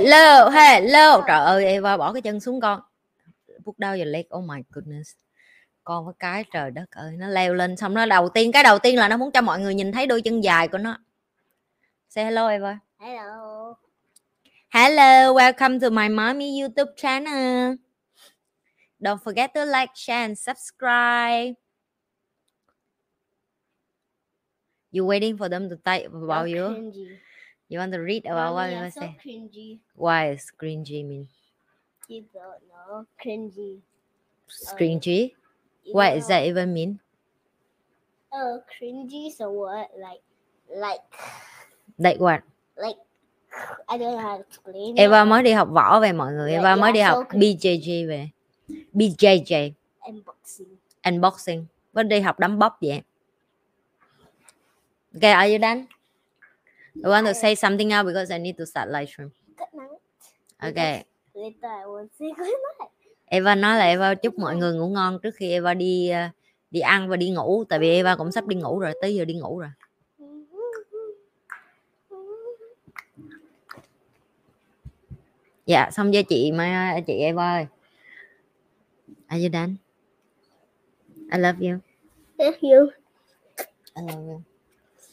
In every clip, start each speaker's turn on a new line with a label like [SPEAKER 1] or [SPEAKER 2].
[SPEAKER 1] hello hello. Trời ơi Eva bỏ cái chân xuống con. Put down your leg oh my goodness. Con có cái trời đất ơi nó leo lên. Xong nó đầu tiên cái đầu tiên là nó muốn cho mọi người nhìn thấy đôi chân dài của nó. Say hello Eva.
[SPEAKER 2] Hello.
[SPEAKER 1] hello welcome to my mommy YouTube channel. Don't forget to like share and subscribe. You waiting for them to type about you. You want to read about what
[SPEAKER 2] Mommy,
[SPEAKER 1] you
[SPEAKER 2] I'm so
[SPEAKER 1] say
[SPEAKER 2] cringy.
[SPEAKER 1] why is cringy mean
[SPEAKER 2] You don't know. Cringy.
[SPEAKER 1] cringy
[SPEAKER 2] You
[SPEAKER 1] what
[SPEAKER 2] don't
[SPEAKER 1] does that
[SPEAKER 2] know.
[SPEAKER 1] even mean
[SPEAKER 2] Oh, cringy. So what? Like, like,
[SPEAKER 1] like what
[SPEAKER 2] like. I don't know how to explain.
[SPEAKER 1] Eva mới đi học võ về mọi người
[SPEAKER 2] Yeah,
[SPEAKER 1] Eva mới đi
[SPEAKER 2] so
[SPEAKER 1] học
[SPEAKER 2] cool.
[SPEAKER 1] BJJ về BJJ
[SPEAKER 2] Unboxing.
[SPEAKER 1] unboxing với đi học đấm bóp vậy Okay, are you done? I want to say something now because I need to start live stream.
[SPEAKER 2] Good night.
[SPEAKER 1] Okay.
[SPEAKER 2] Later I will say good night.
[SPEAKER 1] Eva nói là Eva chúc mọi người ngủ ngon trước khi Eva đi ờ, đi ăn và đi ngủ tại vì Eva cũng sắp đi ngủ rồi, tới giờ đi ngủ rồi. Dạ, xong cho chị mai chị Eva ơi. Are you done? I love you.
[SPEAKER 2] Thank you.
[SPEAKER 1] I love you.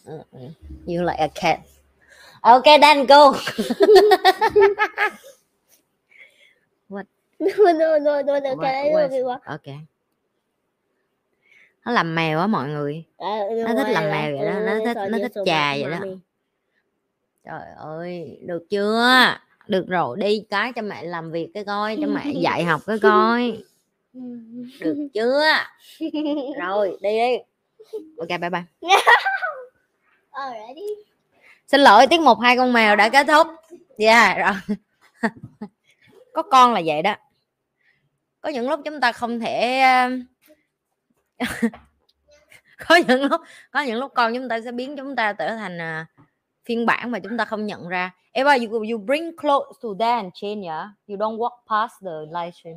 [SPEAKER 1] Uh, uh, You like a cat. Okay, done, go.
[SPEAKER 2] No, no, no, no, no.
[SPEAKER 1] What-
[SPEAKER 2] Can I
[SPEAKER 1] what-
[SPEAKER 2] do it one?
[SPEAKER 1] Ok. Nó làm mèo á mọi người. Nó thích làm mèo vậy đó, nó thích- nó thích chà vậy đó. Trời ơi, được chưa? Được rồi, đi cái cho mẹ làm việc cái coi, cho mẹ dạy học cái coi. Được chưa? Rồi, đi đi. Ok, bye bye.
[SPEAKER 2] Already?
[SPEAKER 1] Xin lỗi, tiết mục hai con mèo đã kết thúc. Dạ, rồi. Có con là vậy đó. Có những lúc chúng ta không thể um, có những lúc có những lúc con chúng ta sẽ biến chúng ta trở thành à, phiên bản mà chúng ta không nhận ra. Eva, you you bring clothes to them and change, yeah? You don't walk past the livestream.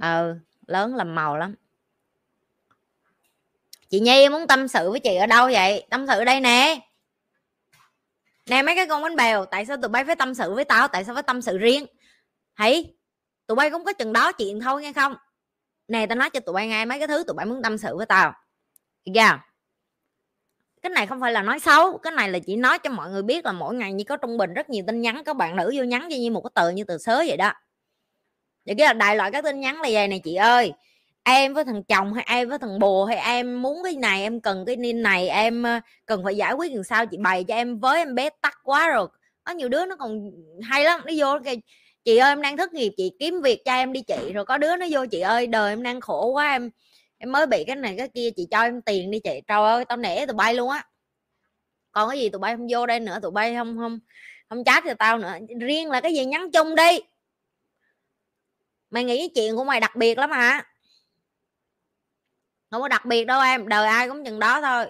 [SPEAKER 1] Ờ, lớn làm màu lắm. Chị Nhi muốn tâm sự với chị ở đâu vậy? Tâm sự đây nè. Nè mấy cái con bánh bèo, tại sao tụi bay phải tâm sự với tao? Tại sao phải tâm sự riêng? Hãy tụi bay cũng có chừng đó chuyện thôi nghe không? Nè tao nói cho tụi bay nghe mấy cái thứ tụi bay muốn tâm sự với tao. Được chưa? Cái này không phải là nói xấu, cái này là chỉ nói cho mọi người biết là mỗi ngày như có trung bình rất nhiều tin nhắn các bạn nữ vô nhắn cho như một cái tờ như tờ sớ vậy đó. Được chưa? Đại loại các tin nhắn là vậy này chị ơi em với thằng chồng hay em với thằng bồ hay em muốn cái này, em cần cái nin này, em ờ, cần phải giải quyết làm sao chị bày cho em với em bé tắc quá rồi. Có nhiều đứa nó còn hay lắm, nó vô nó kêu, chị ơi, em đang thất nghiệp, chị kiếm việc cho em đi chị. Rồi có đứa nó vô, chị ơi, đời em đang khổ quá, em em mới bị cái này cái kia, chị cho em tiền đi chị. Trời ơi, tao nể tụi bay luôn á. Còn cái gì tụi bay không vô đây nữa, tụi bay không không không chat cho tao nữa. Riêng là cái gì nhắn chung đi. Mày nghĩ chuyện của mày đặc biệt lắm hả? Không có đặc biệt đâu em, đời ai cũng chừng đó thôi.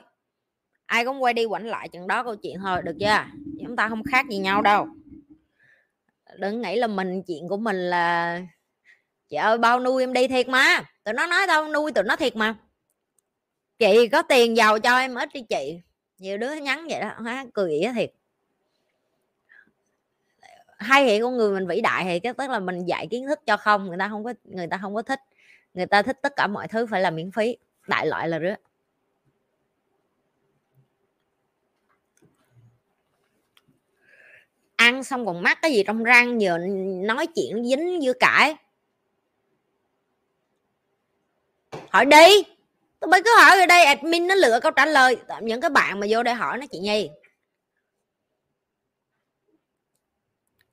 [SPEAKER 1] Ai cũng quay đi quảnh lại chừng đó câu chuyện thôi, được chưa? Chúng ta không khác gì nhau đâu. Đừng nghĩ là mình, chuyện của mình là chị ơi, bao nuôi em đi thiệt mà. Tụi nó nói tao nuôi tụi nó thiệt mà. Chị có tiền giàu cho em ít đi chị. Nhiều đứa nhắn vậy đó má cười ỉa thiệt. Hay thì con người mình vĩ đại thì tức là mình dạy kiến thức cho không, người ta không có, người ta không có thích. Người ta thích tất cả mọi thứ phải là miễn phí đại loại là rứa. Ăn xong còn mắc cái gì trong răng giờ nói chuyện dính dưa cải. Hỏi đi. Tôi mới cứ hỏi ở đây, admin nó lựa câu trả lời. Những cái bạn mà vô đây hỏi nó, chị nhi.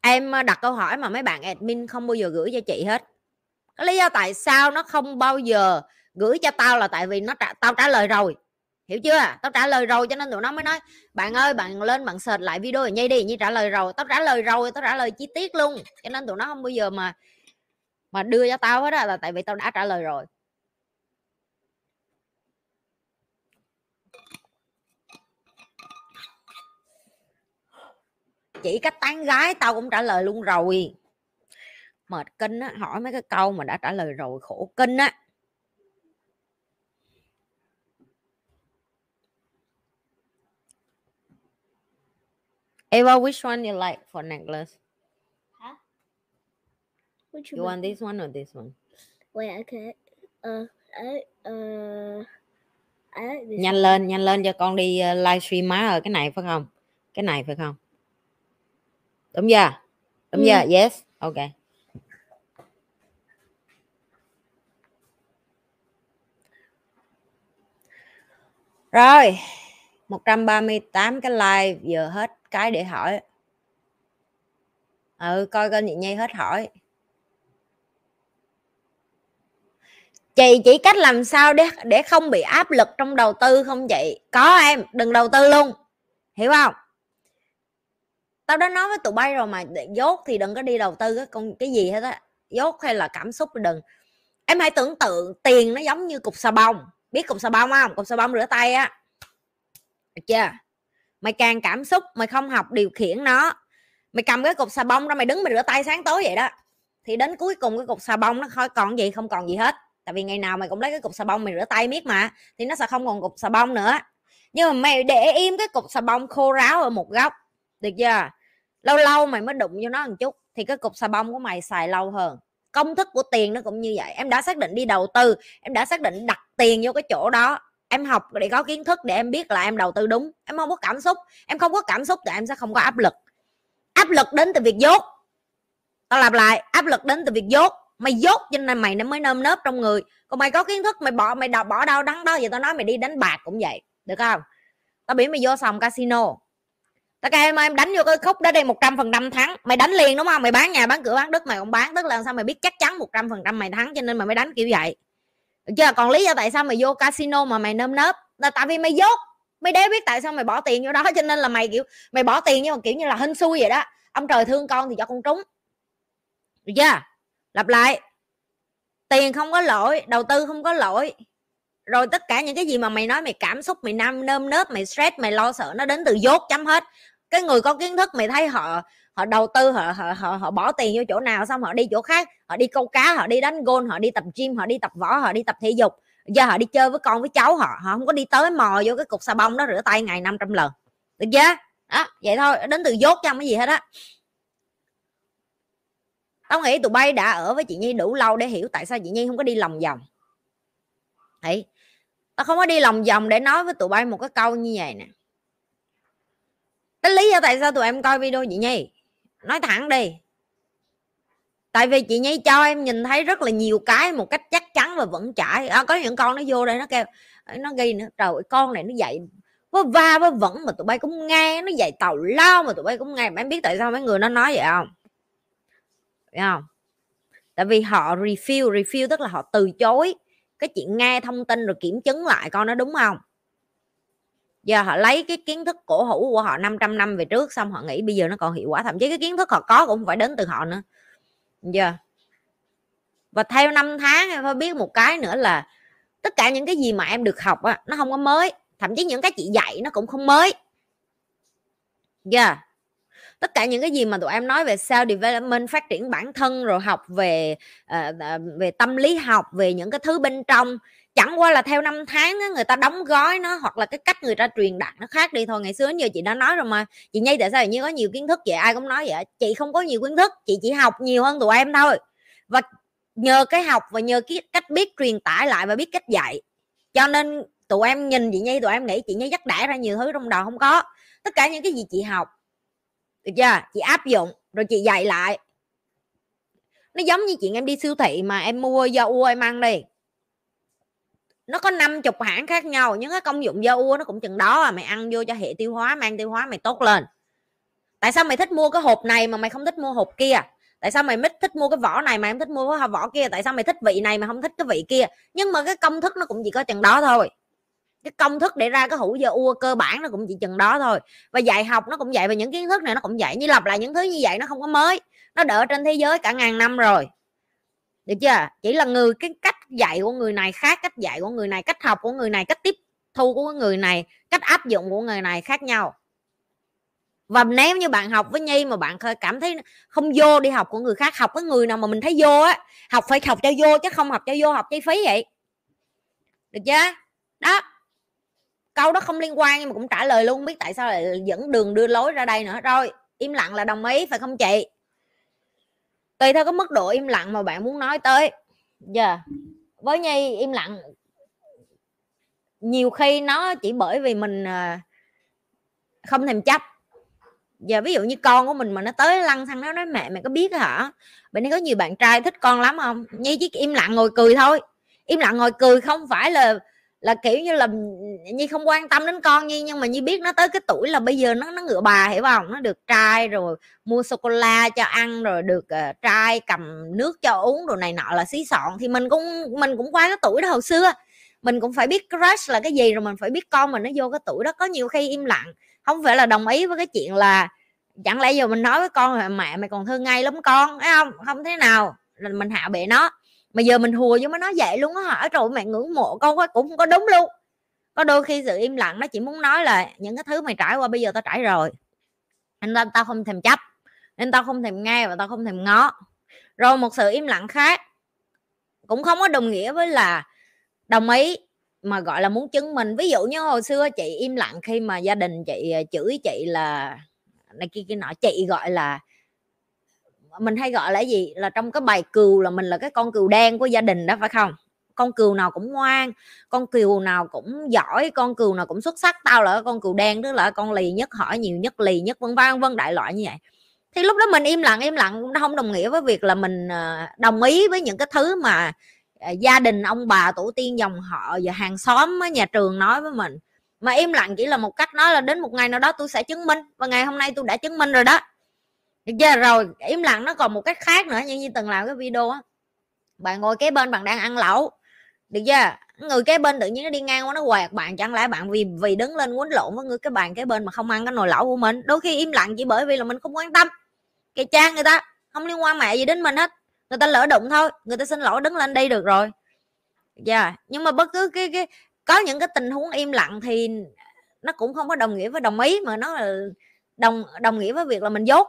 [SPEAKER 1] Em ờ, đặt câu hỏi mà mấy bạn admin không bao giờ gửi cho chị hết. Cái lý do tại sao nó không bao giờ gửi cho tao là tại vì nó trả, tao trả lời rồi. Hiểu chưa? Tao trả lời rồi cho nên tụi nó mới nói bạn ơi bạn lên bạn sệt lại video này nhây đi như trả lời rồi. Tao trả lời rồi tao trả lời chi tiết luôn. Cho nên tụi nó không bao giờ mà mà đưa cho tao hết á là tại vì tao đã trả lời rồi. Chỉ cách tán gái tao cũng trả lời luôn rồi. Mệt kinh á hỏi mấy cái câu mà đã trả lời rồi khổ kinh á. Eva which one you like for necklace?
[SPEAKER 2] What
[SPEAKER 1] you want this one or this one?
[SPEAKER 2] Wait, okay. Uh, I, uh, I like this.
[SPEAKER 1] nhanh lên nhanh lên cho con đi uh, livestream má ở cái này phải không? Cái này phải không? Đúng chưa? Đúng
[SPEAKER 2] Ừ.
[SPEAKER 1] chưa? Yes? Ok. Rồi 138 cái like giờ hết cái để hỏi. Ừ coi kênh chị Nhi hết hỏi. Chị chỉ cách làm sao để để không bị áp lực trong đầu tư không chị? Có em, đừng đầu tư luôn. Hiểu không? Tao đã nói với tụi bay rồi mà dốt thì đừng có đi đầu tư cái con, cái gì hết á. Dốt hay là cảm xúc đừng. Em hãy tưởng tượng tiền nó giống như cục xà bông. Biết cục xà bông không? Cục xà bông rửa tay á được chưa? Mày càng cảm xúc, mày không học điều khiển nó. Mày cầm cái cục xà bông ra mày đứng mày rửa tay sáng tối vậy đó. Thì đến cuối cùng cái cục xà bông nó khỏi còn gì, không còn gì hết. Tại vì ngày nào mày cũng lấy cái cục xà bông mày rửa tay miết mà, thì nó sẽ không còn cục xà bông nữa. Nhưng mà mày để im cái cục xà bông khô ráo ở một góc, được chưa? Lâu lâu mày mới đụng vô nó một chút, thì cái cục xà bông của mày xài lâu hơn. Công thức của tiền nó cũng như vậy. Em đã xác định đi đầu tư, em đã xác định đặt tiền vô cái chỗ đó em học để có kiến thức để em biết là em đầu tư đúng. Em không có cảm xúc. Em không có cảm xúc thì em sẽ không có áp lực. Áp lực đến từ việc dốt. Tao lặp lại, áp lực đến từ việc dốt. Mày dốt cho nên mày nó mới nơm nớp trong người. Còn mày có kiến thức, mày bỏ, mày đào, bỏ đau đắng đó giờ tao nói, mày đi đánh bạc cũng vậy. Được không? Tao biểu mày vô sòng casino. Tao kêu em em đánh vô cái khúc đó đây một trăm phần trăm thắng. Mày đánh liền đúng không? Mày bán nhà, bán cửa, bán đất, mày không bán. Tức là sao mày biết chắc chắn một trăm phần trăm mày thắng cho nên mày mới đánh kiểu vậy được chưa còn lý do tại sao mày vô casino mà mày nơm nớp? Là tại vì mày dốt. Mày đéo biết tại sao mày bỏ tiền vô đó, cho nên là mày, kiểu, mày bỏ tiền nhưng mà, kiểu như là, hên xui vậy đó. Ông trời thương con thì cho con trúng. Được chưa? Lặp lại. Tiền không có lỗi, đầu tư không có lỗi. Rồi tất cả những cái gì mà mày nói, mày cảm xúc, mày nam nơm nớp, mày stress, mày lo sợ nó đến từ dốt chấm hết. Cái người có kiến thức, mày thấy họ họ đầu tư họ họ họ, họ bỏ tiền vô chỗ nào xong họ đi chỗ khác họ đi câu cá họ đi đánh gôn họ đi tập gym họ đi tập võ họ đi tập thể dục. Giờ họ đi chơi với con với cháu họ họ không có đi tới mò vô cái cục xà bông đó rửa tay ngày 500 lần. Được chưa? Đó vậy thôi đến từ dốt chứ không cái gì hết á. Tao nghĩ tụi bay đã ở với chị nhi đủ lâu để hiểu tại sao chị nhi không có đi lòng vòng. Đấy. tao không có đi lòng vòng để nói với tụi bay một cái câu như vậy nè. Cái lý do tại sao tụi em coi video chị nhi? Nói thẳng đi. Tại vì chị nhi cho em nhìn thấy rất là nhiều cái một cách chắc chắn và vững chãi. À, có những con nó vô đây nó kêu nó ghi nữa. Trời ơi, con này nó dạy nó va nó vẩn mà tụi bay cũng nghe nó dạy tàu lao mà tụi bay cũng nghe. Mà em biết tại sao mấy người nó nói vậy không? Đấy không? Tại vì họ review review tức là họ từ chối cái chuyện nghe thông tin rồi kiểm chứng lại con nó đúng không? Giờ họ lấy cái kiến thức cổ hủ của họ 500 năm về trước xong họ nghĩ bây giờ nó còn hiệu quả thậm chí cái kiến thức họ có cũng không phải đến từ họ nữa. Giờ và theo năm tháng em phải biết một cái nữa là tất cả những cái gì mà em được học á nó không có mới thậm chí những cái chị dạy nó cũng không mới. Yeah tất cả những cái gì mà tụi em nói về self development phát triển bản thân rồi học về uh, về tâm lý học về những cái thứ bên trong chẳng qua là theo năm tháng á, người ta đóng gói nó hoặc là cái cách người ta truyền đạt nó khác đi thôi. Ngày xưa như chị đã nói rồi mà. Chị nhi tại sao như có nhiều kiến thức vậy? Ai cũng nói vậy chị không có nhiều kiến thức chị chỉ học nhiều hơn tụi em thôi. Và nhờ cái học và nhờ cái cách biết truyền tải lại và biết cách dạy. Cho nên tụi em nhìn chị nhi tụi em nghĩ chị nhi dắt đẻ ra nhiều thứ trong đầu không có. Tất cả những cái gì chị học được chưa? Chị áp dụng rồi chị dạy lại. Nó giống như chuyện em đi siêu thị mà em mua do u em ăn đi nó có năm chục hãng khác nhau, những cái công dụng do ua nó cũng chừng đó à mày ăn vô cho hệ tiêu hóa, mang tiêu hóa mày tốt lên. Tại sao mày thích mua cái hộp này mà mày không thích mua hộp kia? Tại sao mày thích thích mua cái vỏ này mà không thích mua cái vỏ kia? Tại sao mày thích vị này mà không thích cái vị kia? Nhưng mà cái công thức nó cũng chỉ có chừng đó thôi. Cái công thức để ra cái hũ dơ ua cơ bản nó cũng chỉ chừng đó thôi. Và dạy học nó cũng dạy, và những kiến thức này nó cũng dạy. Như lặp lại những thứ như vậy nó không có mới. Nó đỡ trên thế giới cả ngàn năm rồi được chưa? Chỉ là người cái cách dạy của người này khác, cách dạy của người này, cách học của người này, cách tiếp thu của người này, cách áp dụng của người này khác nhau. Và nếu như bạn học với nhi mà bạn cảm thấy không vô đi học của người khác, học với người nào mà mình thấy vô á, học phải học cho vô chứ không học cho vô học chi phí vậy. Được chưa? Đó. Câu đó không liên quan nhưng mà cũng trả lời luôn, không biết tại sao lại dẫn đường đưa lối ra đây nữa. Rồi, im lặng là đồng ý, phải không chị? Tùy theo cái mức độ im lặng mà bạn muốn nói tới. Giờ yeah. với nhi, im lặng nhiều khi nó chỉ bởi vì mình à, không thèm chấp. Giờ ví dụ như con của mình mà nó tới lăn xăng nó nói, mẹ mẹ có biết hả? Bên đây có nhiều bạn trai thích con lắm không? Nhi chỉ im lặng ngồi cười thôi. Im lặng ngồi cười không phải là là kiểu như là nhi không quan tâm đến con nhi nhưng mà nhi biết nó tới cái tuổi là bây giờ nó nó ngựa bà hiểu không? Nó được trai rồi mua sô cô la cho ăn rồi được uh, trai cầm nước cho uống đồ này nọ là xí sọn thì mình cũng mình cũng qua cái tuổi đó hồi xưa. Mình cũng phải biết crush là cái gì rồi mình phải biết con mình nó vô cái tuổi đó có nhiều khi im lặng. Không phải là đồng ý với cái chuyện là chẳng lẽ giờ mình nói với con là mẹ mày còn thương ngay lắm con thấy không? Không thế nào. Là mình hạ bệ nó mà giờ mình hùa với nó vậy luôn á hả? Trời mẹ ngưỡng mộ con cũng không có đúng luôn. Có đôi khi sự im lặng nó chỉ muốn nói là những cái thứ mày trải qua bây giờ tao trải rồi. Nên tao, tao không thèm chấp nên tao không thèm nghe và tao không thèm ngó. Rồi một sự im lặng khác cũng không có đồng nghĩa với là đồng ý mà gọi là muốn chứng minh. Ví dụ như hồi xưa chị im lặng khi mà gia đình chị ờ, chửi chị là này kia kia nọ chị gọi là mình hay gọi là gì? Là trong cái bài cừu là mình là cái con cừu đen của gia đình đó, phải không? Con cừu nào cũng ngoan, con cừu nào cũng giỏi, con cừu nào cũng xuất sắc. Tao là con cừu đen, tức là con lì nhất hỏi nhiều nhất lì nhất, vân vân vân, đại loại như vậy. Thì lúc đó mình im lặng im lặng nó không đồng nghĩa với việc là mình ờ, đồng ý với những cái thứ mà ờ, gia đình ông bà, tổ tiên, dòng họ và hàng xóm ở nhà trường nói với mình. Mà im lặng chỉ là một cách nói là đến một ngày nào đó tôi sẽ chứng minh và ngày hôm nay tôi đã chứng minh rồi đó được chưa rồi, im lặng nó còn một cách khác nữa, như như từng làm cái video á. Bạn ngồi kế bên bạn đang ăn lẩu, được chưa? Người kế bên tự nhiên nó đi ngang qua nó quẹt bạn, chẳng lẽ bạn vì vì đứng lên quấn lộn với người cái bàn kế bên mà không ăn cái nồi lẩu của mình? Đôi khi im lặng chỉ bởi vì là mình không quan tâm. Cái cha, người ta không liên quan mẹ gì đến mình hết. Người ta lỡ đụng thôi, người ta xin lỗi, đứng lên đi được rồi. Dạ yeah. nhưng mà bất cứ cái cái, có những cái tình huống im lặng thì nó cũng không có đồng nghĩa với đồng ý mà nó là đồng đồng nghĩa với việc là mình dốt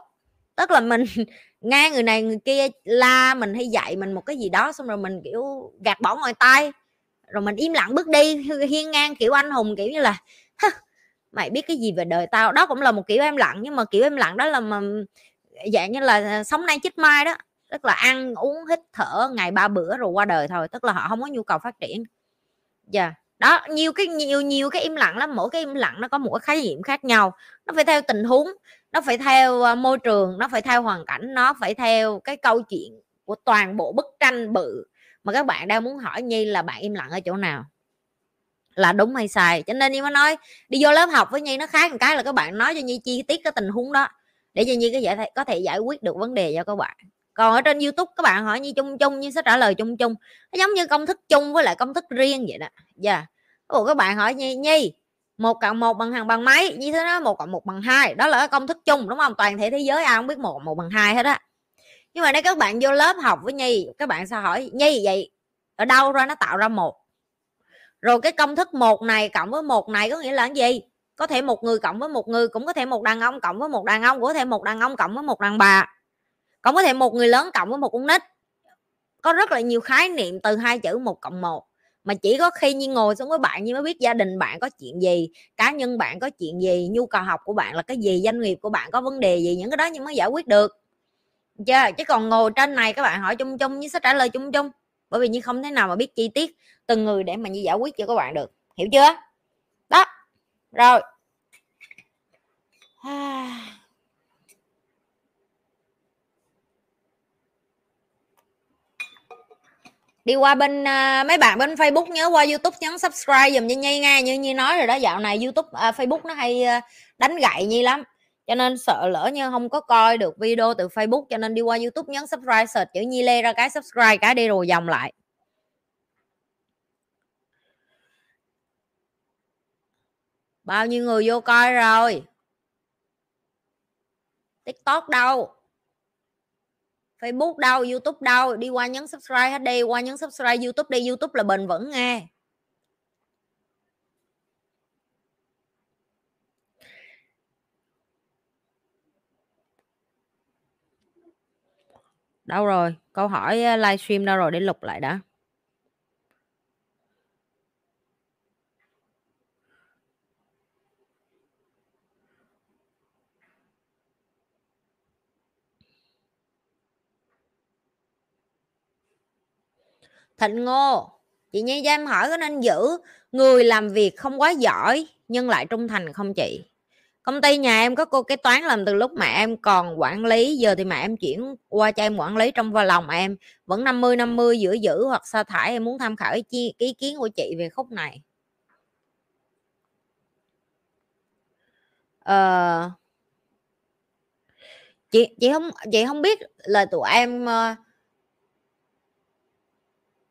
[SPEAKER 1] tức là mình nghe người này người kia, la mình hay dạy mình một cái gì đó, xong rồi mình, kiểu, gạt bỏ ngoài tay rồi mình im lặng bước đi, hiên ngang, kiểu, anh hùng, kiểu như là mày biết cái gì về đời tao? Đó cũng là một kiểu em lặng, nhưng mà kiểu em lặng đó là mà, dạng như là à, sống nay chết mai đó. Tức là ăn, uống, hít thở ngày ba bữa rồi qua đời thôi, tức là họ không có nhu cầu phát triển. Dạ. yeah đó, nhiều cái, nhiều nhiều cái im lặng lắm, mỗi cái im lặng nó có một cái khái niệm khác nhau. Nó phải theo tình huống, nó phải theo ờ, môi trường, nó phải theo hoàn cảnh, nó phải theo cái câu chuyện của toàn bộ bức tranh bự mà các bạn đang muốn hỏi nhi là bạn im lặng ở chỗ nào? Là đúng hay sai? Cho nên nhi mới nói, đi vô lớp học với nhi nó khác một cái là các bạn nói cho nhi chi tiết cái tình huống đó, để cho nhi có giải có thể giải quyết được vấn đề cho các bạn còn ở trên youtube các bạn hỏi như chung chung như sẽ trả lời chung chung. Nó giống như công thức chung với lại công thức riêng vậy đó. Dạ. Yeah. Ủa, các bạn hỏi nhi nhi, một cộng một bằng hàng bằng mấy? Như thế đó, một cộng một bằng hai. Đó là công thức chung, đúng không? Toàn thể thế giới ai không biết một một bằng hai hết á. Nhưng mà đây các bạn vô lớp học với nhi, các bạn sao hỏi, nhi, vậy ở đâu ra nó tạo ra một? Rồi cái công thức một này cộng với một này có nghĩa là cái gì? Có thể một người cộng với một người cũng có thể một đàn ông cộng với một đàn ông, cũng có thể một đàn ông cộng với một đàn bà cũng có thể một người lớn cộng với một con nít. Có rất là nhiều khái niệm từ hai chữ một cộng một. Mà chỉ có khi như ngồi xuống với bạn như mới biết gia đình bạn có chuyện gì, cá nhân bạn có chuyện gì, nhu cầu học của bạn là cái gì, doanh nghiệp của bạn có vấn đề gì, những cái đó nhưng mới giải quyết được. Chưa? Chứ còn ngồi trên này các bạn hỏi chung chung như sẽ trả lời chung chung. Bởi vì như không thế nào mà biết chi tiết từng người để mà như giải quyết cho các bạn được. Hiểu chưa? Đó. Rồi. Đi qua bên uh, mấy bạn bên Facebook nhớ qua YouTube nhấn subscribe dùm cho Nhi nha. Như Nhi nói rồi đó dạo này YouTube uh, Facebook nó hay uh, đánh gậy Nhi lắm. Cho nên sợ lỡ như không có coi được video từ Facebook cho nên đi qua YouTube nhấn subscribe search chữ Nhi Lê ra cái subscribe cái đi rồi dòng lại. Bao nhiêu người vô coi rồi? Tiktok đâu? Facebook đâu, YouTube đâu, đi qua nhấn subscribe hết đi, qua nhấn subscribe YouTube đi, YouTube là bền vững nghe đâu rồi? Câu hỏi ờ, livestream đâu rồi? Để lục lại đã. Thịnh ngô chị nhi cho em hỏi có nên giữ người làm việc không quá giỏi nhưng lại trung thành không chị? Công ty nhà em có cô kế toán làm từ lúc mẹ em còn quản lý giờ thì mẹ em chuyển qua cho em quản lý trong vào lòng em vẫn 50 50 giữa giữ hoặc sa thải em muốn tham khảo ý, ý kiến của chị về khúc này. Ờ, chị chị không chị không biết là tụi em uh,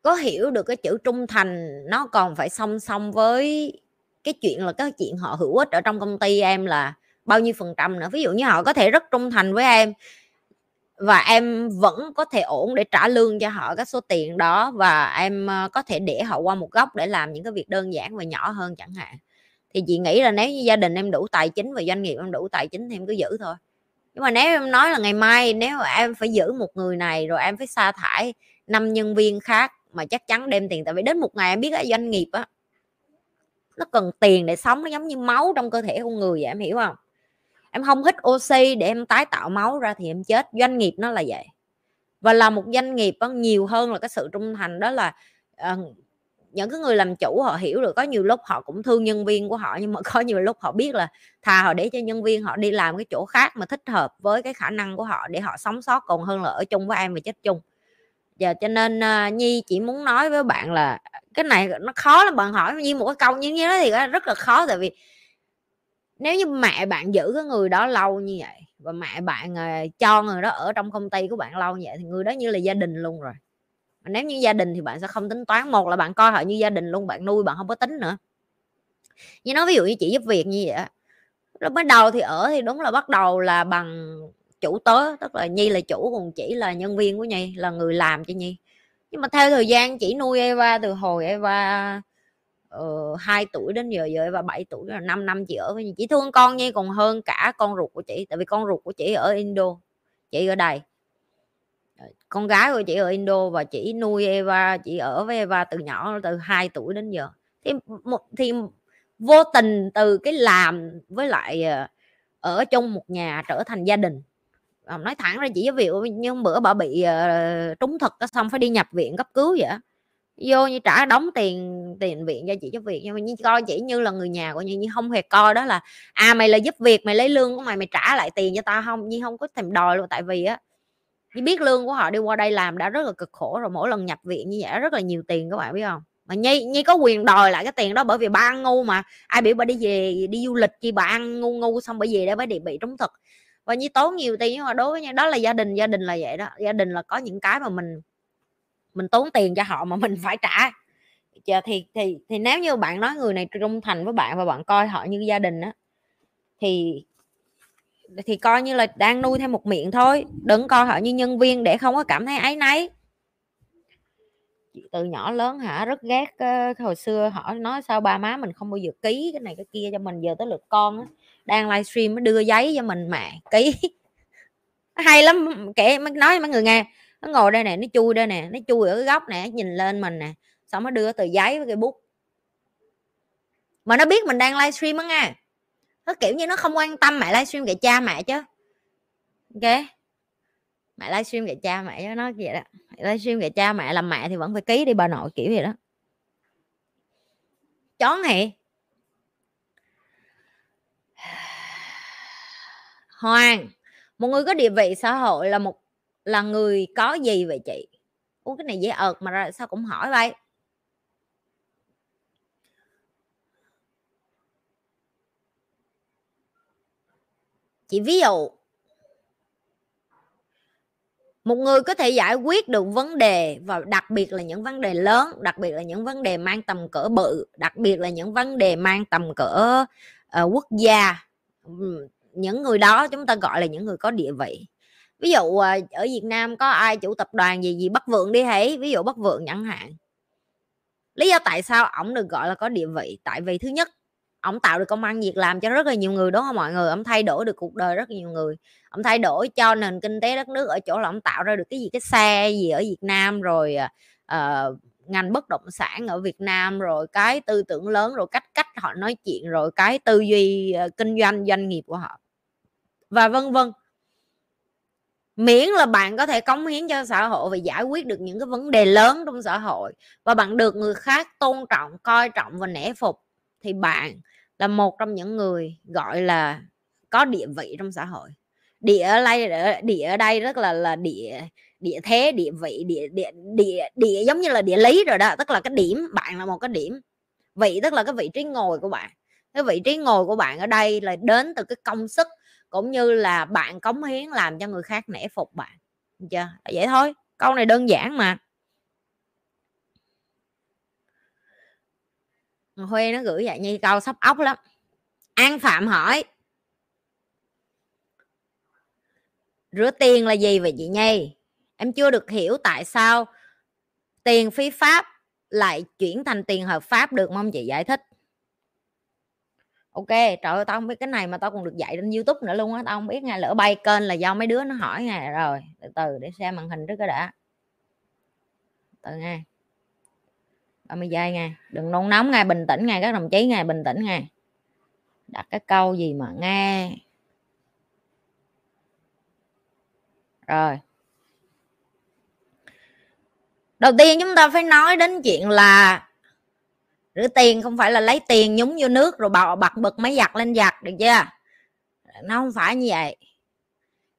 [SPEAKER 1] có hiểu được cái chữ trung thành nó còn phải song song với cái chuyện là cái chuyện họ hữu ích ở trong công ty em là bao nhiêu phần trăm nữa? Ví dụ như họ có thể rất trung thành với em và em vẫn có thể ổn để trả lương cho họ các số tiền đó và em ờ, có thể để họ qua một góc để làm những cái việc đơn giản và nhỏ hơn chẳng hạn. Thì chị nghĩ là nếu như gia đình em đủ tài chính và doanh nghiệp em đủ tài chính thì em cứ giữ thôi. Nhưng mà nếu em nói là ngày mai nếu mà em phải giữ một người này rồi em phải sa thải năm nhân viên khác mà chắc chắn đem tiền tại vì đến một ngày em biết cái doanh nghiệp á nó cần tiền để sống nó giống như máu trong cơ thể con người vậy em hiểu không? Em không hít oxy để em tái tạo máu ra thì em chết. Doanh nghiệp nó là vậy. Và là một doanh nghiệp nó nhiều hơn là cái sự trung thành đó là uh, những cái người làm chủ họ hiểu được có nhiều lúc họ cũng thương nhân viên của họ nhưng mà có nhiều lúc họ biết là thà họ để cho nhân viên họ đi làm cái chỗ khác mà thích hợp với cái khả năng của họ để họ sống sót còn hơn là ở chung với em và chết chung giờ cho nên uh, nhi chỉ muốn nói với bạn là cái này nó khó lắm bạn hỏi như một cái câu như thế thì rất là khó tại vì nếu như mẹ bạn giữ cái người đó lâu như vậy và mẹ bạn uh, cho người đó ở trong công ty của bạn lâu như vậy thì người đó như là gia đình luôn rồi. Nếu như gia đình thì bạn sẽ không tính toán. Một là bạn coi họ như gia đình luôn bạn nuôi bạn không có tính nữa. Như nói ví dụ như chị giúp việc như vậy lúc bắt đầu thì ở thì đúng là bắt đầu là bằng chủ tớ tức là nhi là chủ còn chỉ là nhân viên của nhi là người làm cho nhi. Nhưng mà theo thời gian chỉ nuôi Eva từ hồi Eva ờ, uh, 2 tuổi đến giờ giờ Eva 7 tuổi là 5 năm chị ở với nhi. Chỉ thương con nhi còn hơn cả con ruột của chị tại vì con ruột của chị ở Indo chị ở đây. Con gái của chị ở Indo và chị nuôi Eva chị ở với Eva từ nhỏ từ 2 tuổi đến giờ. Thì một thì vô tình từ cái làm với lại ờ, ở trong một nhà trở thành gia đình nói thẳng ra chỉ ví dụ như bữa bà bị uh, trúng thực xong phải đi nhập viện cấp cứu vậy vô như trả đóng tiền tiền viện cho chị giúp việc nhưng mà như coi chỉ như là người nhà của như, như không hề coi đó là à mày là giúp việc mày lấy lương của mày mày trả lại tiền cho tao không? Như không có thèm đòi luôn tại vì á như biết lương của họ đi qua đây làm đã rất là cực khổ rồi mỗi lần nhập viện như vậy rất là nhiều tiền các bạn biết không? Mà nhi nhi có quyền đòi lại cái tiền đó bởi vì ba ăn ngu mà ai biểu bà đi về đi du lịch chi bà ăn ngu ngu xong bởi vì để bà bị bị trúng thực và như tốn nhiều tiền nhưng mà đối với nhau đó là gia đình gia đình là vậy đó. Gia đình là có những cái mà mình mình tốn tiền cho họ mà mình phải trả. Thì thì thì nếu như bạn nói người này trung thành với bạn và bạn coi họ như gia đình á thì thì coi như là đang nuôi thêm một miệng thôi. Đừng coi họ như nhân viên để không có cảm thấy ấy nấy từ nhỏ lớn hả rất ghét uh, hồi xưa họ nói sao ba má mình không bao giờ ký cái này cái kia cho mình giờ tới lượt con á đang livestream nó đưa giấy cho mình mẹ ký. Hay lắm kể mới nói mấy người nghe, nó ngồi đây nè, nó chui đây nè, nó chui ở cái góc nè nhìn lên mình nè, xong nó đưa tờ giấy với cái bút. Mà nó biết mình đang livestream á nghe. Nó kiểu như nó không quan tâm mẹ livestream kệ cha mẹ chứ. Ok? Mẹ livestream kệ cha mẹ cho nó vậy đó. Livestream kệ cha mẹ làm mẹ thì vẫn phải ký đi bà nội, kiểu vậy đó. Chó hề Hoàng một người có địa vị xã hội là một là người có gì vậy chị? Ủa cái này dễ ợt mà ra sao cũng hỏi vậy. Chị ví dụ một người có thể giải quyết được vấn đề và đặc biệt là những vấn đề lớn đặc biệt là những vấn đề mang tầm cỡ bự đặc biệt là những vấn đề mang tầm cỡ uh, quốc gia những người đó chúng ta gọi là những người có địa vị. Ví dụ à, ở việt nam có ai chủ tập đoàn gì gì bắc vượng đi hãy ví dụ bắc vượng chẳng hạn. Lý do tại sao ổng được gọi là có địa vị? Tại vì thứ nhất ông tạo được công ăn việc làm cho rất là nhiều người đúng không mọi người? Ông thay đổi được cuộc đời rất nhiều người. Ông thay đổi cho nền kinh tế đất nước ở chỗ là ông tạo ra được cái gì? Cái xe gì ở Việt Nam rồi uh, ngành bất động sản ở Việt Nam rồi cái tư tưởng lớn rồi cách cách họ nói chuyện rồi cái tư duy uh, kinh doanh doanh nghiệp của họ và vân vân. Miễn là bạn có thể cống hiến cho xã hội và giải quyết được những cái vấn đề lớn trong xã hội và bạn được người khác tôn trọng, coi trọng và nể phục, thì bạn là một trong những người gọi là có địa vị trong xã hội. Địa ở đây địa ở đây rất là là địa địa thế, địa vị, địa địa địa địa giống như là địa lý rồi đó, tức là cái điểm, bạn là một cái điểm. Vị tức là cái vị trí ngồi của bạn. Cái vị trí ngồi của bạn ở đây là đến từ cái công sức cũng như là bạn cống hiến làm cho người khác nể phục bạn chưa? Vậy thôi, câu này đơn giản mà. Huê nó gửi vậy như câu sắp ốc lắm. An Phạm hỏi, rửa tiền là gì vậy chị Nhi em chưa được hiểu tại sao tiền phi pháp lại chuyển thành tiền hợp pháp được, mong chị giải thích ok trời ơi tao không biết cái này mà tao còn được dạy trên youtube nữa luôn á tao không biết ngay lỡ bay kênh là do mấy đứa nó hỏi nè rồi. Từ từ để xem màn hình trước cái đã. Từ nghe 30 giây nghe, đừng nôn nóng ngay bình tĩnh ngay các đồng chí ngay bình tĩnh ngay đặt cái câu gì mà nghe. Rồi. Đầu tiên chúng ta phải nói đến chuyện là rửa tiền không phải là lấy tiền nhúng vô nước rồi bạo bật bật máy giặt lên giặt được chưa? Nó không phải như vậy.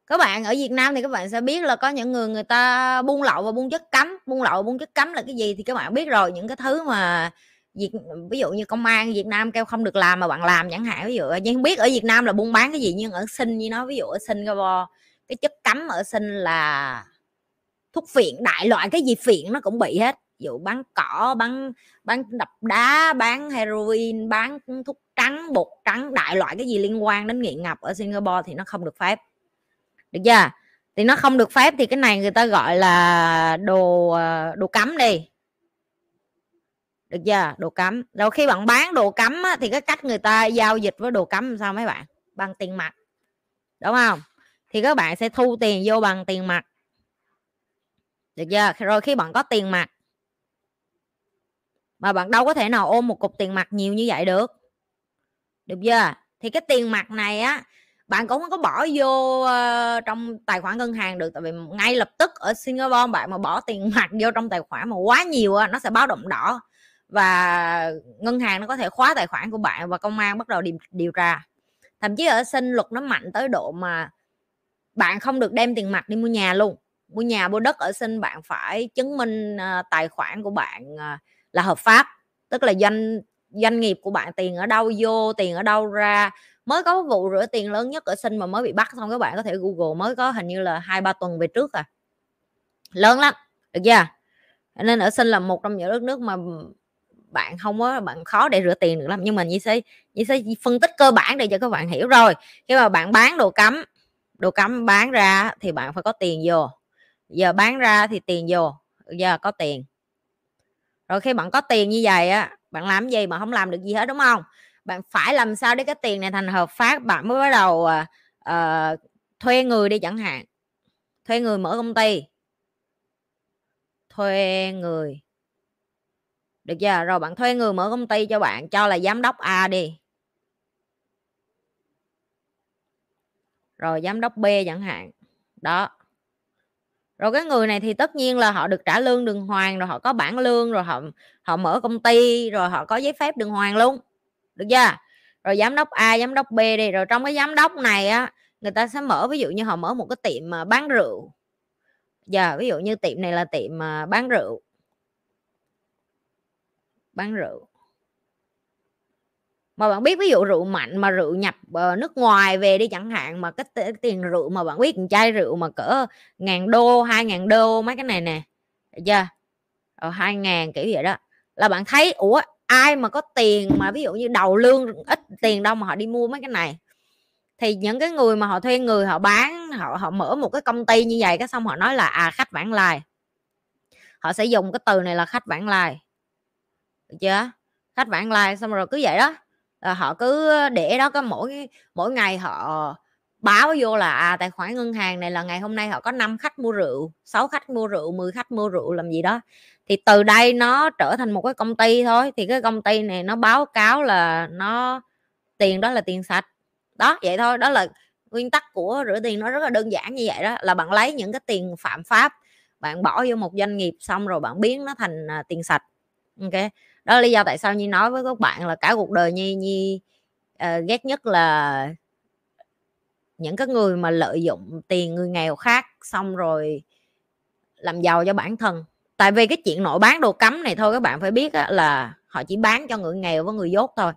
[SPEAKER 1] Các bạn ở Việt Nam thì các bạn sẽ biết là có những người người ta buôn lậu và buôn chất cấm. Buôn lậu buôn chất cấm là cái gì thì các bạn biết rồi. Những cái thứ mà Việt, ví dụ như công an Việt Nam kêu không được làm mà bạn làm chẳng hạn. Ví dụ nhưng không biết ở Việt Nam là buôn bán cái gì nhưng ở sinh như nó ví dụ ở Singapore cái chất cấm ở sinh là thuốc phiện đại loại cái gì phiện nó cũng bị hết dụ bán cỏ bán bán đập đá bán heroin bán thuốc trắng bột trắng đại loại cái gì liên quan đến nghiện ngập ở Singapore thì nó không được phép. Được chưa? Thì nó không được phép thì cái này người ta gọi là đồ ờ, đồ cấm đi. Được chưa? Đồ cấm. Rồi khi bạn bán đồ cấm á, thì cái cách người ta giao dịch với đồ cấm sao mấy bạn? Bằng tiền mặt. Đúng không? Thì các bạn sẽ thu tiền vô bằng tiền mặt. Được chưa? Rồi khi bạn có tiền mặt mà bạn đâu có thể nào ôm một cục tiền mặt nhiều như vậy được. Được chưa? Thì cái tiền mặt này á bạn cũng không có bỏ vô uh, trong tài khoản ngân hàng được. Tại vì ngay lập tức ở Singapore bạn mà bỏ tiền mặt vô trong tài khoản mà quá nhiều á, nó sẽ báo động đỏ. Và ngân hàng nó có thể khóa tài khoản của bạn và công an bắt đầu điều, điều tra. Thậm chí ở sinh luật nó mạnh tới độ mà bạn không được đem tiền mặt đi mua nhà luôn. Mua nhà mua đất ở sinh bạn phải chứng minh uh, tài khoản của bạn uh, là hợp pháp. Tức là doanh doanh nghiệp của bạn tiền ở đâu vô, tiền ở đâu ra. Mới có vụ rửa tiền lớn nhất ở sinh mà mới bị bắt, xong các bạn có thể google, mới có hình như là hai, ba tuần về trước à. Lớn lắm, được chưa? Nên ở sinh là một trong những đất nước mà bạn không có, bạn khó để rửa tiền được lắm. Nhưng mà như sẽ như sẽ phân tích cơ bản để cho các bạn hiểu rồi. Khi mà bạn bán đồ cấm đồ cấm bán ra thì bạn phải có tiền vô. Giờ bán ra thì tiền vô, giờ có tiền rồi khi bạn có tiền như vậy á bạn làm gì mà không làm được gì hết đúng không? Bạn phải làm sao để cái tiền này thành hợp pháp bạn mới bắt đầu uh, thuê người đi chẳng hạn. Thuê người mở công ty. Thuê người. Được chưa? Rồi bạn thuê người mở công ty cho bạn cho là giám đốc A đi. Rồi giám đốc B chẳng hạn. Đó rồi cái người này thì tất nhiên là họ được trả lương đường hoàng, rồi họ có bản lương, rồi họ họ mở công ty, rồi họ có giấy phép đường hoàng luôn, được chưa? Rồi giám đốc A, giám đốc B đi, rồi trong cái giám đốc này á, người ta sẽ mở, ví dụ như họ mở một cái tiệm mà bán rượu. Giờ ví dụ như tiệm này là tiệm mà bán rượu. Bán rượu mà bạn biết ví dụ rượu mạnh mà rượu nhập uh, nước ngoài về đi chẳng hạn mà cái, cái tiền rượu mà bạn biết chai rượu mà cỡ ngàn đô hai ngàn đô mấy cái này nè được chưa? Rồi hai ngàn kiểu vậy đó. Là bạn thấy ủa ai mà có tiền mà ví dụ như đầu lương ít tiền đâu mà họ đi mua mấy cái này? Thì những cái người mà họ thuê người họ bán họ họ mở một cái công ty như vậy cái xong họ nói là à khách vãng lai. Họ sẽ dùng cái từ này là khách vãng lai được chưa? Khách vãng lai xong rồi cứ vậy đó là họ cứ để đó có mỗi mỗi ngày họ báo vô là à, tài khoản ngân hàng này là ngày hôm nay họ có 5 khách mua rượu 6 khách mua rượu 10 khách mua rượu làm gì đó. Thì từ đây nó trở thành một cái công ty thôi thì cái công ty này nó báo cáo là nó tiền đó là tiền sạch. Đó vậy thôi đó là nguyên tắc của rửa tiền nó rất là đơn giản như vậy đó là bạn lấy những cái tiền phạm pháp bạn bỏ vô một doanh nghiệp xong rồi bạn biến nó thành à, tiền sạch. Ok đó là lý do tại sao nhi nói với các bạn là cả cuộc đời nhi nhi uh, ghét nhất là những cái người mà lợi dụng tiền người nghèo khác xong rồi làm giàu cho bản thân. Tại vì cái chuyện nội bán đồ cấm này thôi các bạn phải biết là họ chỉ bán cho người nghèo với người dốt thôi.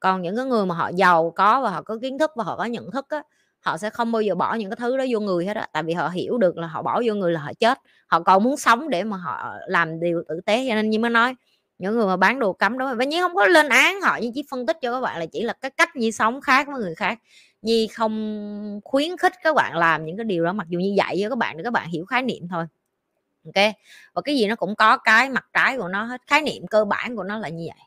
[SPEAKER 1] Còn những cái người mà họ giàu có và họ có kiến thức và họ có nhận thức á họ sẽ không bao giờ bỏ những cái thứ đó vô người hết á. Tại vì họ hiểu được là họ bỏ vô người là họ chết. Họ còn muốn sống để mà họ làm điều tử tế cho nên như mới nói những người mà bán đồ cấm đó, và nhi không có lên án họ nhưng chỉ phân tích cho các bạn là chỉ là cái cách như sống khác với người khác nhi không khuyến khích các bạn làm những cái điều đó, mặc dù như vậy cho các bạn để các bạn hiểu khái niệm thôi, ok? Và cái gì nó cũng có cái mặt trái của nó hết, khái niệm cơ bản của nó là như vậy.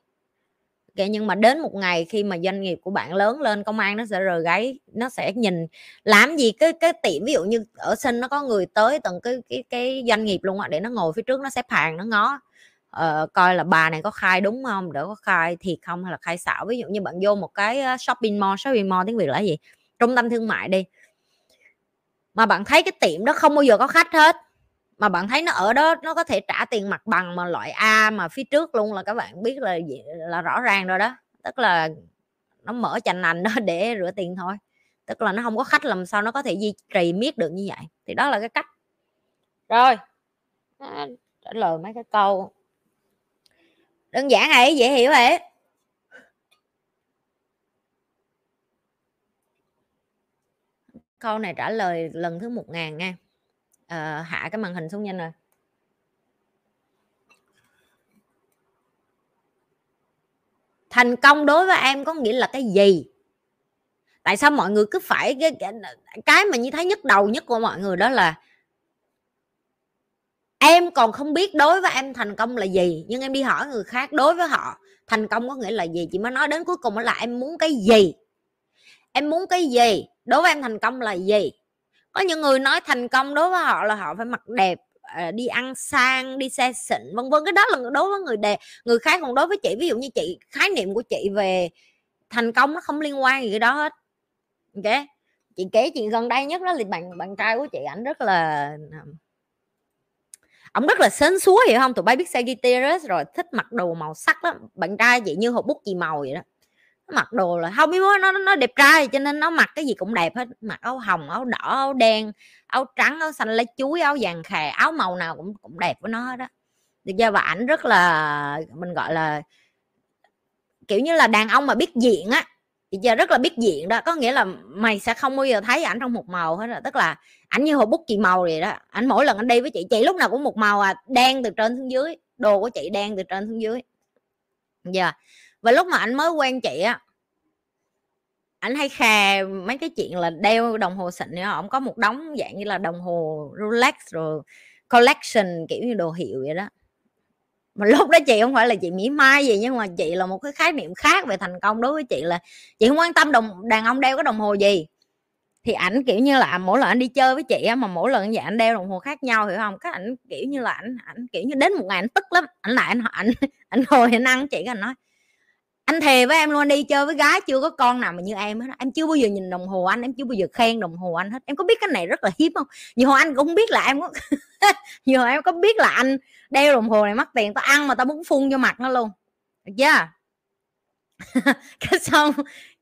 [SPEAKER 1] Ok, nhưng mà đến một ngày khi mà doanh nghiệp của bạn lớn lên, công an nó sẽ rời gáy, nó sẽ nhìn làm gì, cái cái tiệm ví dụ như ở sinh nó có người tới tận cái cái cái doanh nghiệp luôn á, để nó ngồi phía trước nó xếp hàng nó ngó uh, coi là bà này có khai đúng không để có khai thiệt không hay là khai xạo? Ví dụ như bạn vô một cái shopping mall shopping mall tiếng việt là gì? Trung tâm thương mại đi. Mà bạn thấy cái tiệm đó không bao giờ có khách hết mà bạn thấy nó ở đó nó có thể trả tiền mặt bằng mà loại A mà phía trước luôn là các bạn biết là là rõ ràng rồi đó. Tức là nó mở chành nành đó để rửa tiền thôi. Tức là nó không có khách làm sao nó có thể duy trì miết được như vậy. Thì đó là cái cách. Rồi trả lời mấy cái câu đơn giản ấy dễ hiểu ấy. Câu này trả lời lần thứ một ngàn nha. À, hạ cái màn hình xuống nhanh rồi. Thành công đối với em có nghĩa là cái gì? Tại sao mọi người cứ phải cái, cái mà như thấy nhức đầu nhất của mọi người đó là em còn không biết đối với em thành công là gì, nhưng em đi hỏi người khác đối với họ, thành công có nghĩa là gì? Chị mới nói đến cuối cùng là em muốn cái gì? Em muốn cái gì? Đối với em thành công là gì? Có những người nói thành công đối với họ là họ phải mặc đẹp ờ, đi ăn sang, đi xe xịn, vân vân. Cái đó là đối với người đẹp. Người khác còn đối với chị. Ví dụ như chị, khái niệm của chị về thành công nó không liên quan gì cái đó hết. Ok? Chị kể chuyện gần đây nhất đó là bạn bạn trai của chị ảnh rất là ông rất là sến súa hiểu không? Tụi bay biết Sagittarius rồi, thích mặc đồ màu sắc lắm. Bạn trai vậy như hộp bút chì màu vậy đó. Nó mặc đồ là không biết nó nó đẹp trai, cho nên nó mặc cái gì cũng đẹp hết. Mặc áo hồng, áo đỏ, áo đen, áo trắng, áo xanh lá chuối, áo vàng khè, áo màu nào cũng cũng đẹp với nó đó được chưa? Và ảnh rất là, mình gọi là, kiểu như là đàn ông mà biết diện á. Thì giờ rất là biết diện đó. Có nghĩa là mày sẽ không bao giờ thấy ảnh trong một màu hết rồi. Tức là ảnh như hồ bút chị màu vậy đó. Ảnh mỗi lần anh đi với chị chị lúc nào cũng một màu à đen từ trên xuống dưới. Đồ của chị đen từ trên xuống dưới. Giờ yeah và lúc mà anh mới quen chị á anh hay khè mấy cái chuyện là đeo đồng hồ xịn nữa. Ông có một đống dạng như là đồng hồ Rolex rồi collection, kiểu như đồ hiệu vậy đó. Mà lúc đó chị không phải là chị mỹ mai gì, nhưng mà chị là một cái khái niệm khác về thành công đối với chị là chị không quan tâm đồng, đàn ông đeo cái đồng hồ gì thì ảnh, kiểu như là, mỗi lần anh đi chơi với chị á, mà mỗi lần vậy anh đeo đồng hồ khác nhau, hiểu không? Các ảnh, kiểu như là, ảnh ảnh, kiểu như đến một ngày anh tức lắm. Ảnh lại anh ảnh ảnh ngồi anh ăn chị anh nói, anh thề với em luôn, anh đi chơi với gái chưa có con nào mà như em hết em chưa bao giờ nhìn đồng hồ anh, em chưa bao giờ khen đồng hồ anh hết. Em có biết cái này rất là hiếm không? Nhiều hồi anh cũng biết là em có nhiều hồi em có biết là anh đeo đồng hồ này mất tiền, tao ăn mà tao muốn phun cho mặt nó luôn. Được chưa? Cái xong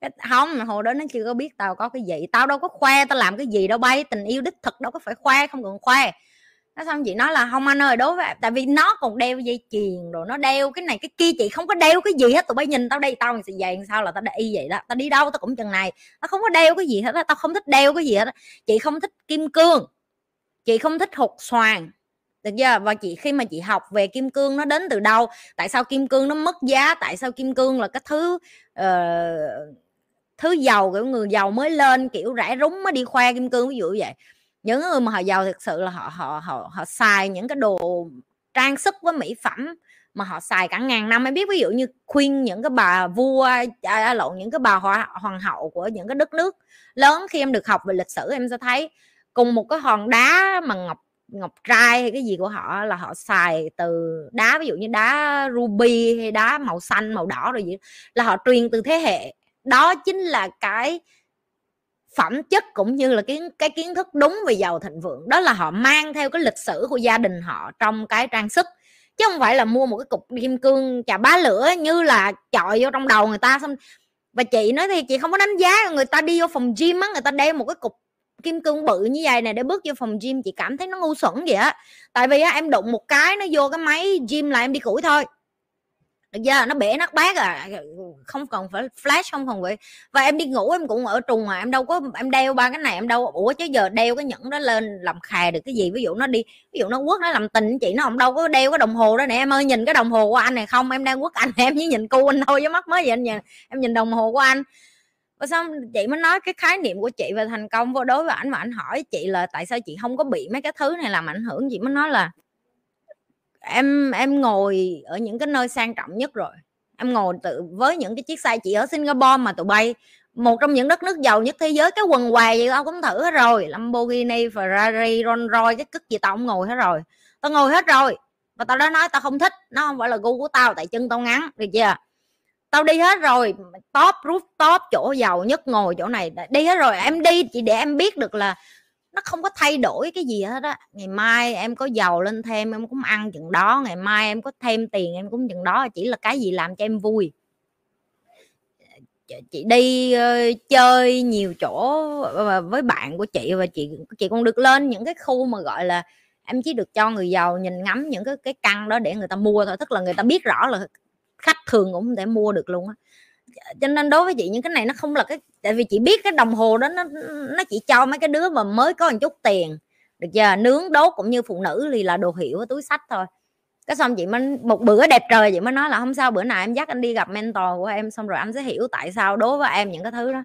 [SPEAKER 1] cái không hồi đó nó chưa có biết tao có cái gì. Tao đâu có khoe tao làm cái gì đâu bay. Tình yêu đích thực đâu có phải khoe không cần khoe. Nó xong chị nói là không anh ơi đối với tại vì nó còn đeo dây chuyền rồi nó đeo cái này cái kia. Chị không có đeo cái gì hết. Tụi bay nhìn tao đây tao sẽ vậy sao là tao y vậy đó. Tao đi đâu tao cũng chừng này. Tao không có đeo cái gì hết đó. tao không thích đeo cái gì hết đó. chị không thích kim cương. Chị không thích hột xoàn. Được chưa? Và chị khi mà chị học về kim cương nó đến từ đâu? Tại sao kim cương nó mất giá? Tại sao kim cương là cái thứ uh, thứ giàu kiểu người giàu mới lên kiểu rải rúng mới đi khoe kim cương ví dụ vậy. Những người mà họ giàu thực sự là họ họ họ họ xài những cái đồ trang sức với mỹ phẩm mà họ xài cả ngàn năm. Em biết ví dụ như khuyên những cái bà vua à, à lộn những cái bà hoa, hoàng hậu của những cái đất nước lớn khi em được học về lịch sử em sẽ thấy cùng một cái hòn đá mà ngọc ngọc trai hay cái gì của họ là họ xài từ đá ví dụ như đá ruby hay đá màu xanh màu đỏ rồi gì là họ truyền từ thế hệ đó chính là cái phẩm chất cũng như là cái cái kiến thức đúng về giàu thịnh vượng. Đó là họ mang theo cái lịch sử của gia đình họ trong cái trang sức. Chứ không phải là mua một cái cục kim cương chà bá lửa như là chọi vô trong đầu người ta xong. Và chị nói thì chị không có đánh giá người ta đi vô phòng gym á người ta đeo một cái cục kim cương bự như vậy này để bước vô phòng gym chị cảm thấy nó ngu xuẩn vậy á. Tại vì á, em đụng một cái nó vô cái máy gym là em đi củi thôi được chưa nó bể nát bát à. Không cần phải flash, không cần vậy và em đi ngủ, em cũng ở trùng mà, em đâu có em đeo ba cái này, em đâu ủa, chứ giờ đeo cái nhẫn đó lên làm khè được cái gì? Ví dụ nó đi ví dụ nó quất, nó làm tình chị, nó không đâu có đeo cái đồng hồ đó nè. Em ơi, nhìn cái đồng hồ của anh này không, em đang quất anh, em chỉ nhìn cu anh thôi, với mắt mới vậy anh nhìn. Em nhìn đồng hồ của anh. Và xong, chị mới nói cái khái niệm của chị về thành công vô đối với ảnh, mà anh hỏi chị là tại sao chị không có bị mấy cái thứ này làm ảnh hưởng? Chị mới nói là em em ngồi ở những cái nơi sang trọng nhất rồi. Em ngồi tự, với những cái chiếc xe chị ở Singapore mà tụi bay, một trong những đất nước giàu nhất thế giới, cái quần què gì tao cũng thử hết rồi, Lamborghini, Ferrari Rolls Royce cái cức gì tao cũng ngồi hết rồi. Tao ngồi hết rồi và tao đã nói tao không thích, nó không phải là gu của tao, tại chân tao ngắn, được chưa? Tao đi hết rồi, top rooftop chỗ giàu nhất ngồi chỗ này, đi hết rồi. Em đi chỉ để em biết được là nó không có thay đổi cái gì hết á. Ngày mai em có giàu lên thêm em cũng ăn chừng đó ngày mai em có thêm tiền em cũng chừng đó chỉ là cái gì làm cho em vui. Chị đi uh, chơi nhiều chỗ với bạn của chị và chị chị còn được lên những cái khu mà gọi là em chỉ được cho người giàu nhìn ngắm những cái cái căn đó để người ta mua thôi tức là người ta biết rõ là khách thường cũng không thể mua được luôn á cho nên đối với chị, những cái này nó không là cái, tại vì chị biết cái đồng hồ đó, nó nó chỉ cho mấy cái đứa mà mới có một chút tiền. Được chưa? Nướng, đốt cũng như phụ nữ thì là đồ hiệu ở túi sách thôi. Cái xong chị mới, một bữa đẹp trời chị mới nói là không sao bữa nào em dắt anh đi gặp mentor của em, xong rồi anh sẽ hiểu tại sao đối với em những cái thứ đó.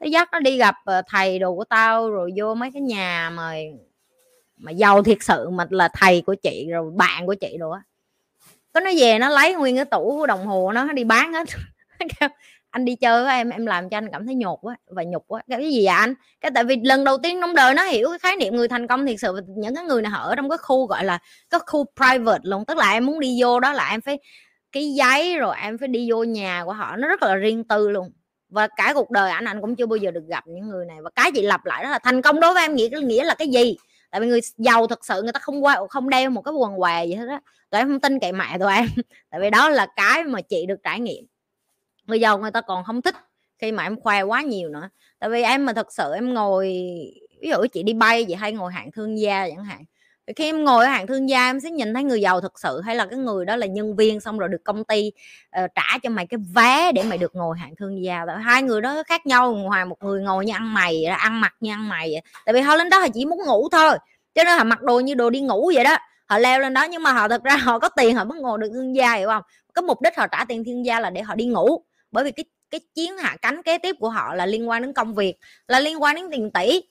[SPEAKER 1] Thế dắt nó đi gặp ờ, thầy đồ của tao, rồi vô mấy cái nhà mà mà giàu thiệt sự, mà là thầy của chị, rồi bạn của chị đồ á. Có nó về nó lấy nguyên cái tủ đồng hồ nó đi bán hết. anh đi chơi với em em làm cho anh cảm thấy nhột quá và nhục quá. Cái gì vậy anh? Cái tại vì lần đầu tiên trong đời nó hiểu cái khái niệm người thành công thiệt sự những cái người này ở trong cái khu, gọi là, cái khu private luôn. Tức là em muốn đi vô đó là em phải cái giấy rồi em phải đi vô nhà của họ. Nó rất là riêng tư luôn. Và cả cuộc đời anh anh cũng chưa bao giờ được gặp những người này. Và cái chị lặp lại đó là thành công đối với em nghĩa nghĩa là cái gì? Tại vì người giàu thật sự, người ta không qua, không đeo một cái quần què gì hết á. Tụi em không tin cậy mẹ tụi em. Tại vì đó là cái mà chị được trải nghiệm người giàu người ta còn không thích khi mà em khoe quá nhiều nữa. Tại vì em mà thật sự em ngồi ví dụ chị đi bay vậy hay ngồi hạng thương gia chẳng hạn. Khi em ngồi ở hạng thương gia em sẽ nhìn thấy người giàu thật sự hay là cái người đó là nhân viên xong rồi được công ty uh, trả cho mày cái vé để mày được ngồi hạng thương gia. Hai người đó khác nhau ngoài một người ngồi như ăn mày ăn mặc như ăn mày tại vì họ lên đó họ chỉ muốn ngủ thôi cho nên họ mặc đồ như đồ đi ngủ vậy đó. Họ leo lên đó nhưng mà họ thật ra họ có tiền họ mới ngồi được thương gia hiểu không? Cái mục đích họ trả tiền thương gia là để họ đi ngủ bởi vì cái cái chiến hạ cánh kế tiếp của họ là liên quan đến công việc là liên quan đến tiền tỷ.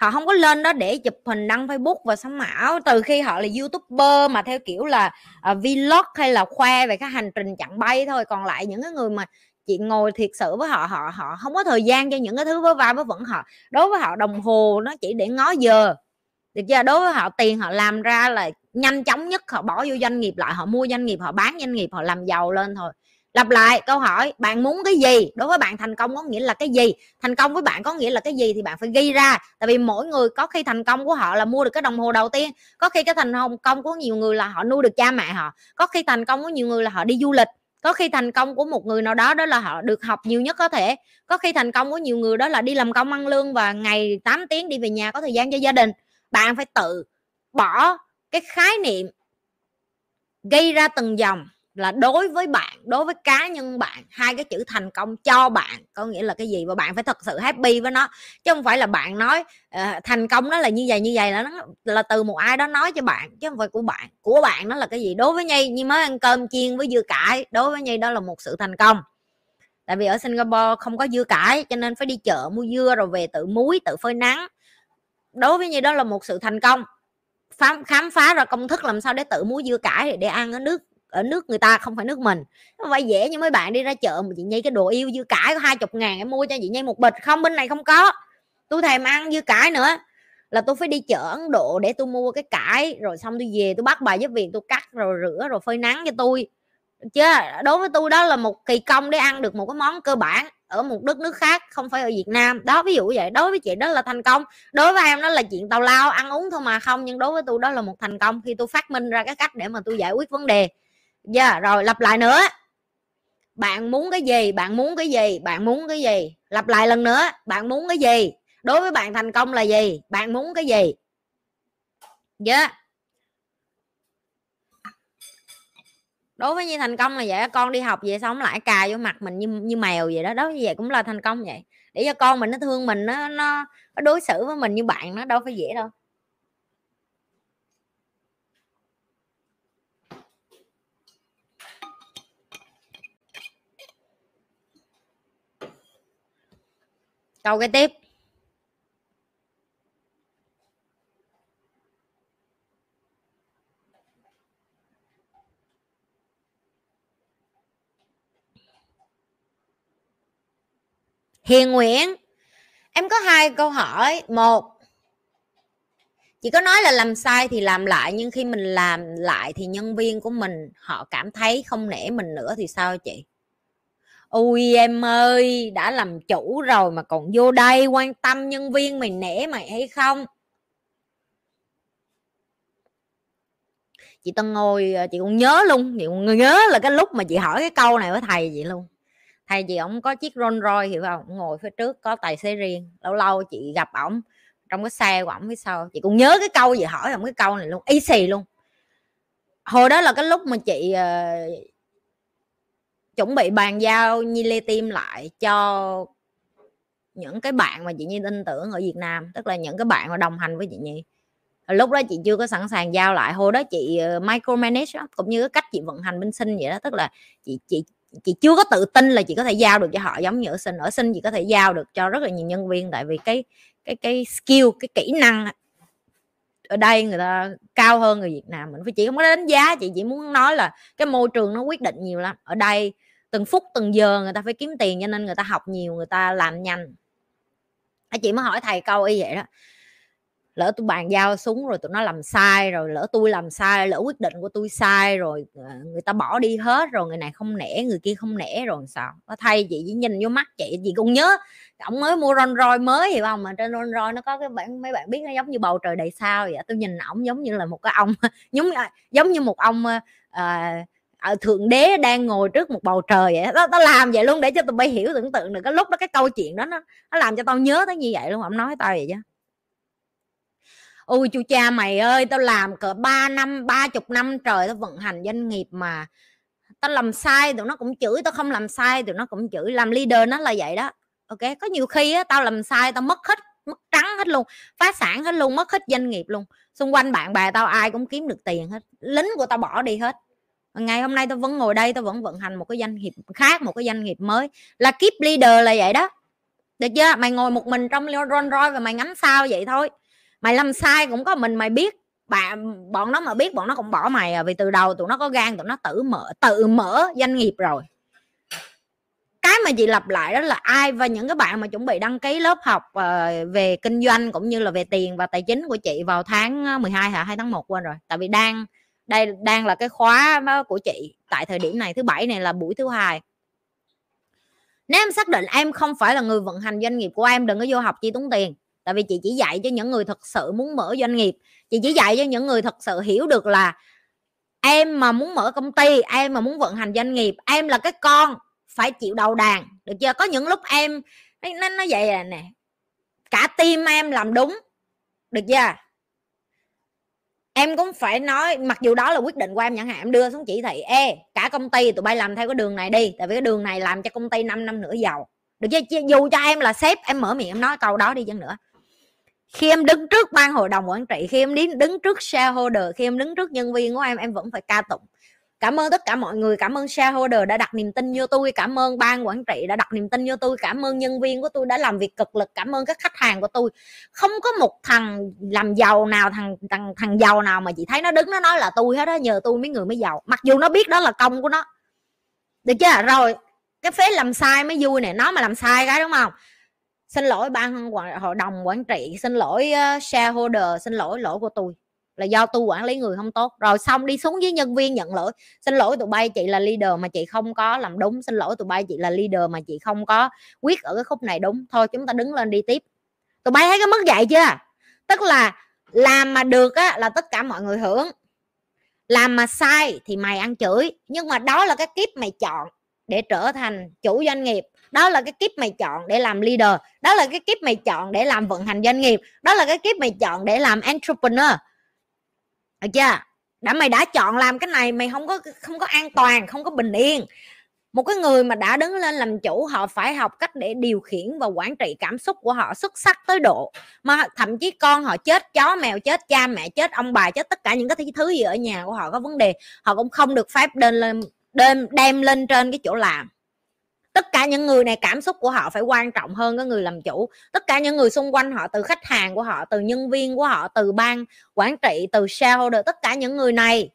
[SPEAKER 1] Họ không có lên đó để chụp hình đăng facebook và sống ảo. Từ khi họ là youtuber mà theo kiểu là uh, vlog hay là khoe về cái hành trình chặng bay thôi còn lại những cái người mà chị ngồi thiệt sự với họ họ họ không có thời gian cho những cái thứ với vai với vẫn họ. Đối với họ đồng hồ nó chỉ để ngó giờ. Được chưa? Đối với họ tiền họ làm ra là nhanh chóng nhất họ bỏ vô doanh nghiệp lại họ mua doanh nghiệp họ bán doanh nghiệp họ làm giàu lên thôi lặp lại câu hỏi, bạn muốn cái gì? Đối với bạn thành công có nghĩa là cái gì? Thành công với bạn có nghĩa là cái gì thì bạn phải ghi ra. Tại vì mỗi người có khi thành công của họ là mua được cái đồng hồ đầu tiên, có khi cái thành công của nhiều người là họ nuôi được cha mẹ họ, có khi thành công của nhiều người là họ đi du lịch, có khi thành công của một người nào đó đó là họ được học nhiều nhất có thể, có khi thành công của nhiều người đó là đi làm công ăn lương và ngày 8 tiếng đi về nhà có thời gian cho gia đình. Bạn phải tự bỏ cái khái niệm gây ra từng dòng là đối với bạn đối với cá nhân bạn hai cái chữ thành công cho bạn có nghĩa là cái gì? Và bạn phải thật sự happy với nó chứ không phải là bạn nói uh, thành công nó là như vậy như vậy là nó là từ một ai đó nói cho bạn chứ không phải của bạn. Của bạn nó là cái gì? Đối với nhi như mới ăn cơm chiên với dưa cải đối với nhi đó là một sự thành công. Tại vì ở singapore không có dưa cải cho nên phải đi chợ mua dưa rồi về tự muối tự phơi nắng. Đối với nhi đó là một sự thành công. Khám khám phá ra công thức làm sao để tự muối dưa cải để ăn ở nước ở nước người ta, không phải nước mình. Không phải dễ như mấy bạn đi ra chợ mà chị nhi cái đồ yêu dưa cải có hai chục ngàn em mua cho chị nhi một bịch, không, bên này không có. Tôi thèm ăn dưa cải nữa. Là tôi phải đi chợ Ấn Độ để tôi mua cái cải, rồi xong tôi về tôi bắt bà giúp việc, tôi cắt, rồi rửa, rồi phơi nắng cho tôi. Chứ đối với tôi đó là một kỳ công để ăn được một cái món cơ bản ở một đất nước khác, không phải ở Việt Nam. Đó, ví dụ vậy. Đối với chị đó là thành công. Đối với em đó là chuyện tào lao, ăn uống thôi mà không, nhưng đối với tôi đó là một thành công khi tôi phát minh ra cái cách để mà tôi giải quyết vấn đề yeah, rồi lặp lại nữa. Bạn muốn cái gì bạn muốn cái gì bạn muốn cái gì? Lặp lại lần nữa bạn muốn cái gì? Đối với bạn thành công là gì? Bạn muốn cái gì? Dạ. Yeah. đối với như thành công là vậy con đi học về xong lại cài vô mặt mình như như mèo vậy đó đó như vậy cũng là thành công vậy. Để cho con mình nó thương mình nó nó, nó đối xử với mình như bạn nó đâu phải dễ đâu. Câu cái tiếp. Hiền Nguyễn, em có hai câu hỏi. Một chị có nói là làm sai thì làm lại, nhưng khi mình làm lại thì nhân viên của mình họ cảm thấy không nể mình nữa thì sao chị? Ui em ơi đã làm chủ rồi mà còn vô đây quan tâm nhân viên mày nể mày hay không? Chị tân ngồi ờ, chị cũng nhớ luôn chị cũng nhớ là cái lúc mà chị hỏi cái câu này với thầy vậy luôn. Thầy chị ổng có chiếc Rolls Royce hiểu không? Ngồi phía trước có tài xế riêng lâu lâu chị gặp ổng trong cái xe của ổng phía sau. Chị cũng nhớ cái câu gì hỏi ổng cái câu này luôn y xì luôn. Hồi đó là cái lúc mà chị uh, chuẩn bị bàn giao Nhi Lê Tim lại cho những cái bạn mà chị Nhi tin tưởng ở Việt Nam tức là những cái bạn mà đồng hành với chị Nhi. Lúc đó chị chưa có sẵn sàng giao lại hồi đó chị ờ, micromanage đó, cũng như cái cách chị vận hành bên sinh vậy đó tức là chị chị chị chưa có tự tin là chị có thể giao được cho họ giống như ở sinh. Ở sinh chị có thể giao được cho rất là nhiều nhân viên tại vì cái cái cái skill cái kỹ năng ở đây người ta cao hơn người Việt Nam mình. Phải chị không có đánh giá chị chỉ muốn nói là cái môi trường nó quyết định nhiều lắm. Ở đây từng phút từng giờ người ta phải kiếm tiền cho nên người ta học nhiều người ta làm nhanh. Chị mới hỏi thầy câu y vậy đó lỡ tôi bàn giao súng rồi tụi nó làm sai rồi lỡ tôi làm sai lỡ quyết định của tôi sai rồi ờ, người ta bỏ đi hết rồi người này không nể người kia không nể rồi sao? Có thay chị chỉ nhìn vô mắt chị chị cũng nhớ ổng mới mua Rolls Royce mới hiểu không? Mà trên Rolls Royce nó có cái bạn mấy bạn biết nó giống như bầu trời đầy sao vậy tôi nhìn ổng giống như là một cái ông giống giống như một ông uh, Ờ, thượng đế đang ngồi trước một bầu trời vậy đó tao làm vậy luôn để cho tụi bay hiểu tưởng tượng được cái lúc đó cái câu chuyện đó nó nó làm cho tao nhớ tới như vậy luôn, ông nói tao vậy chứ. Ôi chú cha mày ơi, tao làm cỡ 3 năm, ba chục năm trời tao vận hành doanh nghiệp mà. Tao làm sai tụi nó cũng chửi, tao không làm sai tụi nó cũng chửi, làm leader nó là vậy đó. Ok, có nhiều khi á, tao làm sai tao mất hết, mất trắng hết luôn, phá sản hết luôn, mất hết doanh nghiệp luôn. Xung quanh bạn bè tao ai cũng kiếm được tiền hết, lính của tao bỏ đi hết ngày hôm nay tôi vẫn ngồi đây tôi vẫn vận hành một cái doanh nghiệp khác, một cái doanh nghiệp mới. Là keep leader là vậy đó. Được chưa? Mày ngồi một mình trong Rolls Royce và mày ngắm sao vậy thôi. Mày làm sai cũng có mình mày biết. Bạn bọn nó mà biết, bọn nó cũng bỏ mày à vì từ đầu tụi nó có gan, tụi nó tự mở tự mở doanh nghiệp rồi. Cái mà chị lặp lại đó là ai và những cái bạn mà chuẩn bị đăng ký lớp học ờ, về kinh doanh cũng như là về tiền và tài chính của chị vào tháng ờ, 12 hả? 2 tháng 1 quên rồi. Tại vì đang đây đang là cái khóa của chị. Tại thời điểm này thứ bảy này là buổi thứ hai. Nếu em xác định em không phải là người vận hành doanh nghiệp của em, đừng có vô học chi tốn tiền. Tại vì chị chỉ dạy cho những người thật sự muốn mở doanh nghiệp. Chị chỉ dạy cho những người thật sự hiểu được là em mà muốn mở công ty, em mà muốn vận hành doanh nghiệp, em là cái con phải chịu đầu đàn. Được chưa? Có những lúc em, nó nó vậy à nè. Cả tim em làm đúng. Được chưa? Em cũng phải nói, mặc dù đó là quyết định của em chẳng hạn, em đưa xuống chỉ thị e cả công ty tụi bay làm theo cái đường này đi, tại vì cái đường này làm cho công ty 5 năm nữa giàu. Được chưa dù cho em là sếp, em mở miệng em nói câu đó đi chăng nữa. Khi em đứng trước ban hội đồng quản trị, khi em đứng đứng trước shareholder, khi em đứng trước nhân viên của em em vẫn phải ca tụng cảm ơn tất cả mọi người, cảm ơn shareholder đã đặt niềm tin vô tôi, cảm ơn ban quản trị đã đặt niềm tin vô tôi, cảm ơn nhân viên của tôi đã làm việc cực lực, cảm ơn các khách hàng của tôi. Không có một thằng làm giàu nào, thằng thằng thằng giàu nào mà chị thấy nó đứng nó nói là tôi hết á, nhờ tôi mấy người mới giàu. Mặc dù nó biết đó là công của nó. Được chưa? Rồi, cái phế làm sai mới vui nè, nó mà làm sai cái đúng không? Xin lỗi ban hội đồng quản trị, xin lỗi ờ, shareholder, xin lỗi lỗi của tôi là do tu quản lý người không tốt. Rồi xong đi xuống với nhân viên nhận lỗi. Xin lỗi tụi bay, chị là leader mà chị không có làm đúng. Xin lỗi tụi bay, chị là leader mà chị không có quyết ở cái khúc này đúng. Thôi chúng ta đứng lên đi tiếp. Tụi bay thấy cái mức dạy chưa? Tức là làm mà được á là tất cả mọi người hưởng. Làm mà sai thì mày ăn chửi. Nhưng mà đó là cái kiếp mày chọn để trở thành chủ doanh nghiệp. Đó là cái kiếp mày chọn để làm leader. Đó là cái kiếp mày chọn để làm vận hành doanh nghiệp. Đó là cái kiếp mày chọn để làm entrepreneur được chưa? Đã mày đã chọn làm cái này, mày không có không có an toàn, không có bình yên. Một cái người mà đã đứng lên làm chủ, họ phải học cách để điều khiển và quản trị cảm xúc của họ xuất sắc tới độ mà thậm chí con họ chết, chó mèo chết, cha mẹ chết, ông bà chết, tất cả những cái thứ gì ở nhà của họ có vấn đề, họ cũng không được phép đem lên đem đem lên trên cái chỗ làm tất cả những người này cảm xúc của họ phải quan trọng hơn cái người làm chủ. Tất cả những người xung quanh họ, từ khách hàng của họ, từ nhân viên của họ, từ ban quản trị, từ shareholder, tất cả những người này,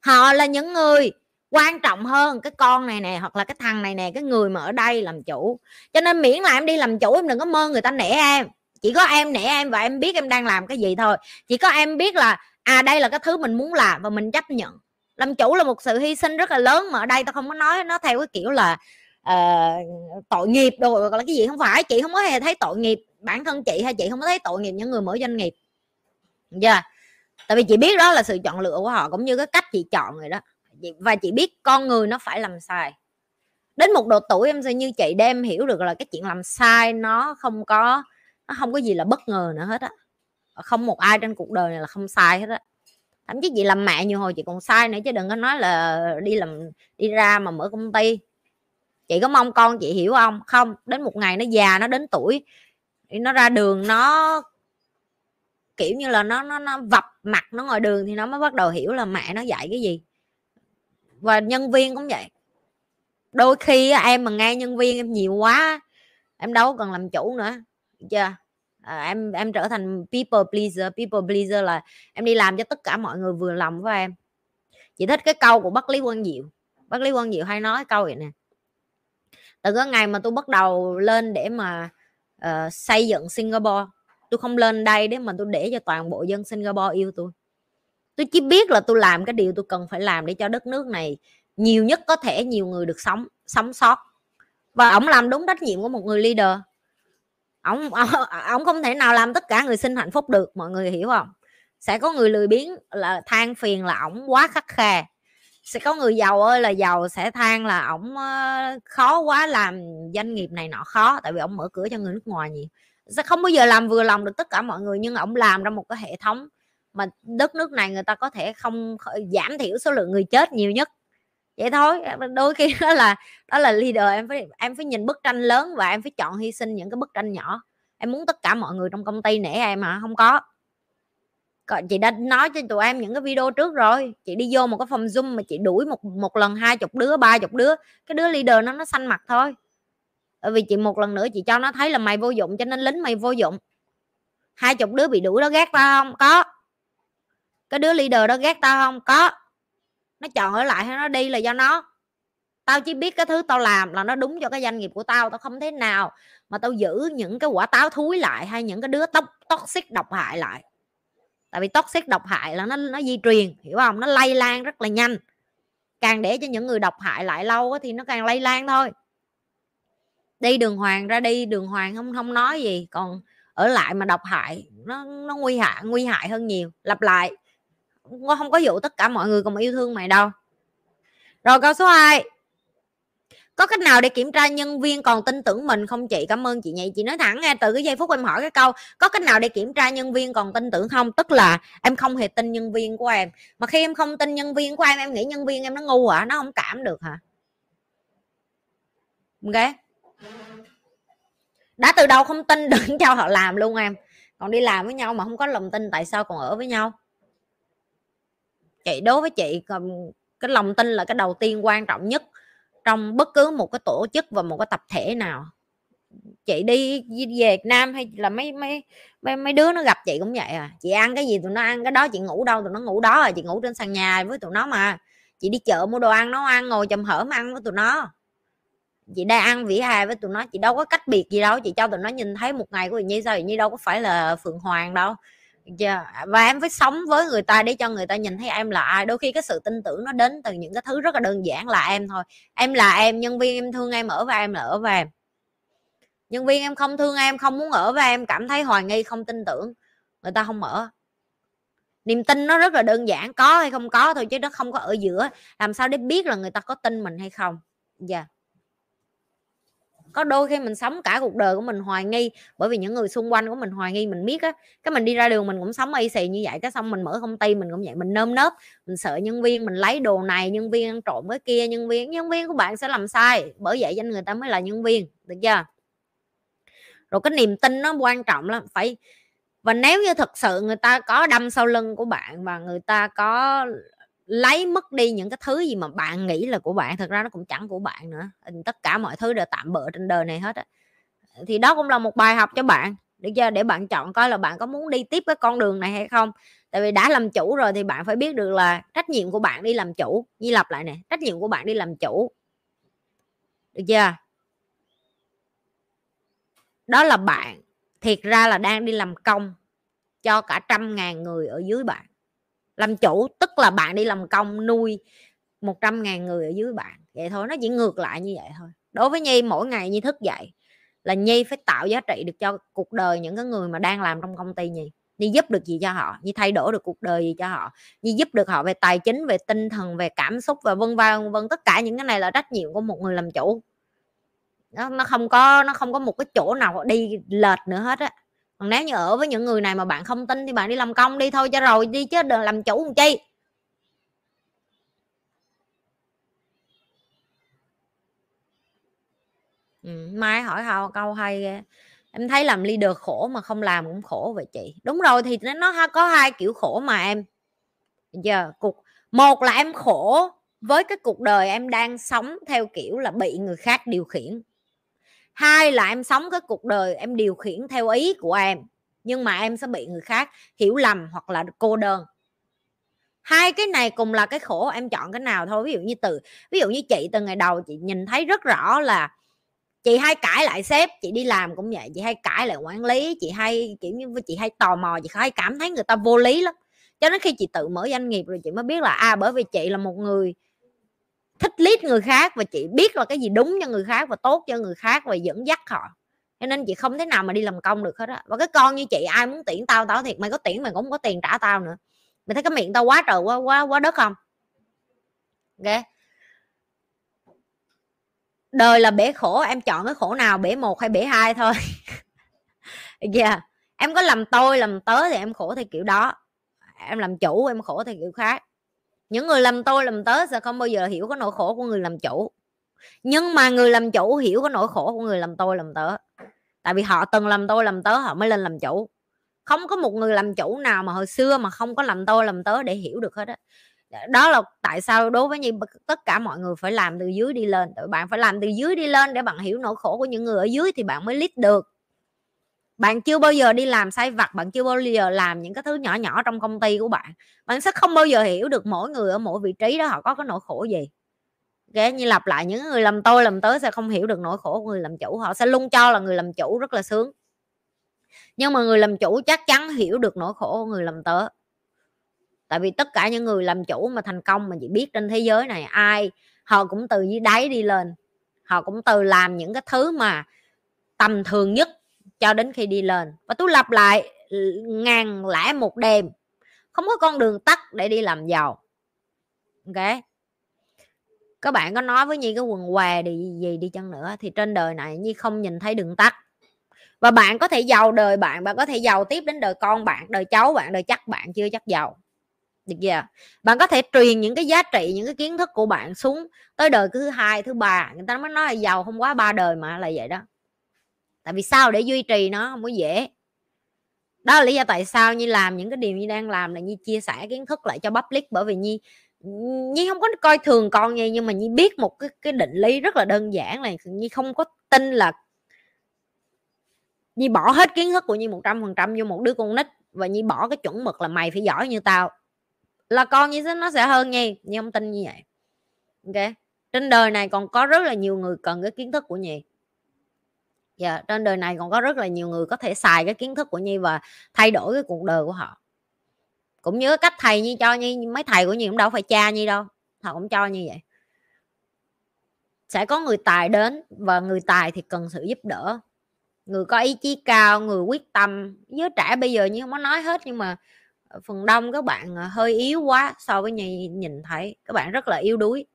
[SPEAKER 1] họ là những người quan trọng hơn cái con này nè, hoặc là cái thằng này nè, cái người mà ở đây làm chủ. Cho nên miễn là em đi làm chủ, em đừng có mơ người ta nể em. Chỉ có em nể em và em biết em đang làm cái gì thôi. Chỉ có em biết là à đây là cái thứ mình muốn làm và mình chấp nhận. Làm chủ là một sự hy sinh rất là lớn mà ở đây tao không có nói, nó theo cái kiểu là uh, tội nghiệp đồ là cái gì không phải chị không có hề thấy tội nghiệp bản thân chị hay chị không có thấy tội nghiệp những người mở doanh nghiệp. Dạ. yeah. tại vì chị biết đó là sự chọn lựa của họ cũng như cái cách chị chọn rồi đó. Và chị biết con người nó phải làm sai. Đến một độ tuổi em sẽ như chị đem hiểu được là cái chuyện làm sai nó không có nó không có gì là bất ngờ nữa hết á. Không một ai trên cuộc đời này là không sai hết á. Thậm chí chị làm mẹ nhiều hồi chị còn sai nữa chứ đừng có nói là đi làm đi ra mà mở công ty chị có mong con chị hiểu không? Không đến một ngày nó già nó đến tuổi nó ra đường nó kiểu như là nó nó nó vập mặt nó ngoài đường thì nó mới bắt đầu hiểu là mẹ nó dạy cái gì. Và nhân viên cũng vậy. Đôi khi em mà nghe nhân viên em nhiều quá em đâu cần làm chủ nữa chưa? À, em em trở thành people pleaser people pleaser là em đi làm cho tất cả mọi người vừa lòng với em. Chị thích cái câu của bác lý quang diệu. Bác lý quang diệu hay nói câu vậy nè từ cái ngày mà tôi bắt đầu lên để mà uh, xây dựng singapore. Tôi không lên đây để mà tôi để cho toàn bộ dân singapore yêu tôi. Tôi chỉ biết là tôi làm cái điều tôi cần phải làm để cho đất nước này nhiều nhất có thể nhiều người được sống sống sót. Và ông làm đúng trách nhiệm của một người leader. Ông ông không thể nào làm tất cả người sinh hạnh phúc được mọi người hiểu không? Sẽ có người lười biếng là than phiền là ổng quá khắc khe sẽ có người giàu ơi, là giàu sẽ than là ổng khó quá làm doanh nghiệp này nọ khó, tại vì ổng mở cửa cho người nước ngoài nhiều. Sẽ không bao giờ làm vừa lòng được tất cả mọi người, nhưng ổng làm ra một cái hệ thống mà đất nước này người ta có thể không giảm thiểu số lượng người chết nhiều nhất. Vậy thôi đôi khi đó là đó là leader, em phải em phải nhìn bức tranh lớn và em phải chọn hy sinh những cái bức tranh nhỏ. Em muốn tất cả mọi người trong công ty nể em mà không có còn chị đã nói cho tụi em những cái video trước rồi. Chị đi vô một cái phòng zoom mà chị đuổi một một lần hai chục đứa, ba chục đứa, cái đứa leader nó nó xanh mặt thôi. Bởi vì chị một lần nữa chị cho nó thấy là mày vô dụng cho nên lính mày vô dụng. Hai chục đứa bị đuổi nó ghét tao không? Có. Cái đứa leader đó ghét tao không? Có. Nó chọn ở lại hay nó đi là do nó. Tao chỉ biết cái thứ tao làm là nó đúng cho cái doanh nghiệp của tao tao không thế nào mà tao giữ những cái quả táo thúi lại hay những cái đứa tóc, toxic độc hại lại tại vì toxic độc hại là nó nó di truyền, hiểu không? Nó lây lan rất là nhanh. Càng để cho những người độc hại lại lâu thì nó càng lây lan thôi. Đi đường hoàng ra đi, đường hoàng không không nói gì. Còn ở lại mà độc hại, nó nó nguy hại nguy hại hơn nhiều. Lặp lại, không có dụ tất cả mọi người cùng yêu thương mày đâu. Rồi câu số 2 có cách nào để kiểm tra nhân viên còn tin tưởng mình không chị? Cảm ơn chị nhị chị nói thẳng nghe từ cái giây phút em hỏi cái câu, có cách nào để kiểm tra nhân viên còn tin tưởng không? Tức là em không hề tin nhân viên của em. Mà khi em không tin nhân viên của em em nghĩ nhân viên em nó ngu hả nó không cảm được hả? Ok. Đã từ đầu không tin đừng cho họ làm luôn em. Còn đi làm với nhau mà không có lòng tin, tại sao còn ở với nhau? Chị, đối với chị cái lòng tin là cái đầu tiên quan trọng nhất trong bất cứ một cái tổ chức và một cái tập thể nào. Chị đi về Việt Nam hay là mấy mấy mấy, mấy đứa nó gặp chị cũng vậy à. Chị ăn cái gì tụi nó ăn cái đó chị ngủ đâu tụi nó ngủ đó à chị ngủ trên sàn nhà với tụi nó mà. Chị đi chợ mua đồ ăn nó ăn ngồi chầm hởm ăn với tụi nó. Chị đang ăn vỉa hè với tụi nó chị đâu có cách biệt gì đâu. Chị cho tụi nó nhìn thấy một ngày của chị nhi sao chị nhi đâu có phải là phượng hoàng đâu. Dạ, và em phải sống với người ta để cho người ta nhìn thấy em là ai. Đôi khi cái sự tin tưởng nó đến từ những cái thứ rất là đơn giản là em thôi. Em là em, nhân viên em thương em ở và em là ở và em. Nhân viên em không thương em, không muốn ở với em cảm thấy hoài nghi, không tin tưởng. Người ta không ở. Niềm tin nó rất là đơn giản, có hay không có thôi chứ nó không có ở giữa. Làm sao để biết là người ta có tin mình hay không? Dạ. yeah có đôi khi mình sống cả cuộc đời của mình hoài nghi, bởi vì những người xung quanh của mình hoài nghi mình biết á, cái mình đi ra đường mình cũng sống y xì như vậy, cái xong mình mở công ty mình cũng vậy, mình nơm nớp, mình sợ nhân viên mình lấy đồ này, nhân viên ăn trộm cái kia, nhân viên nhân viên của bạn sẽ làm sai, bởi vậy danh người ta mới là nhân viên, được chưa? Rồi cái niềm tin nó quan trọng lắm, phải, và nếu như thật sự người ta có đâm sau lưng của bạn và người ta có lấy mất đi những cái thứ gì mà bạn nghĩ là của bạn, thật ra nó cũng chẳng của bạn nữa. Tất cả mọi thứ đều tạm bỡ trên đời này hết á. Thì đó cũng là một bài học cho bạn được chưa để bạn chọn coi là bạn có muốn đi tiếp cái con đường này hay không. Tại vì đã làm chủ rồi thì bạn phải biết được là trách nhiệm của bạn đi làm chủ. Như lặp lại này trách nhiệm của bạn đi làm chủ. Được chưa? Đó là bạn, thiệt ra là đang đi làm công cho cả trăm ngàn người ở dưới bạn làm chủ tức là bạn đi làm công nuôi 100 ngàn người ở dưới bạn. Vậy thôi nó chỉ ngược lại như vậy thôi. Đối với nhi mỗi ngày nhi thức dậy là nhi phải tạo giá trị được cho cuộc đời những cái người mà đang làm trong công ty nhi. Nhi giúp được gì cho họ? Nhi thay đổi được cuộc đời gì cho họ? Nhi giúp được họ về tài chính về tinh thần về cảm xúc và vân vân vân. Tất cả những cái này là trách nhiệm của một người làm chủ. Nó, nó không có nó không có một cái chỗ nào đi lệch nữa hết á còn nếu như ở với những người này mà bạn không tin thì bạn đi làm công đi thôi cho rồi đi chứ đừng làm chủ làm chi. Ừ, mai hỏi hao câu hay ghê. Em thấy làm leader khổ mà không làm cũng khổ vậy chị. Đúng rồi thì nó có hai kiểu khổ mà em. Giờ cục một là em khổ với cái cuộc đời em đang sống theo kiểu là bị người khác điều khiển hai là em sống cái cuộc đời, em điều khiển theo ý của em, nhưng mà em sẽ bị người khác hiểu lầm hoặc là cô đơn. Hai cái này cùng là cái khổ, em chọn cái nào thôi. Ví dụ như từ, ví dụ như chị từ ngày đầu chị nhìn thấy rất rõ là chị hay cãi lại sếp, chị đi làm cũng vậy, chị hay cãi lại quản lý, chị hay, kiểu như, chị hay tò mò, chị hay cảm thấy người ta vô lý lắm. Cho đến khi chị tự mở doanh nghiệp rồi chị mới biết là à bởi vì chị là một người thích lít người khác và chị biết là cái gì đúng cho người khác và tốt cho người khác và dẫn dắt họ. Cho nên chị không thể nào mà đi làm công được hết á. Và cái con như chị, ai muốn tiễn tao tao thiệt, mày có tiễn mày cũng không có tiền trả tao nữa. Mày thấy cái miệng tao quá trời, quá quá quá đất không? Ok. Đời là bể khổ, em chọn cái khổ nào, bể một hay bể hai thôi. Yeah. em có làm tôi, làm tớ thì em khổ thì kiểu đó. Em làm chủ, em khổ thì kiểu khác những người làm tôi làm tớ sẽ không bao giờ hiểu cái nỗi khổ của người làm chủ. Nhưng mà người làm chủ hiểu cái nỗi khổ của người làm tôi làm tớ. Tại vì họ từng làm tôi làm tớ, họ mới lên làm chủ. Không có một người làm chủ nào mà hồi xưa mà không có làm tôi làm tớ để hiểu được hết á. Đó là tại sao đối với như tất cả mọi người phải làm từ dưới đi lên. Bạn phải làm từ dưới đi lên để bạn hiểu nỗi khổ của những người ở dưới thì bạn mới lít được bạn chưa bao giờ đi làm sai vặt, bạn chưa bao giờ làm những cái thứ nhỏ nhỏ trong công ty của bạn. Bạn sẽ không bao giờ hiểu được mỗi người ở mỗi vị trí đó họ có cái nỗi khổ gì. Ghé như lặp lại những người làm tôi, làm tới sẽ không hiểu được nỗi khổ của người làm chủ, họ sẽ luôn cho là người làm chủ rất là sướng. Nhưng mà người làm chủ chắc chắn hiểu được nỗi khổ của người làm tớ. Tại vì tất cả những người làm chủ mà thành công mà chị biết trên thế giới này, ai, họ cũng từ dưới đáy đi lên. Họ cũng từ làm những cái thứ mà tầm thường nhất cho đến khi đi lên. Và tôi lặp lại ngàn lẻ một đêm, không có con đường tắt để đi làm giàu. Ok? Các bạn có nói với nhi cái quần què đi, gì đi chăng nữa thì trên đời này nhi không nhìn thấy đường tắt. Và bạn có thể giàu đời bạn bạn có thể giàu tiếp đến đời con bạn, đời cháu bạn, đời chắc bạn chưa chắc giàu. Được chưa? Bạn có thể truyền những cái giá trị, những cái kiến thức của bạn xuống tới đời thứ hai, thứ ba. Người ta mới nói là giàu không quá ba đời mà là vậy đó tại vì sao? Để duy trì nó, không có dễ. Đó là lý do tại sao như làm những cái điều như đang làm là như chia sẻ kiến thức lại cho public. Bởi vì nhi nhi không có coi thường con nhi, nhưng mà nhi biết một cái cái định lý rất là đơn giản là nhi không có tin là nhi bỏ hết kiến thức của nhi một trăm phần trăm vô một đứa con nít. Và nhi bỏ cái chuẩn mực là mày phải giỏi như tao. Là con như thế nó sẽ hơn nhi. Nhi không tin như vậy. Ok? Trên đời này còn có rất là nhiều người cần cái kiến thức của nhi dạ trên đời này còn có rất là nhiều người có thể xài cái kiến thức của nhi và thay đổi cái cuộc đời của họ. Cũng nhớ cách thầy như cho như mấy thầy của nhi cũng đâu phải cha nhi đâu, họ cũng cho như vậy. Sẽ có người tài đến và người tài thì cần sự giúp đỡ. Người có ý chí cao, người quyết tâm. Giới trẻ bây giờ như không có nói hết nhưng mà ờ, phần đông các bạn ờ, hơi yếu quá so với nhi nhìn thấy. Các bạn rất là yếu đuối.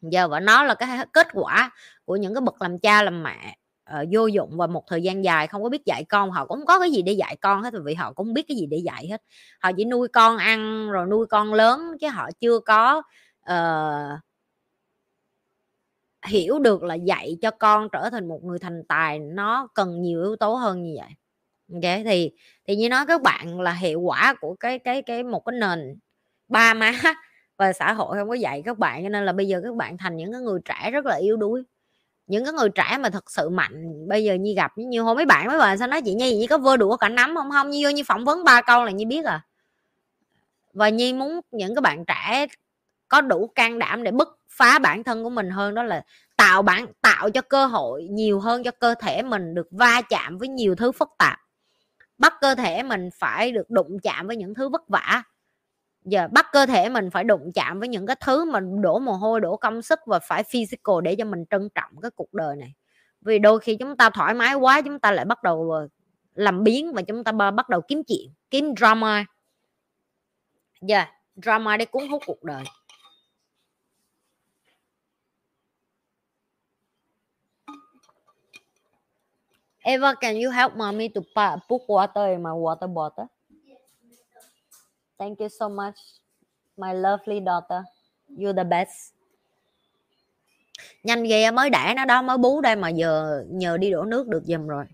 [SPEAKER 1] Giờ và nó là cái kết quả của những cái bậc làm cha, làm mẹ uh, vô dụng và một thời gian dài không có biết dạy con họ cũng có cái gì để dạy con hết vì họ cũng biết cái gì để dạy hết. Họ chỉ nuôi con ăn rồi nuôi con lớn chứ họ chưa có uh, hiểu được là dạy cho con trở thành một người thành tài nó cần nhiều yếu tố hơn như vậy. Ok thì thì như nói các bạn là hiệu quả của cái cái cái một cái nền ba má và xã hội không có dạy các bạn cho nên là bây giờ các bạn thành những cái người trẻ rất là yếu đuối những cái người trẻ mà thật sự mạnh, bây giờ như gặp như hôm mấy bạn mấy bạn sao nói chị nhi như có vơ đũa cả nắm không? Không như vô như phỏng vấn ba câu là như biết à và nhi muốn những cái bạn trẻ có đủ can đảm để bứt phá bản thân của mình hơn, đó là tạo bản, tạo cho cơ hội nhiều hơn cho cơ thể mình được va chạm với nhiều thứ phức tạp. Bắt cơ thể mình phải được đụng chạm với những thứ vất vả giờ bắt cơ thể mình phải đụng chạm với những cái thứ mà đổ mồ hôi đổ công sức và phải physical để cho mình trân trọng cái cuộc đời này. Vì đôi khi chúng ta thoải mái quá chúng ta lại bắt đầu ờ, làm biến và chúng ta bắt đầu kiếm chuyện kiếm drama. Dạ yeah, drama để cuốn hút cuộc đời. Eva, can you help mommy to put water in my water bottle? Thank you so much, my lovely daughter. You're the best. Nhanh ghê mới đẻ nó đó mới bú đây mà giờ nhờ đi đổ nước được giùm rồi.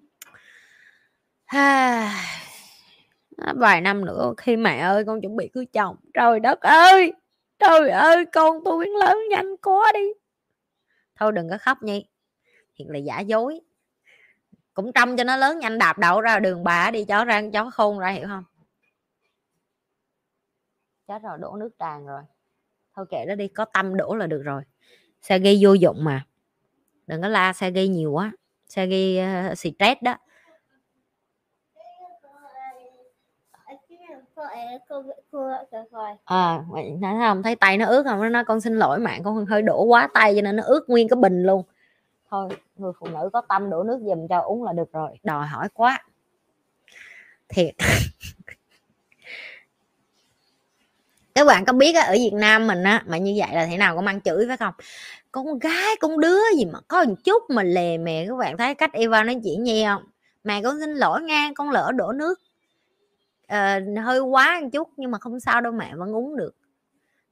[SPEAKER 1] Vài năm nữa khi mẹ ơi con chuẩn bị cưới chồng. Trời đất ơi. Trời ơi con tôi biến lớn nhanh quá đi. Thôi đừng có khóc nhi. Thiệt là giả dối cũng trông cho nó lớn nhanh đạp đậu ra đường bà đi chó ra chó khôn ra hiểu không chết rồi đổ nước tràn rồi. Thôi kệ nó đi có tâm đổ là được rồi. Xe gây vô dụng mà. Đừng có la xe gây nhiều quá. Xe gây uh, stress đó. Ờ, à thấy không thấy tay nó ướt không? Nó nói con xin lỗi mạng con hơi đổ quá tay cho nên nó ướt nguyên cái bình luôn. Thôi người phụ nữ có tâm đổ nước dùm cho uống là được rồi. Đòi hỏi quá. Thiệt. các bạn có biết ở Việt Nam mình á mà như vậy là thế nào có mang chửi phải không? Con gái con đứa gì mà có một chút mà lề mề các bạn thấy cách Eva nói chuyện như không? Mẹ con xin lỗi nha con lỡ đổ nước. À, hơi quá một chút nhưng mà không sao đâu mẹ vẫn uống được.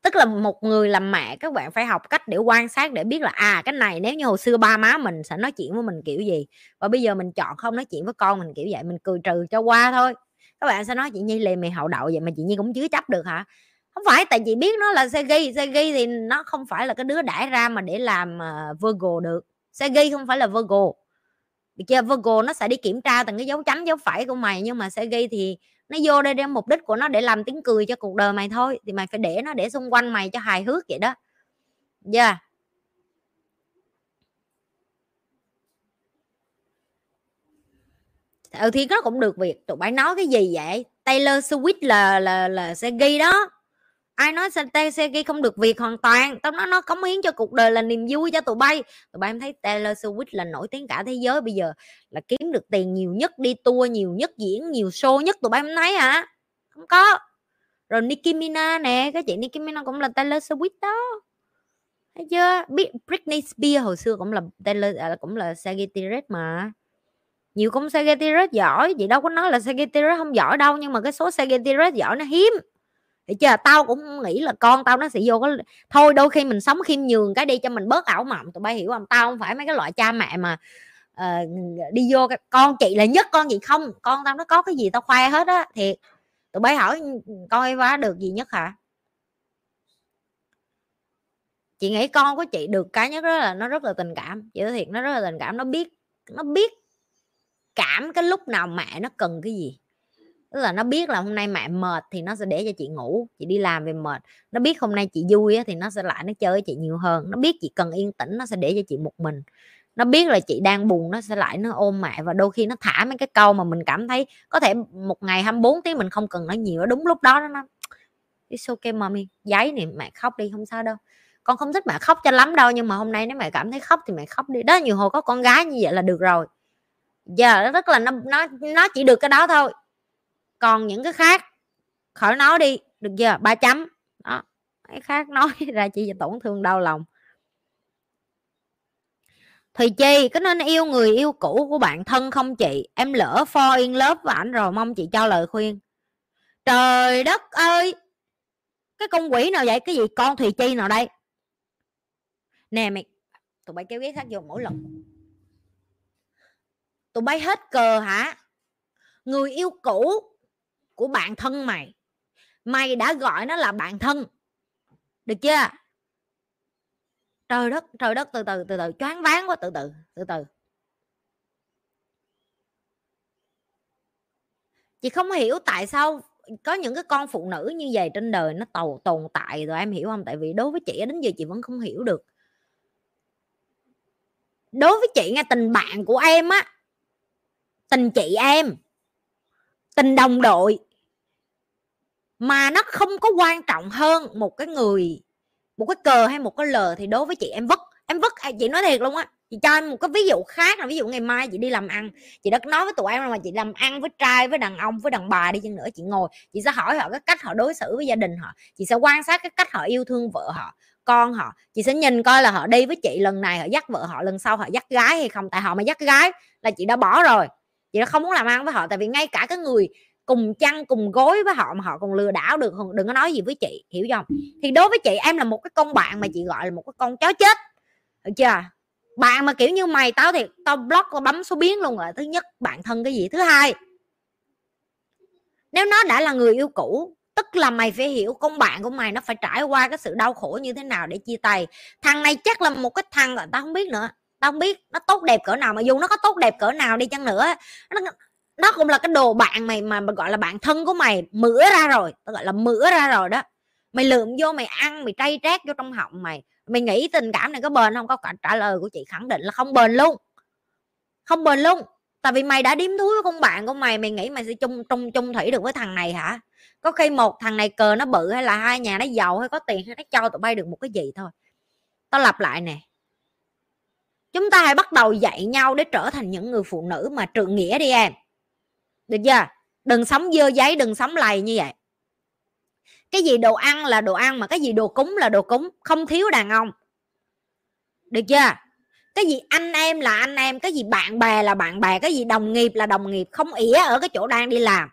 [SPEAKER 1] Tức là một người làm mẹ các bạn phải học cách để quan sát để biết là à cái này nếu như hồi xưa ba má mình sẽ nói chuyện với mình kiểu gì và bây giờ mình chọn không nói chuyện với con mình kiểu vậy mình cười trừ cho qua thôi. Các bạn sẽ nói chị nhi lề mày hậu đậu vậy mà chị nhi cũng chứa chấp được hả? Không phải tại chị biết nó là xe ghi xe ghi thì nó không phải là cái đứa đãi ra mà để làm uh, virgo được. Xe ghi không phải là virgo. Được chưa? Virgo nó sẽ đi kiểm tra từng cái dấu chấm dấu phải của mày nhưng mà xe ghi thì nó vô đây để mục đích của nó để làm tiếng cười cho cuộc đời mày thôi. Thì mày phải để nó để xung quanh mày cho hài hước vậy đó. Yeah ừ thì nó cũng được việc tụi bay nói cái gì vậy? Taylor Swift là là là sẽ ghi đó ai nói Segi không được việc hoàn toàn? Tao nói nó cống hiến cho cuộc đời là niềm vui cho tụi bay. Tụi bay em thấy Taylor Swift là nổi tiếng cả thế giới. Bây giờ là kiếm được tiền nhiều nhất đi tour nhiều nhất diễn nhiều show nhất tụi bay em thấy hả? Không có. Rồi Nicki Minaj nè cái chị Nicki Minaj cũng là Taylor Swift đó. Thấy chưa? Biết Britney Spears hồi xưa cũng là Taylor à, cũng là Sagittarius mà. Nhiều cũng Sagittarius giỏi. Chị đâu có nói là Sagittarius không giỏi đâu nhưng mà cái số Sagittarius giỏi nó hiếm thì chưa? Tao cũng nghĩ là con tao nó sẽ vô cái thôi đôi khi mình sống khiêm nhường cái đi cho mình bớt ảo mộng. Tụi bay hiểu không? Tao không phải mấy cái loại cha mẹ mà uh, đi vô con chị là nhất con gì không. Con tao nó có cái gì tao khoe hết á thiệt. Tụi bay hỏi ừ, con Eva được gì nhất hả? Chị nghĩ con của chị được cái nhất đó là nó rất là tình cảm. Chị nói thiệt nó rất là tình cảm. Nó biết nó biết cảm cái lúc nào mẹ nó cần cái gì tức là nó biết là hôm nay mẹ mệt thì nó sẽ để cho chị ngủ chị đi làm về mệt. Nó biết hôm nay chị vui thì nó sẽ lại nó chơi với chị nhiều hơn. Nó biết chị cần yên tĩnh nó sẽ để cho chị một mình. Nó biết là chị đang buồn nó sẽ lại nó ôm mẹ và đôi khi nó thả mấy cái câu mà mình cảm thấy có thể một ngày 24 tiếng mình không cần nói nhiều đúng lúc đó nó it's okay mommy. Giấy này mẹ khóc đi không sao đâu. Con không thích mẹ khóc cho lắm đâu nhưng mà hôm nay nếu mẹ cảm thấy khóc thì mẹ khóc đi. Đó nhiều hồi có con gái như vậy là được rồi. Giờ yeah, rất là nó nó nó chỉ được cái đó thôi còn những cái khác, khỏi nói đi, được chưa? Ba chấm. Đó, cái khác nói ra chị tổn thương đau lòng. Thùy Chi, có nên yêu người yêu cũ của bạn thân không chị? Em lỡ for in lớp với ảnh rồi, mong chị cho lời khuyên. Trời đất ơi! Cái con quỷ nào vậy? Cái gì? Con Thùy Chi nào đây? Nè mày tụi bay kéo ghế khác vô mỗi lần. Tụi bay hết cờ hả? Người yêu cũ của bạn thân mày. Mày đã gọi nó là bạn thân. Được chưa? Trời đất trời đất, từ từ từ từ, choáng váng quá, từ từ từ từ. Chị không hiểu tại sao có những cái con phụ nữ như vậy trên đời nó tồn tồn tại rồi, em hiểu không? Tại vì đối với chị đến giờ chị vẫn không hiểu được. Đối với chị nghe, tình bạn của em á, tình chị em, tình đồng đội mà nó không có quan trọng hơn một cái người, một cái cờ hay một cái lờ thì đối với chị em vứt em vứt à, chị nói thiệt luôn á. Chị cho em một cái ví dụ khác là ví dụ ngày mai chị đi làm ăn, chị đã nói với tụi em là chị làm ăn với trai, với đàn ông, với đàn bà đi chăng nữa, chị ngồi, chị sẽ hỏi họ cái cách họ đối xử với gia đình họ, chị sẽ quan sát cái cách họ yêu thương vợ họ, con họ, chị sẽ nhìn coi là họ đi với chị lần này họ dắt vợ họ, lần sau họ dắt gái hay không, tại họ mà dắt gái là chị đã bỏ rồi, chị đã không muốn làm ăn với họ. Tại vì ngay cả cái người cùng chăn, cùng gối với họ mà họ còn lừa đảo được đừng có nói gì với chị, hiểu không thì đối với chị, em là một cái con bạn mà chị gọi là một cái con chó chết được chưa? Bạn mà, kiểu như, mày tao thì tao block, tao bấm số biến luôn rồi, thứ nhất, bạn thân cái gì? Thứ hai, nếu nó đã là người yêu cũ, tức là mày phải hiểu con bạn của mày nó phải trải qua cái sự đau khổ như thế nào để chia tay. Thằng này chắc là một cái thằng, tao không biết nữa, tao không biết nó tốt đẹp cỡ nào mà dù nó có tốt đẹp cỡ nào đi chăng nữa, nó nó cũng là cái đồ bạn mày mà, mà gọi là bạn thân của mày mửa ra rồi tao gọi là mửa ra rồi đó. Mày lượm vô mày ăn mày trây trát vô trong họng mày. Mày nghĩ tình cảm này có bền không? Có cả trả lời của chị khẳng định là không bền luôn. Không bền luôn. Tại vì mày đã điếm thúi với con bạn của mày mày nghĩ mày sẽ chung chung chung thủy được với thằng này hả? Có khi một thằng này cờ nó bự hay là hai nhà nó giàu hay có tiền hay nó cho tụi bay được một cái gì thôi. Tao lặp lại nè. Chúng ta hãy bắt đầu dạy nhau để trở thành những người phụ nữ mà trượng nghĩa đi em được chưa? Đừng sống dơ giấy, đừng sống lầy như vậy. Cái gì đồ ăn là đồ ăn mà cái gì đồ cúng là đồ cúng, không thiếu đàn ông. Được chưa? Cái gì anh em là anh em, cái gì bạn bè là bạn bè, cái gì đồng nghiệp là đồng nghiệp, không ỉa ở cái chỗ đang đi làm.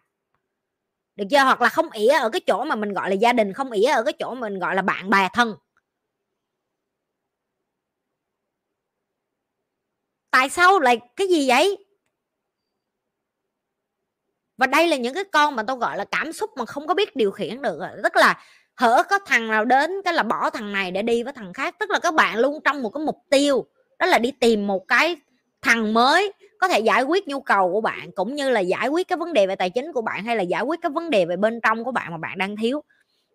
[SPEAKER 1] Được chưa? Hoặc là không ỉa ở cái chỗ mà mình gọi là gia đình, không ỉa ở cái chỗ mình gọi là bạn bè thân. Tại sao lại cái gì vậy? Và đây là những cái con mà tôi gọi là, cảm xúc mà không có biết điều khiển được tức là hở có thằng nào đến cái là bỏ thằng này để đi với thằng khác. Tức là các bạn luôn trong một cái mục tiêu, đó là đi tìm một cái thằng mới có thể giải quyết nhu cầu của bạn, cũng như là giải quyết cái vấn đề về tài chính của bạn, hay là giải quyết cái vấn đề về bên trong của bạn mà bạn đang thiếu.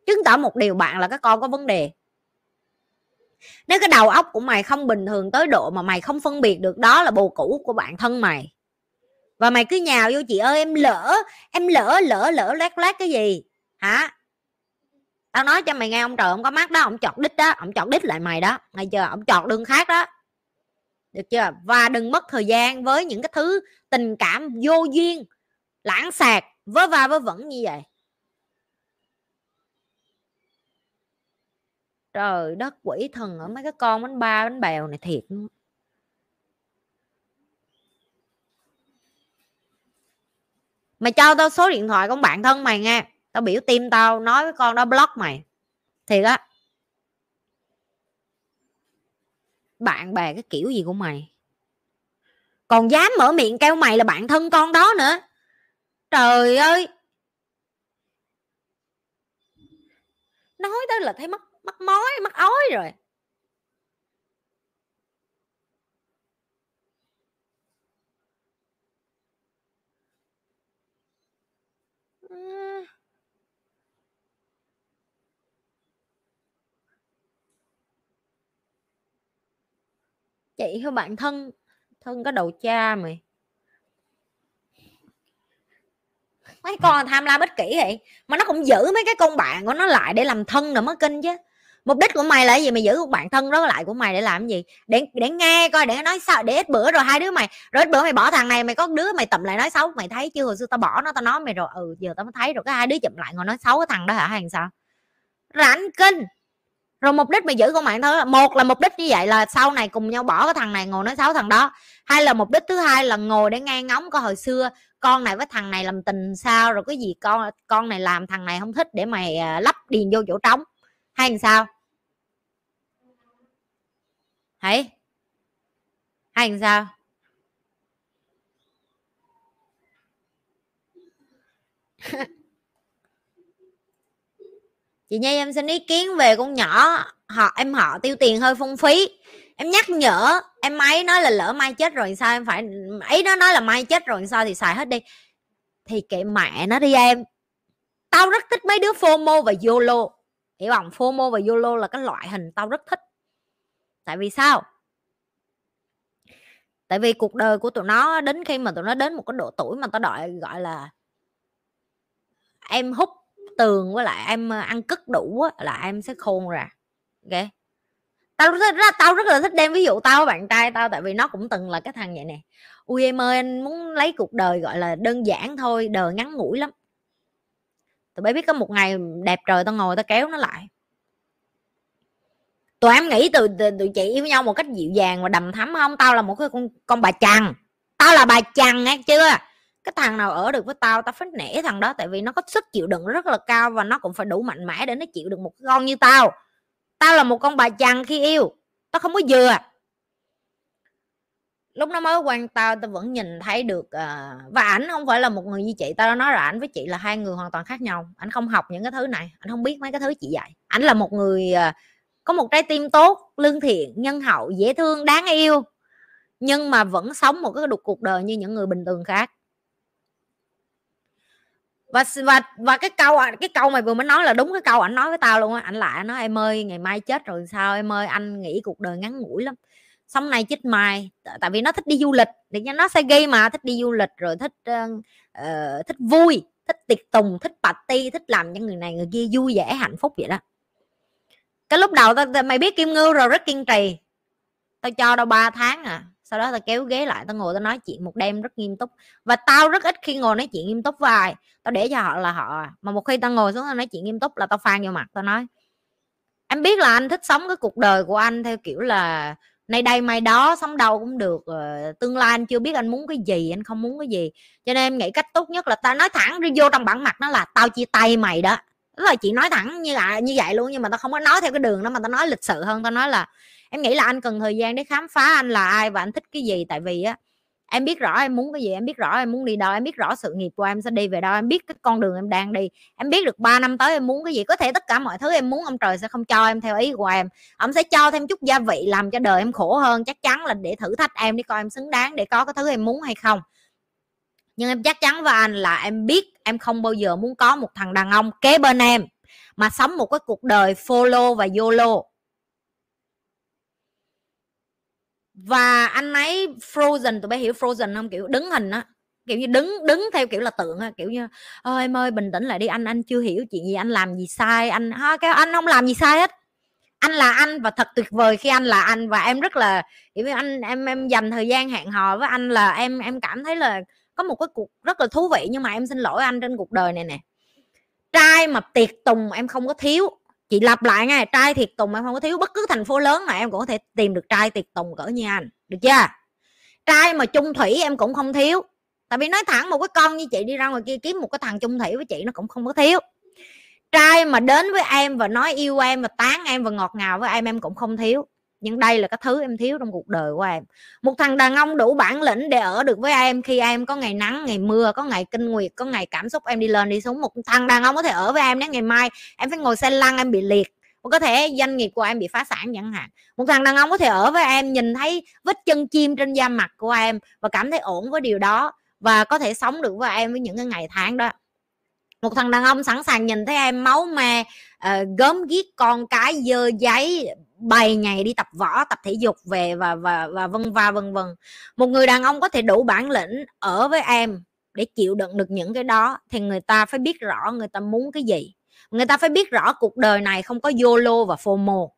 [SPEAKER 1] Chứng tỏ một điều bạn là cái con có vấn đề. Nếu cái đầu óc của mày không bình thường tới độ mà mày không phân biệt được đó là bồ cũ của bạn thân mày và mày cứ nhào vô chị ơi, em lỡ em lỡ lỡ lỡ lát lát cái gì? Hả? Tao nói cho mày nghe, ông trời không có mắt đó, ông chọt đít đó, ông chọt đít lại mày đó. Nghe chưa ông chọt đường khác đó. Được chưa? Và đừng mất thời gian với những cái thứ tình cảm vô duyên, lãng sạc vớ va vớ vẩn như vậy. Trời đất, quỷ thần ở mấy cái con bánh ba, bánh bèo này thiệt mày cho tao số điện thoại con bạn thân mày nghe. Tao biểu tim tao, nói với con đó block mày. Thiệt á. Bạn bè cái kiểu gì của mày? Còn dám mở miệng kêu mày là bạn thân con đó nữa. Trời ơi. Nói tới là thấy mất mất mói mất ói rồi. Chị thôi bạn thân? Thân có đầu cha mày mấy con tham lam ích kỷ vậy? Mà nó cũng giữ mấy cái con bạn của nó lại để làm thân nữa mới kinh chứ mục đích của mày là gì? Mày giữ một bạn thân đó lại của mày để làm gì? Để để nghe coi, để nói sao? Để ít bữa rồi hai đứa mày, rồi ít bữa mày bỏ thằng này, mày có đứa mày tụm lại nói xấu. Mày thấy chưa? Hồi xưa tao bỏ nó, tao nói mày rồi. Ừ giờ tao mới thấy rồi. Cái hai đứa chụm lại ngồi nói xấu cái thằng đó hả? Hay sao? Rảnh kinh. Rồi mục đích mày giữ con bạn thôi một là mục đích như vậy là sau này cùng nhau bỏ cái thằng này ngồi nói xấu thằng đó. Hay là mục đích thứ hai là ngồi để nghe ngóng coi hồi xưa con này với thằng này làm tình sao, rồi cái gì con con này làm thằng này không thích để mày à, lắp điền vô chỗ trống hay làm sao? Hãy. Hay làm sao? Chị nhi, em xin ý kiến về con nhỏ. Họ, em họ tiêu tiền hơi phung phí. Em nhắc nhở, em ấy nói là lỡ mai chết rồi sao em phải ấy nó nói là mai chết rồi sao thì xài hết đi. Thì kệ mẹ nó đi em. Tao rất thích mấy đứa fomo và yolo hiểu không fomo và yolo là cái loại hình tao rất thích. Tại vì sao? Tại vì cuộc đời của tụi nó đến khi mà tụi nó đến một cái độ tuổi mà tao đợi gọi là em hút tường với lại em ờ, ăn cất đủ á, là em sẽ khôn ra. Ok? Tao rất, rất tao rất là thích đem ví dụ tao với bạn trai tao tại vì nó cũng từng là cái thằng vậy nè. Ui em ơi anh muốn lấy cuộc đời gọi là đơn giản thôi đời ngắn ngủi lắm tụi bay biết có một ngày đẹp trời tao ngồi tao kéo nó lại. Tụi em nghĩ từ, tụi chị yêu nhau một cách dịu dàng và đầm thắm không? Tao là một cái con con bà chằn tao là bà chằn nghe chưa? Cái thằng nào ở được với tao tao phải nể thằng đó tại vì nó có sức chịu đựng rất là cao và nó cũng phải đủ mạnh mẽ để nó chịu được một con như tao. Tao là một con bà chằn khi yêu. Tao không có dừa lúc nó mới quan tao tao vẫn nhìn thấy được uh, và ảnh không phải là một người như chị tao đã nói là ảnh với chị là hai người hoàn toàn khác nhau. Ảnh không học những cái thứ này ảnh không biết mấy cái thứ chị dạy. Ảnh là một người uh, có một trái tim tốt lương thiện nhân hậu dễ thương đáng yêu nhưng mà vẫn sống một cái đục cuộc đời như những người bình thường khác. Và và và cái câu cái câu mày vừa mới nói là đúng cái câu ảnh nói với tao luôn á. Ảnh lại nói em ơi ngày mai chết rồi sao? Em ơi anh nghĩ cuộc đời ngắn ngủi lắm sống này chích mai tại vì nó thích đi du lịch để cho nó sẽ gây mà thích đi du lịch rồi thích uh, thích vui thích tiệc tùng thích party thích làm cho người này người kia vui vẻ hạnh phúc vậy đó. Cái lúc đầu tao mày biết kim ngưu rồi rất kiên trì. Tao cho đâu 3 tháng à sau đó tao kéo ghế lại tao ngồi tao nói chuyện một đêm rất nghiêm túc. Và tao rất ít khi ngồi nói chuyện nghiêm túc với ai. Tao để cho họ là họ mà một khi tao ngồi xuống tao nói chuyện nghiêm túc là tao phan vô mặt tao nói em biết là anh thích sống cái cuộc đời của anh theo kiểu là nay đây mai đó, sống đâu cũng được ờ, tương lai anh chưa biết anh muốn cái gì, anh không muốn cái gì. Cho nên em nghĩ cách tốt nhất là tao nói thẳng đi vô trong bản mặt nó là tao chia tay mày đó. Đó là chị nói thẳng như là, như vậy luôn, nhưng mà tao không có nói theo cái đường đó mà tao nói lịch sự hơn. Tao nói là, em nghĩ là anh cần thời gian để khám phá anh là ai và anh thích cái gì. Tại vì á em biết rõ em muốn cái gì, em biết rõ em muốn đi đâu, em biết rõ sự nghiệp của em sẽ đi về đâu, em biết cái con đường em đang đi. Em biết được 3 năm tới em muốn cái gì, có thể tất cả mọi thứ em muốn, ông trời sẽ không cho em theo ý của em. Ông sẽ cho thêm chút gia vị làm cho đời em khổ hơn, chắc chắn là để thử thách em, để coi em xứng đáng để có cái thứ em muốn hay không. Nhưng em chắc chắn với anh là em biết em không bao giờ muốn có một thằng đàn ông kế bên em, mà sống một cái cuộc đời follow và yolo và anh ấy frozen, tụi bé hiểu frozen không? Kiểu đứng hình á. Kiểu như đứng đứng theo kiểu là tượng á. Kiểu như ơi em ơi, bình tĩnh lại đi, anh anh chưa hiểu chuyện gì, anh làm gì sai, anh ha cái anh không làm gì sai hết. Anh là anh và thật tuyệt vời khi anh là anh. Và em rất là, kiểu như, anh, em em dành thời gian hẹn hò với anh là em em cảm thấy là có một cái cuộc rất là thú vị. Nhưng mà em xin lỗi anh trên cuộc đời này nè. Trai mà tiệc tùng em không có thiếu chị lặp lại nghe, trai thiệt tùng em không có thiếu bất cứ thành phố lớn mà em cũng có thể tìm được trai tiệc tùng cỡ như anh được chưa? Trai mà chung thủy em cũng không thiếu tại vì nói thẳng một cái con như chị đi ra ngoài kia kiếm một cái thằng chung thủy với chị nó cũng không có thiếu. Trai mà đến với em và nói yêu em và tán em và ngọt ngào với em em cũng không thiếu nhưng đây là cái thứ em thiếu trong cuộc đời của em. Một thằng đàn ông đủ bản lĩnh để ở được với em khi em có ngày nắng ngày mưa có ngày kinh nguyệt có ngày cảm xúc em đi lên đi xuống. Một thằng đàn ông có thể ở với em đến ngày mai em phải ngồi xe lăn em bị liệt. Hoặc có thể doanh nghiệp của em bị phá sản chẳng hạn. Một thằng đàn ông có thể ở với em nhìn thấy vết chân chim trên da mặt của em và cảm thấy ổn với điều đó và có thể sống được với em với những cái ngày tháng đó. Một thằng đàn ông sẵn sàng nhìn thấy em máu me uh, gớm ghiếc con cái dơ giấy bày ngày đi, tập võ, tập thể dục về và và và vân va, vân vân. Một người đàn ông có thể đủ bản lĩnh ở với em để chịu đựng được những cái đó thì người ta phải biết rõ người ta muốn cái gì. Người ta phải biết rõ cuộc đời này không có yolo và fomo.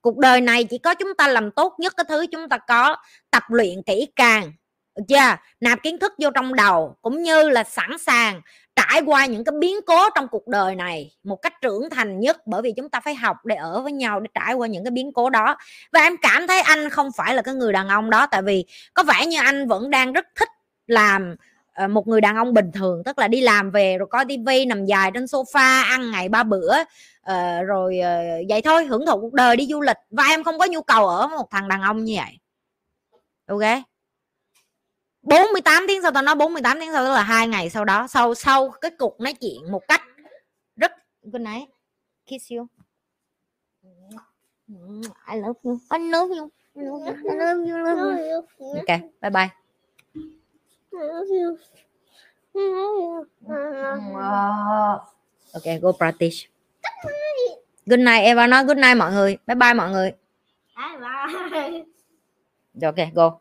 [SPEAKER 1] Cuộc đời này chỉ có chúng ta làm tốt nhất cái thứ chúng ta có, tập luyện kỹ càng được chưa nạp kiến thức vô trong đầu cũng như là sẵn sàng trải qua những cái biến cố trong cuộc đời này một cách trưởng thành nhất bởi vì chúng ta phải học để ở với nhau, để trải qua những cái biến cố đó. Và em cảm thấy anh không phải là cái người đàn ông đó, tại vì có vẻ như anh vẫn đang rất thích làm ờ, một người đàn ông bình thường, tức là đi làm về rồi coi tivi nằm dài trên sofa, ăn ngày ba bữa ờ, rồi ờ, vậy thôi, hưởng thụ cuộc đời, đi du lịch. Và em không có nhu cầu ở một thằng đàn ông như vậy. Ok? 48 tiếng sau tao nói 48 tiếng sau đó là hai ngày sau đó sau sau cái cuộc nói chuyện một cách rất good night kiss you. I love you. I love you. I love you. I love you, I love you. ok bye bye. Ok go practice. Good night Eva nói good night mọi người. Bye bye mọi người. Rồi ok go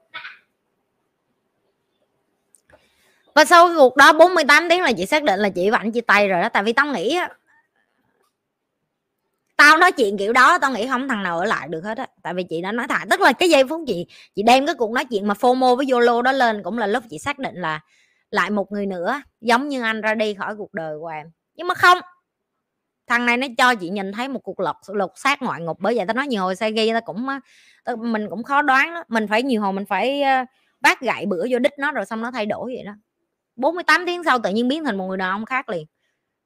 [SPEAKER 1] và sau cái cuộc đó 48 tiếng là chị xác định là chị và anh chia tay rồi đó, tại vì tao nghĩ tao nói chuyện kiểu đó, tao nghĩ không thằng nào ở lại được hết á. Tại vì chị đã nói thẳng, tức là cái giây phút chị chị đem cái cuộc nói chuyện mà fomo với yolo đó lên cũng là lúc chị xác định là lại một người nữa, giống như anh ra đi khỏi cuộc đời của em nhưng mà không. Thằng này nó cho chị nhìn thấy một cuộc lột lột xác ngoại ngục, bởi vậy tao nói nhiều hồi say ghi tao cũng ờ, mình cũng khó đoán đó. Mình phải nhiều hồi mình phải ờ, bác gậy bữa vô đích nó rồi xong nó thay đổi vậy đó. 48 tiếng sau tự nhiên biến thành một người đàn ông khác liền.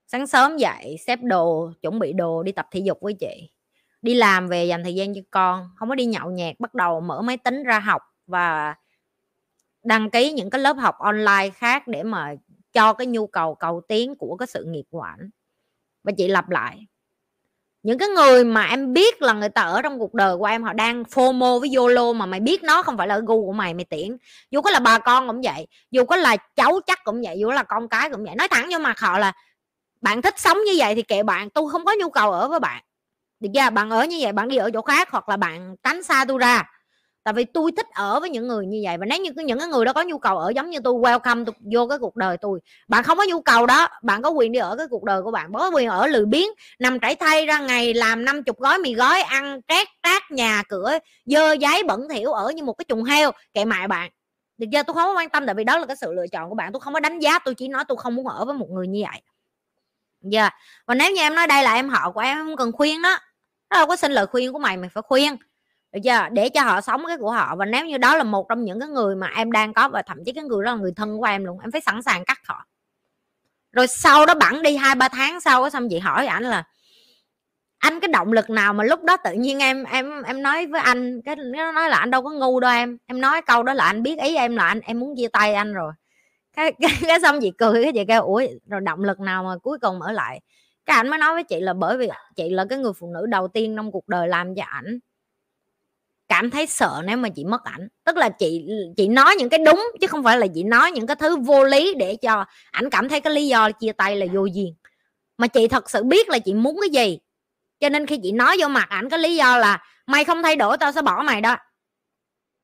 [SPEAKER 1] Sáng sớm dậy, xếp đồ, chuẩn bị đồ đi tập thể dục với chị. Đi làm về dành thời gian cho con, không có đi nhậu nhẹt, bắt đầu mở máy tính ra học và đăng ký những cái lớp học online khác để mà cho cái nhu cầu cầu tiến của cái sự nghiệp của ảnh. Và chị lặp lại những cái người mà em biết là người ta ở trong cuộc đời của em, họ đang fomo với yolo mà mày biết nó không phải là gu của mày mày tiễn. Dù có là bà con cũng vậy, dù có là cháu chắc cũng vậy, dù có là con cái cũng vậy. Nói thẳng vô mặt họ là, bạn thích sống như vậy thì kệ bạn, tôi không có nhu cầu ở với bạn. Được chưa bạn ở như vậy, bạn đi ở chỗ khác hoặc là bạn tránh xa tôi ra tại vì tôi thích ở với những người như vậy và nếu như những cái người đó có nhu cầu ở giống như tôi, welcome tôi vô cái cuộc đời tôi. Bạn không có nhu cầu đó, bạn có quyền đi ở cái cuộc đời của bạn. Có quyền ở lười biếng, nằm trải thay ra ngày, làm năm chục gói, mì gói, ăn trát trát nhà, cửa, dơ, giấy, bẩn thỉu ở như một cái chuồng heo, kệ mại bạn. Được chưa tôi không có quan tâm tại vì đó là cái sự lựa chọn của bạn. Tôi không có đánh giá, tôi chỉ nói tôi không muốn ở với một người như vậy. Dạ yeah. và nếu như em nói đây là em họ của em không cần khuyên đó. Đó đâu có xin lời khuyên của mày mày phải khuyên được chưa? Để cho họ sống cái của họ. Và nếu như đó là một trong những cái người mà em đang có và thậm chí cái người đó là người thân của em luôn em phải sẵn sàng cắt họ. Rồi sau đó bẵng đi hai ba tháng sau đó, xong chị hỏi ảnh là anh cái động lực nào mà lúc đó tự nhiên em em em nói với anh cái nó nói là anh đâu có ngu đâu em. Em nói câu đó là anh biết ý em là anh em muốn chia tay anh rồi. Cái cái, cái xong chị cười cái chị kêu ủa rồi động lực nào mà cuối cùng ở lại? Cái ảnh mới nói với chị là bởi vì chị là cái người phụ nữ đầu tiên trong cuộc đời làm cho ảnh cảm thấy sợ nếu mà chị mất ảnh. Tức là chị chị nói những cái đúng, chứ không phải là chị nói những cái thứ vô lý để cho ảnh cảm thấy cái lý do chia tay là vô duyên. Mà chị thật sự biết là chị muốn cái gì. Cho nên khi chị nói vô mặt ảnh, cái lý do là mày không thay đổi, tao sẽ bỏ mày đó.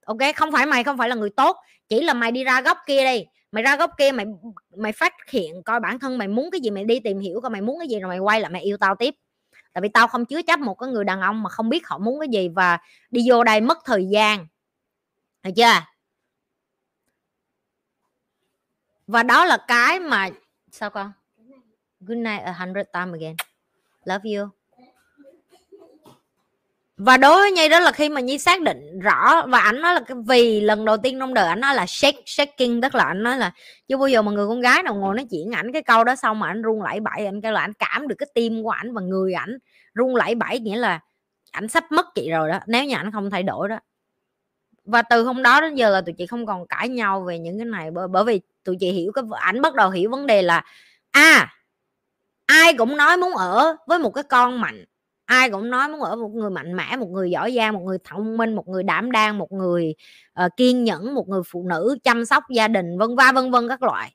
[SPEAKER 1] Ok? Không phải mày, không phải là người tốt. Chỉ là mày đi ra góc kia đi. Mày ra góc kia, mày mày phát hiện coi bản thân mày muốn cái gì, mày đi tìm hiểu coi mày muốn cái gì rồi mày quay lại mày yêu tao tiếp tại vì tao không chứa chấp một cái người đàn ông mà không biết họ muốn cái gì và đi vô đây mất thời gian. Được chưa? Và đó là cái mà sao con? Good night a hundred time again. Love you và đối với nhi đó là khi mà nhi xác định rõ và ảnh nói là vì lần đầu tiên trong đời ảnh nói là shake shaking tức là ảnh nói là chứ bao giờ mà người con gái nào ngồi nói chuyện ảnh cái câu đó xong mà ảnh run lẩy bẩy anh kêu là ảnh cảm được cái tim của ảnh và người ảnh run lẩy bẩy nghĩa là ảnh sắp mất chị rồi đó nếu như ảnh không thay đổi đó. Và từ hôm đó đến giờ là tụi chị không còn cãi nhau về những cái này bởi, bởi vì tụi chị hiểu cái ảnh bắt đầu hiểu vấn đề là a à, ai cũng nói muốn ở với một cái con mạnh ai cũng nói muốn ở một người mạnh mẽ một người giỏi giang một người thông minh một người đảm đang một người uh, kiên nhẫn một người phụ nữ chăm sóc gia đình vân va vân vân các loại.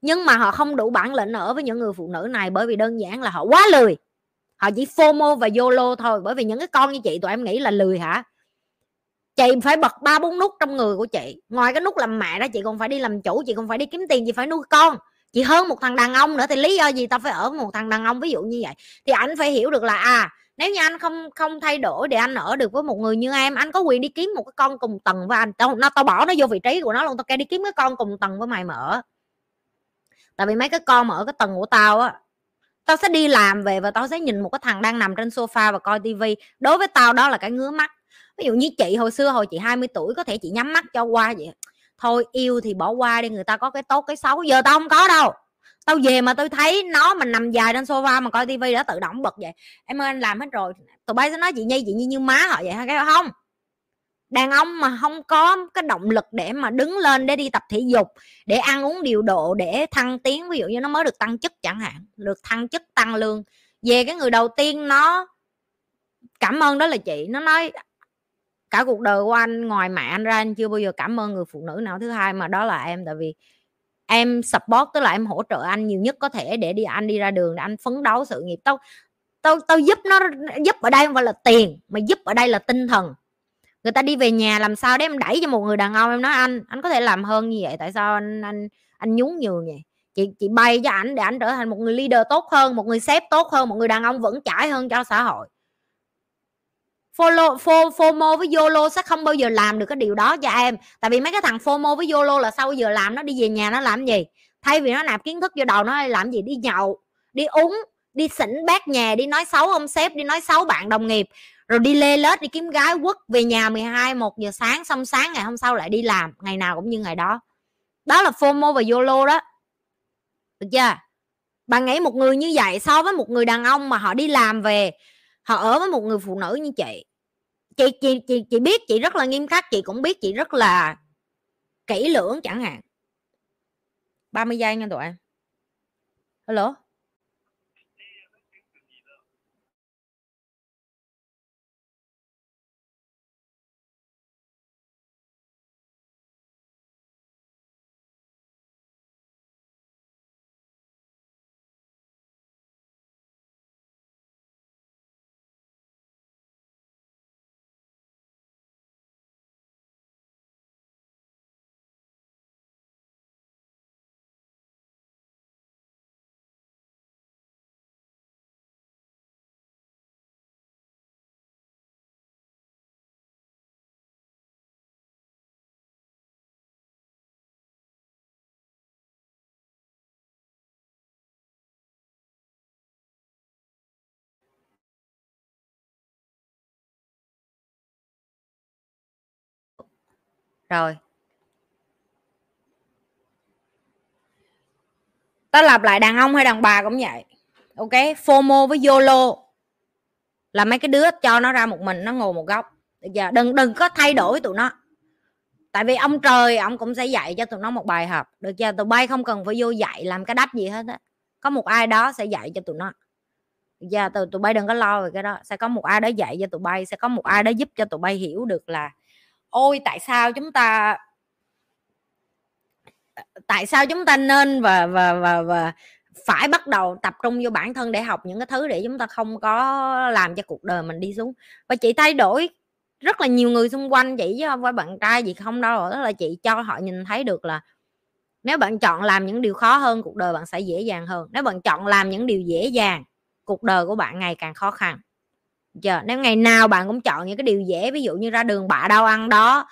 [SPEAKER 1] Nhưng mà họ không đủ bản lĩnh ở với những người phụ nữ này bởi vì đơn giản là họ quá lười. Họ chỉ fomo và yolo thôi bởi vì những cái con như chị tụi em nghĩ là lười hả? Chị phải bật ba bốn nút trong người của chị. Ngoài cái nút làm mẹ đó chị còn phải đi làm chủ chị còn phải đi kiếm tiền chị phải nuôi con chị hơn một thằng đàn ông nữa thì lý do gì tao phải ở với một thằng đàn ông ví dụ như vậy? Thì anh phải hiểu được là à nếu như anh không không thay đổi để anh ở được với một người như em, anh có quyền đi kiếm một cái con cùng tầng với anh. Tao nó tao bỏ nó vô vị trí của nó luôn, tao kêu đi kiếm cái con cùng tầng với mày mở tại vì mấy cái con mà ở cái tầng của tao á, tao sẽ đi làm về và tao sẽ nhìn một cái thằng đang nằm trên sofa và coi tivi đối với tao đó là cái ngứa mắt. Ví dụ như chị hồi xưa, hồi chị 20 tuổi, có thể chị nhắm mắt cho qua vậy thôi yêu thì bỏ qua đi, người ta có cái tốt, cái xấu. Giờ tao không có đâu. Tao về mà tôi thấy nó mình nằm dài trên sofa mà coi tivi đã tự động bật vậy. Em ơi, anh làm hết rồi. Tụi bay sẽ nói chị nhi chị nhi như má họ vậy hay cái không. Đàn ông mà không có cái động lực để mà đứng lên để đi tập thể dục, để ăn uống điều độ, để thăng tiến, ví dụ như nó mới được tăng chức chẳng hạn, được thăng chức, tăng lương. Về cái người đầu tiên nó cảm ơn đó là chị. Nó nói cả cuộc đời của anh, ngoài mẹ anh ra anh chưa bao giờ cảm ơn người phụ nữ nào. Thứ hai mà đó là em, tại vì em support, tức là em hỗ trợ anh nhiều nhất có thể để đi, anh đi ra đường để anh phấn đấu sự nghiệp. Tao tao tao giúp nó, giúp ở đây không phải là tiền, mà giúp ở đây là tinh thần. Người ta đi về nhà làm sao để em đẩy cho một người đàn ông? Em nói, anh anh có thể làm hơn như vậy, tại sao anh anh anh nhún nhường vậy? Chị chị bay cho ảnh để anh trở thành một người leader tốt hơn, một người sếp tốt hơn, một người đàn ông vững chãi hơn cho xã hội follow fomo với yolo sẽ không bao giờ làm được cái điều đó cho em. Tại vì mấy cái thằng fomo với yolo là sau giờ làm nó đi về nhà nó làm gì? Thay vì nó nạp kiến thức vô đầu nó làm gì? Đi nhậu, đi uống, đi xỉn bát nhà, đi nói xấu ông sếp, đi nói xấu bạn đồng nghiệp, rồi đi lê lết, đi kiếm gái quất về nhà 12 một giờ sáng, xong sáng ngày hôm sau lại đi làm, ngày nào cũng như ngày đó. Đó là fomo và yolo đó. Được chưa? Bạn nghĩ một người như vậy so với một người đàn ông mà họ đi làm về, họ ở với một người phụ nữ như chị chị chị chị chị biết chị rất là nghiêm khắc, chị cũng biết chị rất là kỹ lưỡng chẳng hạn. 30 giây nha tụi em. Hello? Rồi. Ta lặp lại đàn ông hay đàn bà cũng vậy. Ok fomo với yolo. Là mấy cái đứa cho nó ra một mình nó ngồi một góc. Được chưa đừng đừng có thay đổi tụi nó. Tại vì ông trời ông cũng sẽ dạy cho tụi nó một bài học. Được chưa? Tụi bay không cần phải vô dạy làm cái đách gì hết á. Có một ai đó sẽ dạy cho tụi nó. Được chưa tụi, tụi bay đừng có lo về cái đó. Sẽ có một ai đó dạy cho tụi bay sẽ có một ai đó giúp cho tụi bay hiểu được là ôi, tại sao chúng ta, tại sao chúng ta nên và và và và phải bắt đầu tập trung vô bản thân để học những cái thứ để chúng ta không có làm cho cuộc đời mình đi xuống? Và chị thay đổi rất là nhiều người xung quanh chị chứ không phải bạn trai gì không đâu đó là chị cho họ nhìn thấy được là nếu bạn chọn làm những điều khó hơn, cuộc đời bạn sẽ dễ dàng hơn. Nếu bạn chọn làm những điều dễ dàng, cuộc đời của bạn ngày càng khó khăn giờ nếu ngày nào bạn cũng chọn những cái điều dễ ví dụ như ra đường bạ đâu ăn đó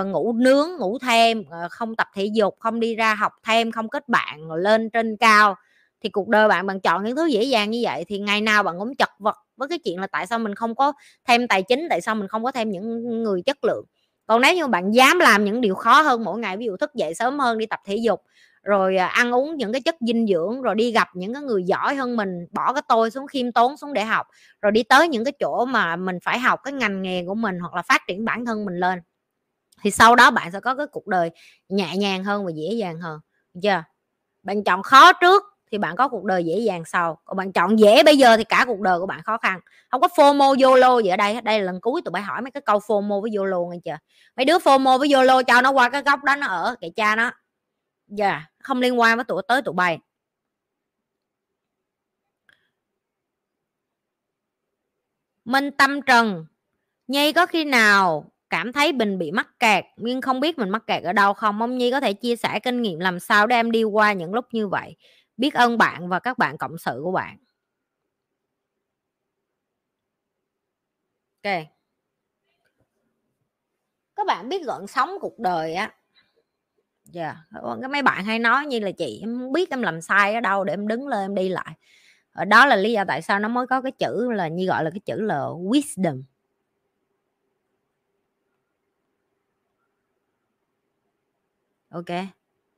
[SPEAKER 1] uh, ngủ nướng ngủ thêm uh, không tập thể dục không đi ra học thêm không kết bạn ờ, lên trên cao thì cuộc đời bạn bạn chọn những thứ dễ dàng như vậy thì ngày nào bạn cũng chật vật với cái chuyện là tại sao mình không có thêm tài chính tại sao mình không có thêm những người chất lượng. Còn nếu như bạn dám làm những điều khó hơn mỗi ngày ví dụ thức dậy sớm hơn đi tập thể dục rồi à, ăn uống những cái chất dinh dưỡng, rồi đi gặp những cái người giỏi hơn mình, bỏ cái tôi xuống, khiêm tốn xuống để học, rồi đi tới những cái chỗ mà mình phải học cái ngành nghề của mình hoặc là phát triển bản thân mình lên. Thì sau đó bạn sẽ có cái cuộc đời nhẹ nhàng hơn và dễ dàng hơn chưa chưa? Bạn chọn khó trước thì bạn có cuộc đời dễ dàng sau, còn bạn chọn dễ bây giờ thì cả cuộc đời của bạn khó khăn. Không có fomo yolo gì ở đây đây là lần cuối tụi bay hỏi mấy cái câu fomo với yolo nghe chưa? Mấy đứa fomo với yolo cho nó qua cái góc đó nó ở, kệ cha nó dạ yeah, không liên quan với tụi tới tụi bay. Minh tâm trần nhi có khi nào cảm thấy mình bị mắc kẹt? Nhưng không biết mình mắc kẹt ở đâu không? Mong nhi có thể chia sẻ kinh nghiệm làm sao để em đi qua những lúc như vậy. Biết ơn bạn và các bạn cộng sự của bạn. Ok. Các bạn biết gợn sóng cuộc đời á dạ yeah. cái mấy bạn hay nói như là chị em không biết em làm sai ở đâu để em đứng lên em đi lại ở đó là lý do tại sao nó mới có cái chữ là như gọi là cái chữ là wisdom ok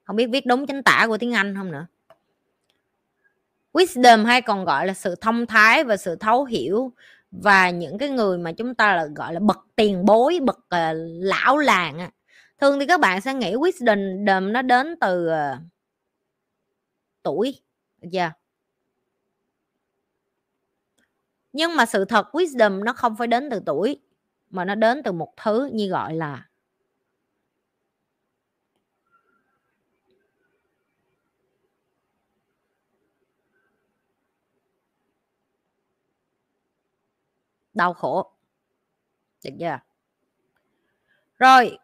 [SPEAKER 1] không biết viết đúng chính tả của tiếng anh không nữa wisdom hay còn gọi là sự thông thái và sự thấu hiểu và những cái người mà chúng ta là gọi là bậc tiền bối bậc uh, lão làng thường thì các bạn sẽ nghĩ wisdom đầm nó đến từ uh, tuổi giờ yeah. nhưng mà sự thật wisdom nó không phải đến từ tuổi mà nó đến từ một thứ như gọi là đau khổ được chưa rồi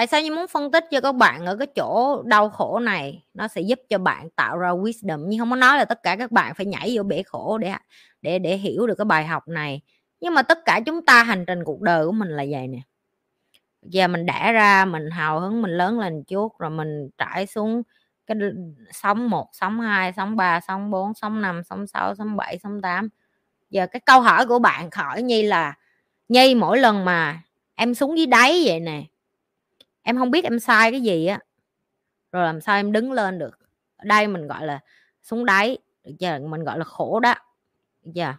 [SPEAKER 1] tại sao như muốn phân tích cho các bạn ở cái chỗ đau khổ này? Nó sẽ giúp cho bạn tạo ra wisdom. Nhưng không có nói là tất cả các bạn phải nhảy vô bể khổ để để để hiểu được cái bài học này. Nhưng mà tất cả chúng ta hành trình cuộc đời của mình là vậy nè. Giờ mình đẻ ra, mình hào hứng, mình lớn lên chút, rồi mình trải xuống cái sóng một sóng hai sóng ba sóng bốn sóng năm sóng sáu sóng bảy sóng tám. Giờ cái câu hỏi của bạn hỏi nhi là nhi mỗi lần mà em xuống dưới đáy vậy nè em không biết em sai cái gì á. Rồi làm sao em đứng lên được? Ở đây mình gọi là xuống đáy, được chưa? Mình gọi là khổ đó, được chưa?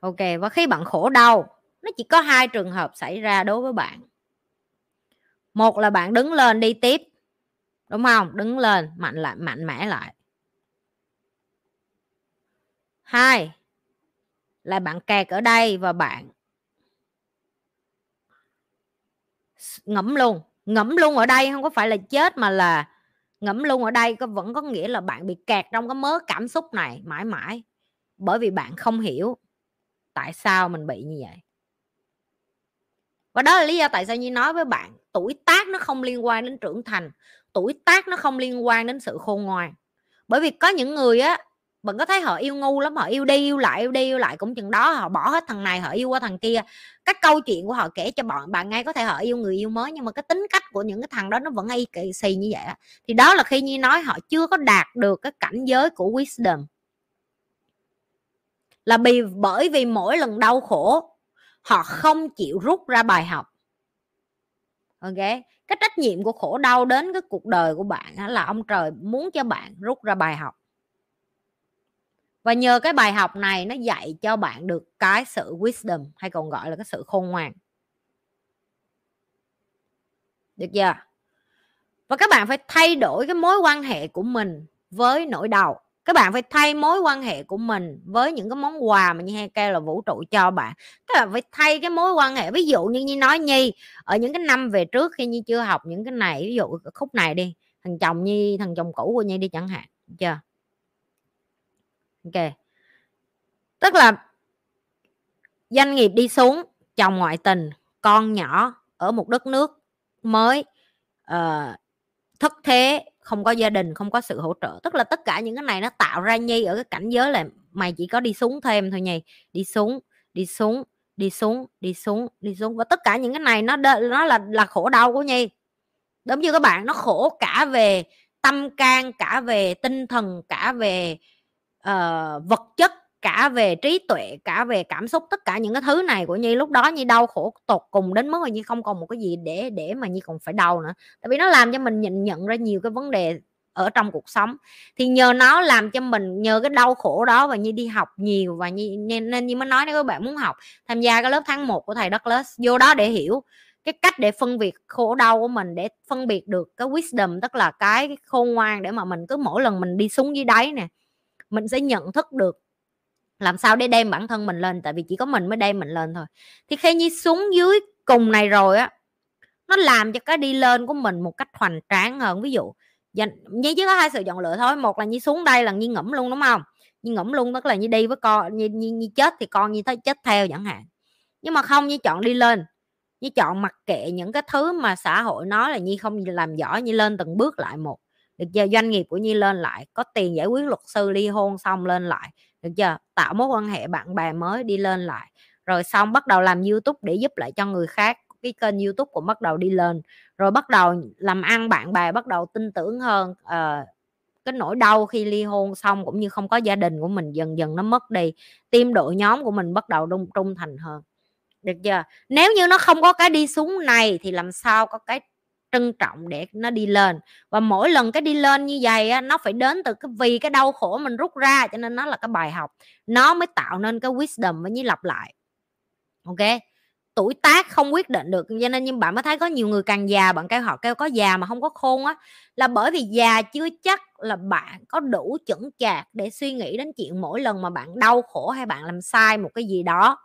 [SPEAKER 1] Ok, và khi bạn khổ đau, nó chỉ có hai trường hợp xảy ra đối với bạn. Một là bạn đứng lên đi tiếp, đúng không? Đứng lên, mạnh lại, mạnh mẽ lại. Hai là bạn kẹt ở đây và bạn ngẫm luôn. Ngẫm luôn ở đây, không có phải là chết mà là ngẫm luôn ở đây, có, vẫn có nghĩa là bạn bị kẹt trong cái mớ cảm xúc này mãi mãi, bởi vì bạn không hiểu tại sao mình bị như vậy. Và đó là lý do tại sao như nói với bạn, tuổi tác nó không liên quan đến trưởng thành, tuổi tác nó không liên quan đến sự khôn ngoan. Bởi vì có những người á bạn có thấy họ yêu ngu lắm, họ yêu đi, yêu lại, yêu đi, yêu lại, cũng chừng đó họ bỏ hết thằng này, họ yêu qua thằng kia. Các câu chuyện của họ kể cho bọn bạn ngay có thể họ yêu người yêu mới, nhưng mà cái tính cách của những cái thằng đó nó vẫn y kỳ xì như vậy thì đó là khi nhi nói họ chưa có đạt được cái cảnh giới của wisdom. Là vì, bởi vì mỗi lần đau khổ, họ không chịu rút ra bài học. Ok? Cái trách nhiệm của khổ đau đến cái cuộc đời của bạn là ông trời muốn cho bạn rút ra bài học và nhờ cái bài học này nó dạy cho bạn được cái sự wisdom, hay còn gọi là cái sự khôn ngoan. Được chưa? Và các bạn phải thay đổi cái mối quan hệ của mình với nỗi đau. Các bạn phải thay mối quan hệ của mình với những cái món quà mà như hay kêu là vũ trụ cho bạn. Các bạn phải thay cái mối quan hệ. Ví dụ như như nói nhi, ở những cái năm về trước khi nhi chưa học những cái này, ví dụ khúc này đi, thằng chồng nhi, thằng chồng cũ của nhi đi chẳng hạn chưa? Ok. Tức là doanh nghiệp đi xuống chồng ngoại tình con nhỏ ở một đất nước mới uh, thất thế không có gia đình không có sự hỗ trợ. Tức là tất cả những cái này nó tạo ra nhi ở cái cảnh giới là mày chỉ có đi xuống thêm thôi nhỉ đi xuống đi xuống đi xuống đi xuống đi xuống. Và tất cả những cái này nó nó là là khổ đau của nhi. Đúng chưa các bạn nó khổ cả về tâm can cả về tinh thần cả về uh, vật chất cả về trí tuệ cả về cảm xúc tất cả những cái thứ này của nhi lúc đó nhi đau khổ tột cùng đến mức mà nhi không còn một cái gì để để mà nhi còn phải đau nữa. Tại vì nó làm cho mình nhận nhận ra nhiều cái vấn đề ở trong cuộc sống. Thì nhờ nó làm cho mình nhờ cái đau khổ đó và nhi đi học nhiều và nhi nên, nên như mới nói nếu các bạn muốn học tham gia cái lớp tháng 1 của thầy Douglas vô đó để hiểu cái cách để phân biệt khổ đau của mình để phân biệt được cái wisdom tức là cái khôn ngoan để mà mình cứ mỗi lần mình đi xuống dưới đáy nè mình sẽ nhận thức được làm sao để đem bản thân mình lên tại vì chỉ có mình mới đem mình lên thôi. Thì khi nhi xuống dưới cùng này rồi á nó làm cho cái đi lên của mình một cách hoành tráng hơn. Ví dụ dành nhi chỉ có hai sự chọn lựa thôi. Một là nhi xuống đây là nhi ngẫm luôn đúng không? Như ngẫm luôn tức là như đi với con như, như, như chết thì con như thế chết theo chẳng hạn. Nhưng mà không như chọn đi lên. Như chọn mặc kệ những cái thứ mà xã hội nói là nhi không làm giỏi như lên từng bước lại một được chưa? Doanh nghiệp của nhi lên lại có tiền giải quyết luật sư ly hôn xong lên lại. Được chưa? Tạo mối quan hệ bạn bè mới đi lên lại. Rồi xong bắt đầu làm youtube để giúp lại cho người khác. Cái kênh youtube cũng bắt đầu đi lên. Rồi bắt đầu làm ăn bạn bè bắt đầu tin tưởng hơn. Uh, cái nỗi đau khi ly hôn xong cũng như không có gia đình của mình dần dần nó mất đi. Tim đội nhóm của mình bắt đầu trung trung thành hơn. Được chưa? Nếu như nó không có cái đi xuống này thì làm sao có cái trân trọng để nó đi lên. Và mỗi lần cái đi lên như vậy á, nó phải đến từ cái vì cái đau khổ mình rút ra cho nên nó là cái bài học. Nó mới tạo nên cái wisdom với như lặp lại. Ok? Tuổi tác không quyết định được cho nên nhưng bạn mới thấy có nhiều người càng già bạn kêu họ kêu có già mà không có khôn á là bởi vì già chưa chắc là bạn có đủ chững chạc để suy nghĩ đến chuyện mỗi lần mà bạn đau khổ hay bạn làm sai một cái gì đó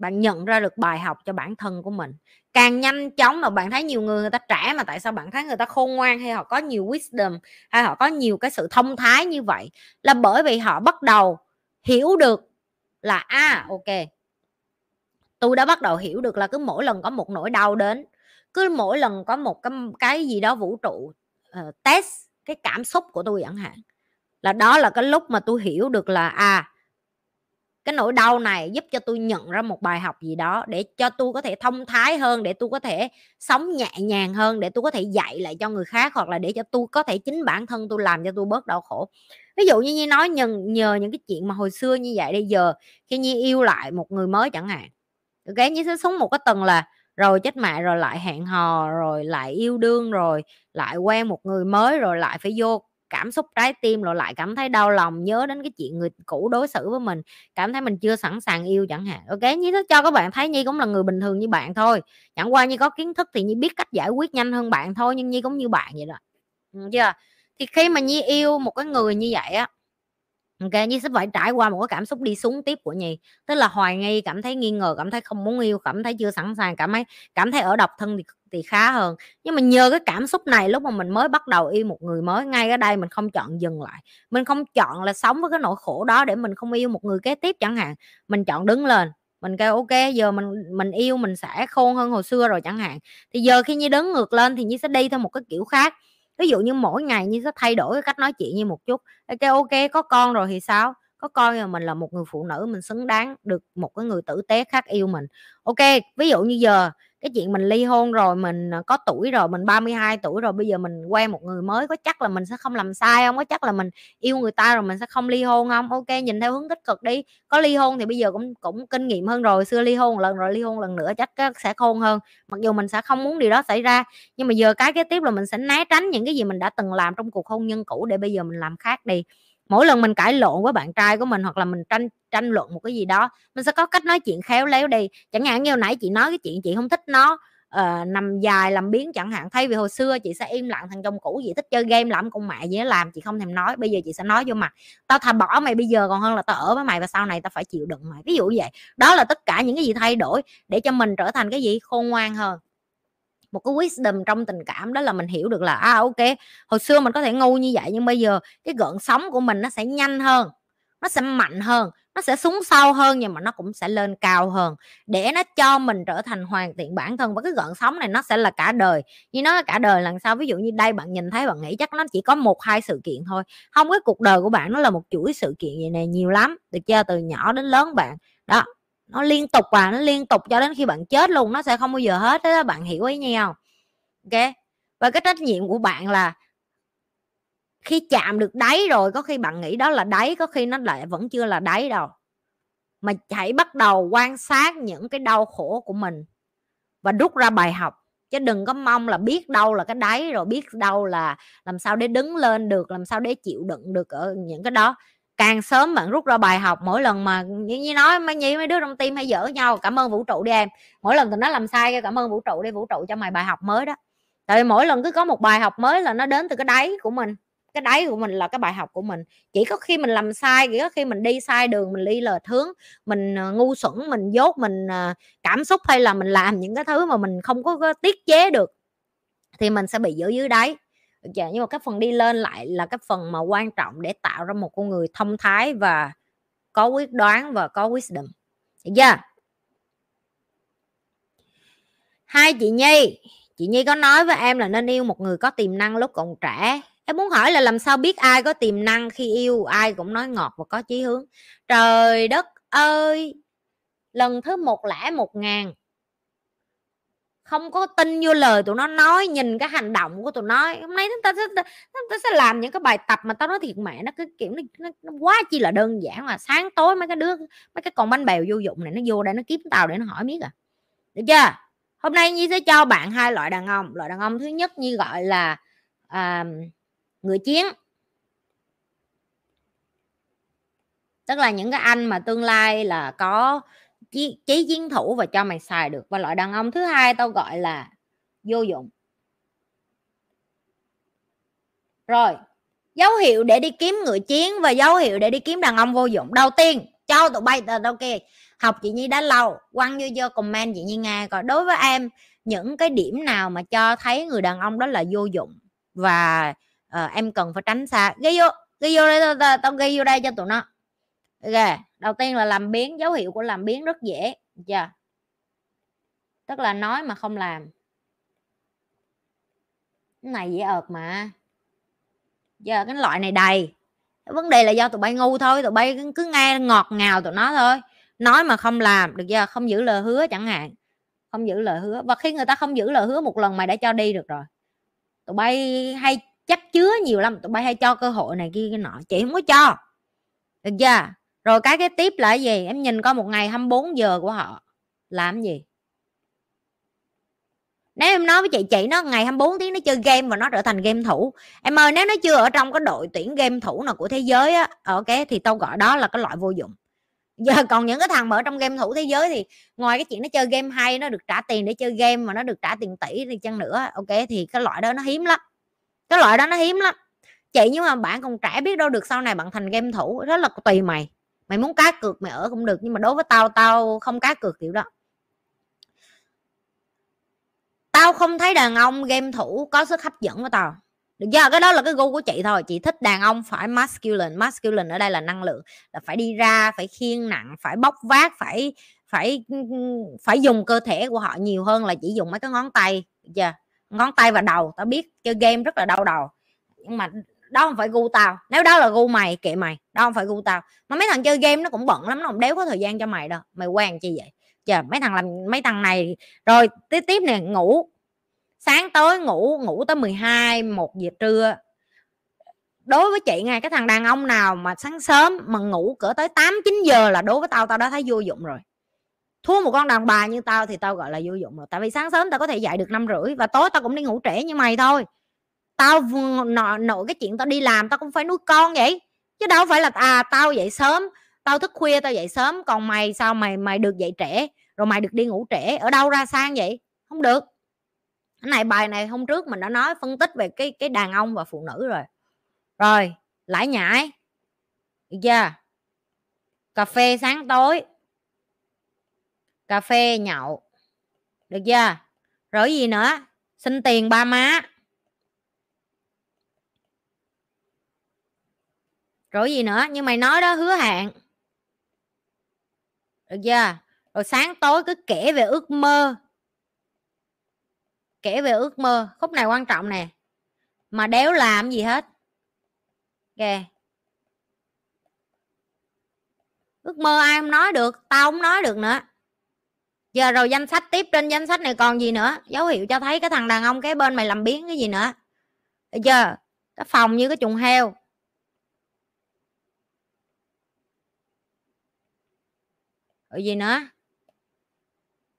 [SPEAKER 1] bạn nhận ra được bài học cho bản thân của mình. Càng nhanh chóng mà bạn thấy nhiều người người ta trẻ mà tại sao bạn thấy người ta khôn ngoan hay họ có nhiều wisdom hay họ có nhiều cái sự thông thái như vậy? Là bởi vì họ bắt đầu hiểu được là a à, ok tôi đã bắt đầu hiểu được là cứ mỗi lần có một nỗi đau đến cứ mỗi lần có một cái cái gì đó vũ trụ uh, test cái cảm xúc của tôi chẳng hạn là đó là cái lúc mà tôi hiểu được là à cái nỗi đau này giúp cho tôi nhận ra một bài học gì đó để cho tôi có thể thông thái hơn để tôi có thể sống nhẹ nhàng hơn để tôi có thể dạy lại cho người khác hoặc là để cho tôi có thể chính bản thân tôi làm cho tôi bớt đau khổ. Ví dụ như như nói nhờ, nhờ những cái chuyện mà hồi xưa như vậy bây giờ khi nhi yêu lại một người mới chẳng hạn. Ok như sẽ xuống một cái tầng là rồi chết mẹ rồi lại hẹn hò rồi lại yêu đương rồi lại quen một người mới rồi lại phải vô cảm xúc trái tim, rồi lại cảm thấy đau lòng, nhớ đến cái chuyện người cũ đối xử với mình, cảm thấy mình chưa sẵn sàng yêu chẳng hạn. Ok như thế cho các bạn thấy nhi cũng là người bình thường như bạn thôi. Chẳng qua như có kiến thức thì nhi biết cách giải quyết nhanh hơn bạn thôi, nhưng nhi cũng như bạn vậy đó. Chưa? Thì khi mà nhi yêu một cái người như vậy á ok nhi sẽ phải trải qua một cái cảm xúc đi xuống tiếp của nhi. Tức là hoài nghi, cảm thấy nghi ngờ, cảm thấy không muốn yêu, cảm thấy chưa sẵn sàng, cảm thấy cảm thấy ở độc thân thì thì khá hơn. Nhưng mà nhờ cái cảm xúc này, lúc mà mình mới bắt đầu yêu một người mới, ngay ở đây mình không chọn dừng lại. Mình không chọn là sống với cái nỗi khổ đó để mình không yêu một người kế tiếp chẳng hạn. Mình chọn đứng lên, mình kêu ok giờ mình mình yêu, mình sẽ khôn hơn hồi xưa rồi chẳng hạn. Thì giờ khi như đứng ngược lên thì như sẽ đi theo một cái kiểu khác ví dụ như mỗi ngày như có thay đổi cái cách nói chuyện như một chút ok ok, có con rồi thì sao? Có con rồi mình là một người phụ nữ, mình xứng đáng được một cái người tử tế khác yêu mình. Ok, ví dụ như giờ cái chuyện mình ly hôn rồi mình à, có tuổi rồi, mình 32 tuổi rồi, bây giờ mình quen một người mới, có chắc là mình sẽ không làm sai không? Có chắc là mình yêu người ta rồi mình sẽ không ly hôn không? Ok, nhìn theo hướng tích cực đi. Có ly hôn thì bây giờ cũng cũng kinh nghiệm hơn rồi, xưa ly hôn lần, rồi ly hôn lần nữa chắc sẽ khôn hơn. Mặc dù mình sẽ không muốn điều đó xảy ra, nhưng mà giờ cái kế tiếp là mình sẽ né tránh những cái gì mình đã từng làm trong cuộc hôn nhân cũ để bây giờ mình làm khác đi mỗi lần mình cãi lộn với bạn trai của mình hoặc là mình tranh tranh luận một cái gì đó mình sẽ có cách nói chuyện khéo léo đi. Chẳng hạn như hồi nãy chị nói cái chuyện chị không thích nó uh, nằm dài làm biến chẳng hạn thay vì hồi xưa chị sẽ im lặng thằng chồng cũ chị thích chơi game làm con mẹ gì nó làm chị không thèm nói bây giờ chị sẽ nói vô mặt. Tao thà bỏ mày bây giờ còn hơn là tao ở với mày và sau này tao phải chịu đựng mày. Ví dụ như vậy. Đó là tất cả những cái gì thay đổi để cho mình trở thành cái gì? Khôn ngoan hơn một cái wisdom trong tình cảm đó là mình hiểu được là à ok, hồi xưa mình có thể ngu như vậy nhưng bây giờ cái gợn sóng của mình nó sẽ nhanh hơn, nó sẽ mạnh hơn, nó sẽ xuống sâu hơn nhưng mà nó cũng sẽ lên cao hơn. Để nó cho mình trở thành hoàn thiện bản thân và cái gợn sóng này nó sẽ là cả đời. Như nó cả đời lần sau ví dụ như đây bạn nhìn thấy bạn nghĩ chắc nó chỉ có một, hai sự kiện thôi. Không, cái cuộc đời của bạn nó là một chuỗi sự kiện gì này nhiều lắm được chưa từ nhỏ đến lớn bạn. Đó nó liên tục và nó liên tục cho đến khi bạn chết luôn, nó sẽ không bao giờ hết đó bạn hiểu ý nhau không? Ok. Và cái trách nhiệm của bạn là khi chạm được đáy rồi, có khi bạn nghĩ đó là đáy, có khi nó lại vẫn chưa là đáy đâu. Mà hãy bắt đầu quan sát những cái đau khổ của mình và rút ra bài học. Chứ đừng có mong là biết đâu là cái đáy rồi biết đâu là làm sao để đứng lên được, làm sao để chịu đựng được ở những cái đó càng sớm bạn rút ra bài học mỗi lần mà như, như nói mấy nhi mấy đứa trong tim hay dở nhau cảm ơn vũ trụ đi em. Mỗi lần tụi nó làm sai cảm ơn vũ trụ đi vũ trụ cho mày bài học mới đó. Tại vì mỗi lần cứ có một bài học mới là nó đến từ cái đáy của mình. Cái đáy của mình là cái bài học của mình. Chỉ có khi mình làm sai chỉ có khi mình đi sai đường mình đi lệch hướng mình ờ, ngu xuẩn mình dốt mình ờ, cảm xúc hay là mình làm những cái thứ mà mình không có, có tiết chế được thì mình sẽ bị giữ dưới đáy được chưa nhưng mà cái phần đi lên lại là cái phần mà quan trọng để tạo ra một con người thông thái và có quyết đoán và có wisdom. Được chưa? Hai chị nhi chị nhi có nói với em là nên yêu một người có tiềm năng lúc còn trẻ. Em muốn hỏi là làm sao biết ai có tiềm năng khi yêu, ai cũng nói ngọt và có chí hướng. Trời đất ơi! Lần thứ một lẻ một ngàn không có tin vô lời tụi nó nói nhìn cái hành động của tụi nó hôm nay chúng ta sẽ chúng ta sẽ làm những cái bài tập mà tao nói thiệt mẹ nó cứ kiểu nó, nó, nó quá chi là đơn giản mà sáng tối mấy cái đứa mấy cái con bánh bèo vô dụng này nó vô đây nó kiếm tao để nó hỏi biết à. Được chưa? Hôm nay nhi sẽ cho bạn hai loại đàn ông. Loại đàn ông thứ nhất như gọi là à, người chiến. Tức là những cái anh mà tương lai là có chí, chí chiến thủ và cho mày xài được. Và loại đàn ông thứ hai tao gọi là vô dụng. Rồi dấu hiệu để đi kiếm người chiến và dấu hiệu để đi kiếm đàn ông vô dụng. Đầu tiên cho tụi bay đâu kia học chị nhi đã lâu quăng vô vô comment chị nhi nghe coi. Đối với em những cái điểm nào mà cho thấy người đàn ông đó là vô dụng và uh, em cần phải tránh xa? Ghi vô ghi vô đây tao, tao, tao ghi vô đây cho tụi nó ok, đầu tiên là làm biến, dấu hiệu của làm biến rất dễ chưa? Tức là nói mà không làm. Cái này dễ ợt mà. Giờ cái loại này đầy. Vấn đề là do tụi bay ngu thôi, tụi bay cứ nghe ngọt ngào tụi nó thôi. Nói mà không làm, được giờ không giữ lời hứa chẳng hạn. Không giữ lời hứa. Và khi người ta không giữ lời hứa một lần mày đã cho đi được rồi. Tụi bay hay chắc chứa nhiều lắm. Tụi bay hay cho cơ hội này kia cái nọ. Chị không có cho. Được chưa? Rồi cái cái tiếp là cái gì? Em nhìn coi một ngày 24 giờ của họ làm gì? Nếu em nói với chị chị nó ngày 24 tiếng nó chơi game và nó trở thành game thủ. Em ơi, nếu nó chưa ở trong cái đội tuyển game thủ nào của thế giới á, ok, thì tao gọi đó là cái loại vô dụng. Giờ còn những cái thằng mà ở trong game thủ thế giới thì ngoài cái chuyện nó chơi game hay, nó được trả tiền để chơi game mà nó được trả tiền tỷ thì chăng nữa, ok, thì cái loại đó nó hiếm lắm. Cái loại đó nó hiếm lắm. Chị nhưng mà bạn còn trẻ biết đâu được sau này bạn thành game thủ đó là tùy mày mày muốn cá cược mày ở cũng được, nhưng mà đối với tao tao không cá cược kiểu đó. Tao không thấy đàn ông game thủ có sức hấp dẫn với tao. Được chưa? Cái đó là cái gu của chị thôi. Chị thích đàn ông phải masculine. Masculine ở đây là năng lượng. Là phải đi ra, phải khiêng nặng, phải bóc vác, phải phải phải dùng cơ thể của họ nhiều hơn là chỉ dùng mấy cái ngón tay. Được chưa? Ngón tay và đầu. Tao biết chơi game rất là đau đầu. Nhưng mà đó không phải gu tao. Nếu đó là gu mày, kệ mày. Đó không phải gu tao. Mà mấy thằng chơi game nó cũng bận lắm, nó không đéo có thời gian cho mày đâu. Mày quen chi vậy? Chờ, mấy thằng làm, mấy thằng này rồi, tiếp tiếp nè, ngủ. Sáng tối ngủ ngủ tới 12 một giờ trưa. Đối với chị ngay cái thằng đàn ông nào mà sáng sớm mà ngủ cỡ tới 8 9 giờ là đối với tao tao đã thấy vô dụng rồi. Thua một con đàn bà như tao thì tao gọi là vô dụng rồi. Tại vì sáng sớm tao có thể dậy được năm rưỡi và tối tao cũng đi ngủ trễ như mày thôi tao nọ nổi cái chuyện tao đi làm, tao cũng phải nuôi con vậy. Chứ đâu phải là à tao dậy sớm, tao thức khuya tao dậy sớm, còn mày sao mày mày được dậy trễ, rồi mày được đi ngủ trễ, ở đâu ra sang vậy? Không được. Cái này, bài này hôm trước mình đã nói phân tích về cái cái đàn ông và phụ nữ rồi. Rồi, lãi nhãi. Được chưa? Cà phê sáng tối. Cà phê nhậu. Được chưa? Rồi gì nữa? Xin tiền ba má. Rồi gì nữa? Nhưng mày nói đó, hứa hẹn. Được chưa? Rồi sáng tối cứ kể về ước mơ. Kể về ước mơ. Khúc này quan trọng nè. Mà đéo làm gì hết. Kìa ước mơ ai không nói được, tao không nói được nữa. Giờ rồi danh sách tiếp trên danh sách này còn gì nữa? Dấu hiệu cho thấy cái thằng đàn ông cái bên mày làm biến cái gì nữa. Được chưa? Cái phòng như cái chuồng heo. Rồi gì nữa?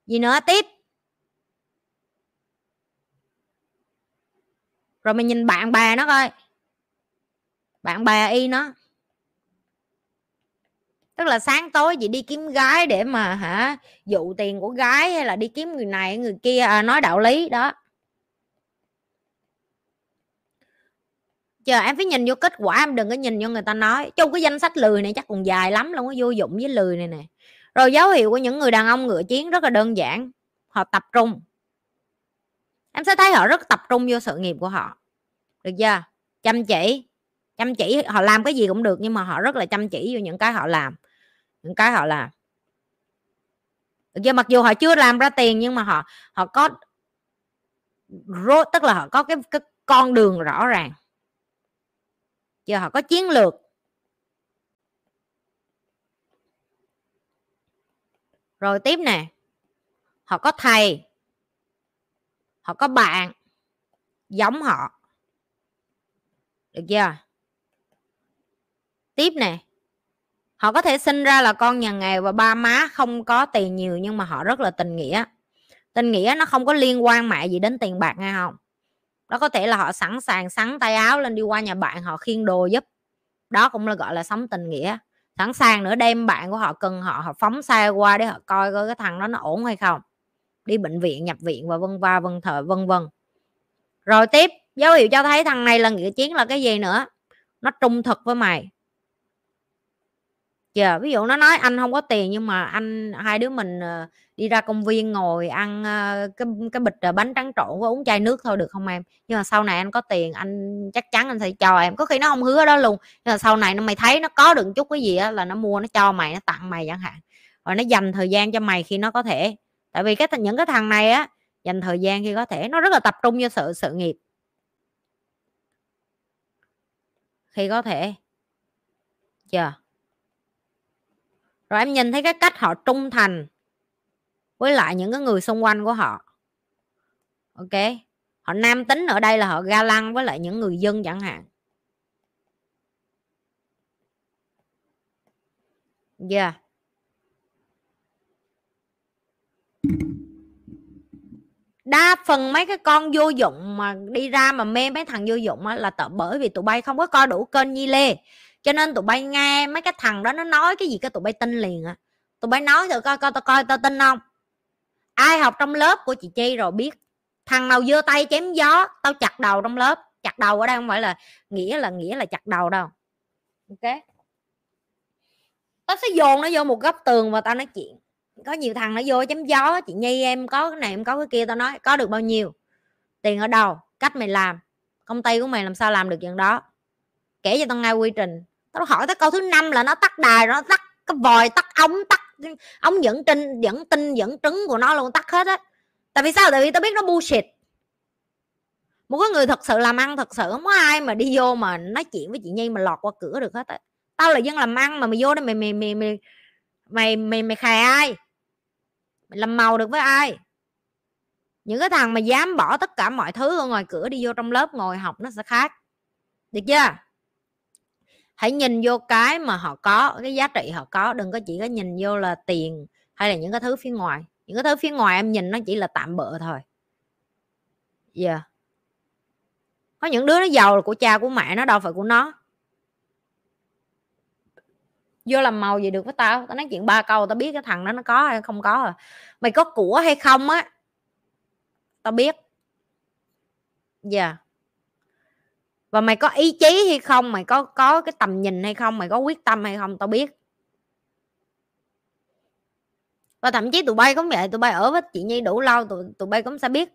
[SPEAKER 1] Gì nữa tiếp? Rồi mày nhìn bạn bè nó coi. Bạn bè y nó. Tức là sáng tối chị đi kiếm gái để mà hả dụ tiền của gái hay là đi kiếm người này người kia à, nói đạo lý đó. Chờ em phải nhìn vô kết quả em đừng có nhìn vô người ta nói. Chung cái danh sách lười này chắc còn dài lắm luôn có vô dụng với lười này nè rồi dấu hiệu của những người đàn ông ngựa chiến rất là đơn giản. Họ tập trung. Em sẽ thấy họ rất tập trung vô sự nghiệp của họ. Được chưa? Chăm chỉ. Chăm chỉ họ làm cái gì cũng được nhưng mà họ rất là chăm chỉ vô những cái họ làm. Những cái họ làm. Được chưa? Mặc dù họ chưa làm ra tiền nhưng mà họ họ có tức là họ có cái, cái con đường rõ ràng. Giờ họ có chiến lược. Rồi tiếp nè. Họ có thầy. Họ có bạn. Giống họ. Được chưa? Tiếp nè. Họ có thể sinh ra là con nhà nghèo và ba má không có tiền nhiều nhưng mà họ rất là tình nghĩa. Tình nghĩa nó không có liên quan mẹ gì đến tiền bạc, nghe không? Đó có thể là họ sẵn sàng sắn tay áo lên đi qua nhà bạn họ khiêng đồ giúp. Đó cũng là gọi là sống tình nghĩa sẵn sàng nữa đem bạn của họ cần họ họ phóng xe qua để họ coi coi cái thằng đó nó ổn hay không. Đi bệnh viện, nhập viện và vân va, vân thờ, vân vân. Rồi tiếp, dấu hiệu cho thấy thằng này là nghĩa chiến là cái gì nữa? Nó trung thực với mày giờ ví dụ nó nói anh không có tiền nhưng mà anh hai đứa mình ờ, đi ra công viên ngồi ăn ờ, cái cái bịch ờ, bánh trắng trộn với uống chai nước thôi được không em? Nhưng mà sau này anh có tiền anh chắc chắn anh sẽ cho em. Có khi nó không hứa đó luôn nhưng mà sau này nó mày thấy nó có được chút cái gì á là nó mua nó cho mày nó tặng mày chẳng hạn. Rồi nó dành thời gian cho mày khi nó có thể. Tại vì cái những cái thằng này á dành thời gian khi có thể nó rất là tập trung cho sự sự nghiệp. Khi có thể. Chưa rồi em nhìn thấy cái cách họ trung thành với lại những cái người xung quanh của họ. Ok, họ nam tính ở đây là họ ga lăng với lại những người dân chẳng hạn. Yeah. Đa phần mấy cái con vô dụng mà đi ra mà mê mấy thằng vô dụng á là tự bởi vì tụi bay không có coi đủ kênh nhi lê cho nên tụi bay nghe mấy cái thằng đó nó nói cái gì cái tụi bay tin liền à tụi bay nói thử coi coi tao coi tao tin không? Ai học trong lớp của chị chi rồi biết. Thằng nào giơ tay chém gió, tao chặt đầu trong lớp. Chặt đầu ở đây không phải là nghĩa là nghĩa là chặt đầu đâu. Ok? Tao sẽ dồn nó vô một góc tường và tao nói chuyện. Có nhiều thằng nó vô chém gió, chị nhi em có cái này, em có cái kia, tao nói, có được bao nhiêu? Tiền ở đâu? Cách mày làm. Công ty của mày làm sao làm được chuyện đó? Kể cho tao nghe quy trình tao hỏi tới câu thứ năm là nó tắt đài, nó tắt cái vòi, tắt ống tắt ống dẫn tin dẫn tin, dẫn trứng của nó luôn, tắt hết á. Tại vì sao? Tại vì tao biết nó bullshit. Một cái người thật sự làm ăn thật sự, không có ai mà đi vô mà nói chuyện với chị nhi mà lọt qua cửa được hết á. Tao là dân làm ăn mà mày vô đây mày mày mày mày mày mày mày khè ai? Mày làm màu được với ai? Những cái thằng mà dám bỏ tất cả mọi thứ ở ngoài cửa đi vô trong lớp ngồi học nó sẽ khác. Được chưa? Hãy nhìn vô cái mà họ có, cái giá trị họ có, đừng có chỉ có nhìn vô là tiền hay là những cái thứ phía ngoài. Những cái thứ phía ngoài em nhìn nó chỉ là tạm bợ thôi. Dạ yeah. có những đứa nó giàu là của cha, của mẹ, nó đâu phải của nó. Vô làm màu gì được với tao? Tao nói chuyện ba câu, tao biết cái thằng đó nó có hay không có à mày có của hay không á? Tao biết. Dạ yeah và mày có ý chí hay không? Mày có có cái tầm nhìn hay không? Mày có quyết tâm hay không? Tao biết. Và thậm chí tụi bay cũng vậy. Tụi bay ở với chị nhi đủ lâu, tụi tụi bay cũng sẽ biết.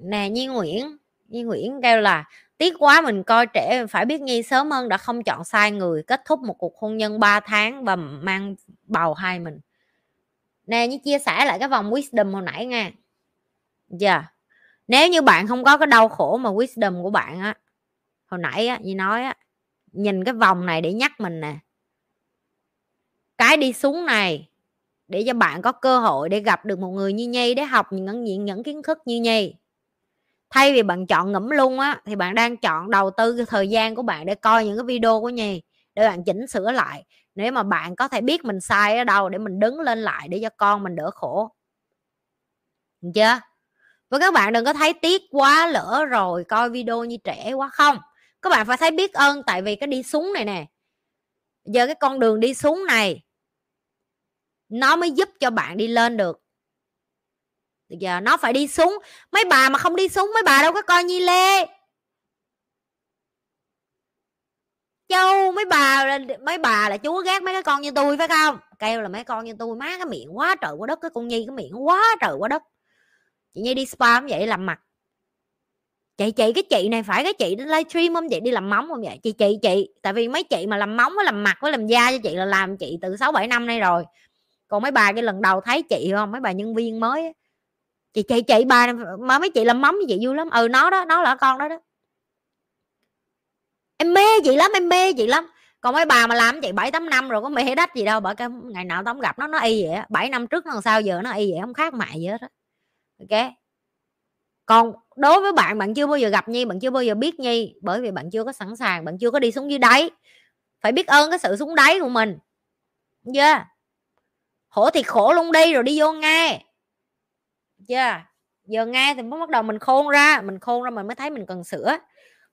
[SPEAKER 1] Nè, Nhi Nguyễn. Nhi Nguyễn kêu là tiếc quá, mình coi trẻ phải biết nhi sớm hơn, đã không chọn sai người, kết thúc một cuộc hôn nhân 3 tháng và mang bầu hai mình. Nè, như chia sẻ lại cái vòng wisdom hồi nãy nha. Giờ yeah. nếu như bạn không có cái đau khổ mà wisdom của bạn á, hồi nãy á như nói á, nhìn cái vòng này để nhắc mình nè. Cái đi xuống này, để cho bạn có cơ hội để gặp được một người như nhây để học những những những kiến thức như nhây thay vì bạn chọn ngẫm luôn á, thì bạn đang chọn đầu tư cái thời gian của bạn để coi những cái video của nhi, để bạn chỉnh sửa lại. Nếu mà bạn có thể biết mình sai ở đâu để mình đứng lên lại để cho con mình đỡ khổ. Được chưa? Và các bạn đừng có thấy tiếc quá lỡ rồi coi video như trẻ quá không? Các bạn phải thấy biết ơn tại vì cái đi xuống này nè. Giờ cái con đường đi xuống này, nó mới giúp cho bạn đi lên được được giờ nó phải đi xuống. Mấy bà mà không đi xuống, mấy bà đâu có coi nhi lê. Châu, mấy bà là, mấy bà là chúa ghét mấy cái con như tôi, phải không? Kêu là mấy con như tôi, má cái miệng quá trời quá đất, cái con nhi cái miệng quá trời quá đất. Chị nhi đi spa không vậy, làm mặt. Chị chị, cái chị này phải, cái chị đến livestream không? Vậy đi làm móng không vậy? Chị chị chị. Tại vì mấy chị mà làm móng với làm mặt với làm da cho chị là làm chị từ sáu bảy năm nay rồi. Còn mấy bà cái lần đầu thấy chị không? Mấy bà nhân viên mới chị chị chị bà mà mấy chị làm mắm với chị vui lắm. Ừ nó đó, nó là con đó đó. Em mê chị lắm, em mê chị lắm. Còn mấy bà mà làm chị bảy, tám năm rồi có mê đất gì đâu bởi cái ngày nào tao gặp nó nó y vậy bảy năm trước nó sao giờ nó y vậy, không khác mại gì hết á. Ok? Còn đối với bạn bạn chưa bao giờ gặp nhi, bạn chưa bao giờ biết nhi, bởi vì bạn chưa có sẵn sàng, bạn chưa có đi xuống dưới đáy. Phải biết ơn cái sự xuống đáy của mình. Chưa khổ thì khổ luôn đi, rồi đi vô ngay chưa giờ nghe thì mới bắt đầu mình khôn ra mình khôn ra mình mới thấy mình cần sửa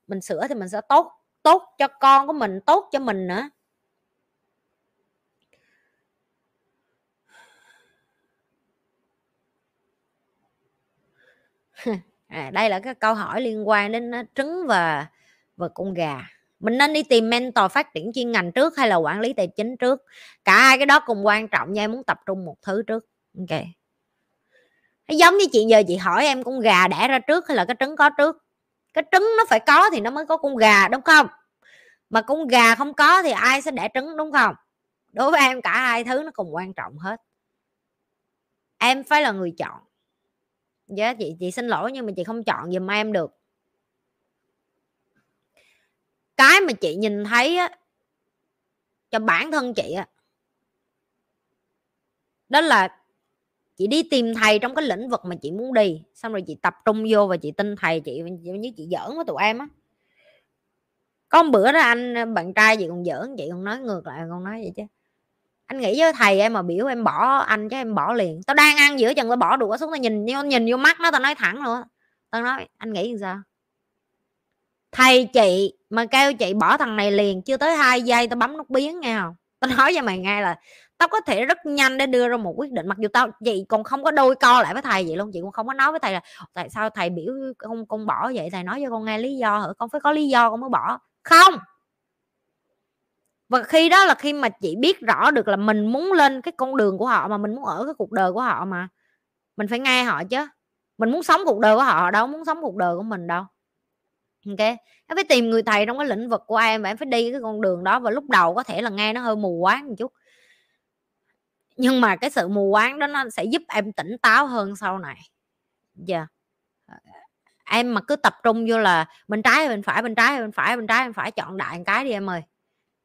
[SPEAKER 1] mình sửa thì mình sẽ tốt tốt cho con của mình tốt cho mình nữa. À, đây là cái câu hỏi liên quan đến à, trứng và và con gà. Mình nên đi tìm mentor phát triển chuyên ngành trước hay là quản lý tài chính trước? Cả hai cái đó cùng quan trọng nha em muốn tập trung một thứ trước. Ok giống như chị, giờ chị hỏi em con gà đẻ ra trước hay là cái trứng có trước? Cái trứng nó phải có thì nó mới có con gà, đúng không? Mà con gà không có thì ai sẽ đẻ trứng, đúng không? Đối với em, cả hai thứ nó cùng quan trọng hết. Em phải là người chọn. Dạ chị chị xin lỗi nhưng mà chị không chọn giùm em được. Cái mà chị nhìn thấy á, cho bản thân chị á, đó là chị đi tìm thầy trong cái lĩnh vực mà chị muốn đi, xong rồi chị tập trung vô và chị tin thầy chị như chị giỡn với tụi em á. Có một bữa đó anh, bạn trai chị còn giỡn, chị còn nói ngược lại, còn nói vậy chứ. Anh nghĩ với thầy em mà biểu em bỏ anh chứ em bỏ liền. Tao đang ăn giữa chừng, tao bỏ đũa xuống, tao nhìn tao nhìn vô mắt nó, tao nói thẳng luôn tao nói, anh nghĩ sao? Thầy chị mà kêu chị bỏ thằng này liền, chưa tới hai giây tao bấm nút biến, nghe không? Tao nói cho mày nghe là tao có thể rất nhanh để đưa ra một quyết định, mặc dù tao chị còn không có đôi co lại với thầy vậy luôn, chị cũng không có nói với thầy là tại sao thầy biểu con con bỏ vậy? Thầy nói cho con nghe lý do hả? Con phải có lý do, con mới bỏ. Không! Và khi đó là khi mà chị biết rõ được là mình muốn lên cái con đường của họ mà mình muốn ở cái cuộc đời của họ mà. Mình phải nghe họ chứ. Mình muốn sống cuộc đời của họ đâu muốn sống cuộc đời của mình đâu. Ok? Em phải tìm người thầy trong cái lĩnh vực của em và em phải đi cái con đường đó và lúc đầu có thể là nghe nó hơi mù quáng một chút nhưng mà cái sự mù quáng đó nó sẽ giúp em tỉnh táo hơn sau này. Giờ yeah. em mà cứ tập trung vô là bên trái bên phải, bên trái bên phải, bên trái bên phải, chọn đại một cái đi em ơi.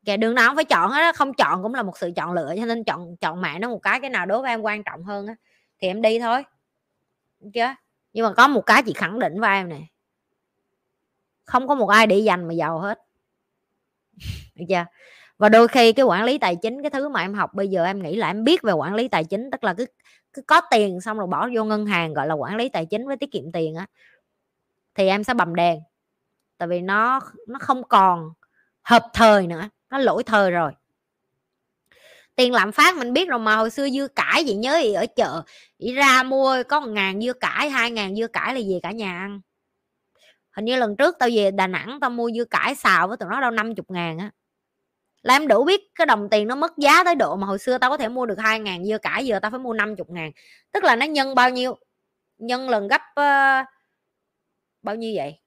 [SPEAKER 1] Kìa đường nào cũng phải chọn hết không chọn cũng là một sự chọn lựa, cho nên chọn chọn mẹ nó một cái cái nào đối với em quan trọng hơn á, thì em đi thôi. Chưa nhưng mà có một cái chị khẳng định với em này không có một ai để dành mà giàu hết. Được chưa và đôi khi cái quản lý tài chính, cái thứ mà em học bây giờ em nghĩ là em biết về quản lý tài chính, tức là cứ cứ có tiền xong rồi bỏ vô ngân hàng, gọi là, quản lý tài chính với tiết kiệm tiền á, thì em sẽ bầm đèn. Tại vì nó nó không còn hợp thời nữa, nó lỗi thời rồi. Tiền lạm phát mình biết rồi mà, hồi xưa dưa cải gì nhớ gì ở chợ đi ra mua có một ngàn dưa cải, hai ngàn dưa cải là gì cả nhà ăn. Hình như lần trước tao về đà nẵng tao mua dưa cải xào với tụi nó đâu năm chục ngàn á là em đủ biết cái đồng tiền nó mất giá tới độ mà hồi xưa tao có thể mua được hai ngàn dưa cải giờ tao phải mua năm chục ngàn. Tức là nó nhân bao nhiêu? Nhân lần gấp uh, bao nhiêu vậy?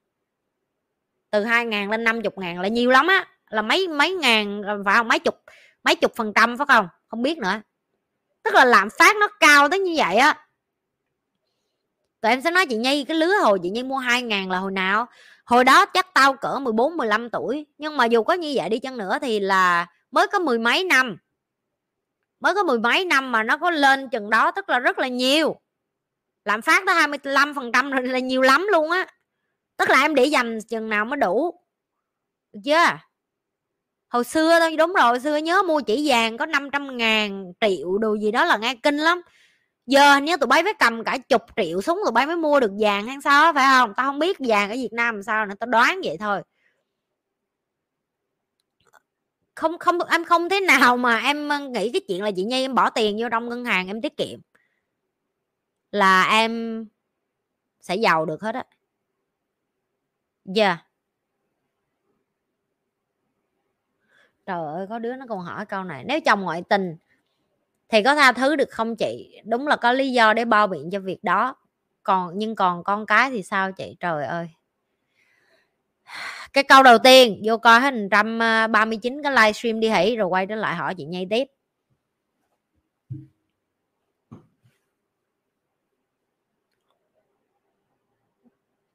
[SPEAKER 1] Từ hai ngàn lên năm chục ngàn là nhiều lắm á. Là mấy mấy ngàn phải không? Mấy chục mấy chục phần trăm phải không? Không biết nữa. Tức là lạm phát nó cao tới như vậy á. Tụi em sẽ nói chị nhi cái lứa hồi chị nhi mua hai ngàn là hồi nào? Hồi đó chắc tao cỡ 14 15 tuổi, nhưng mà dù có như vậy đi chăng nữa thì là mới có mười mấy năm. Mới có mười mấy năm mà nó có lên chừng đó, tức là rất là nhiều. Lạm phát tới 25 phần trăm là nhiều lắm luôn á. Tức là em để dành chừng nào mới đủ. Được chưa? Hồi xưa thôi, đúng rồi, hồi xưa nhớ mua chỉ vàng có 500 ngàn triệu đồ gì đó là nghe kinh lắm giờ nếu tụi bay phải cầm cả chục triệu súng tụi bay mới mua được vàng hay sao phải không? Tao không biết vàng ở việt nam làm sao nữa, tao đoán vậy thôi. Không không, em không thế nào mà em ờ, nghĩ cái chuyện là chị nhi em bỏ tiền vô trong ngân hàng em tiết kiệm. Là em sẽ giàu được hết á. Dạ yeah. trời ơi, có đứa nó còn hỏi câu này, nếu chồng ngoại tình thì có tha thứ được không chị? Đúng là có lý do để bao biện cho việc đó. Còn, nhưng còn con cái thì sao chị? Trời ơi. Cái câu đầu tiên, vô coi hết 139 ờ, cái livestream đi hỉ, rồi quay trở lại hỏi chị nhây tiếp.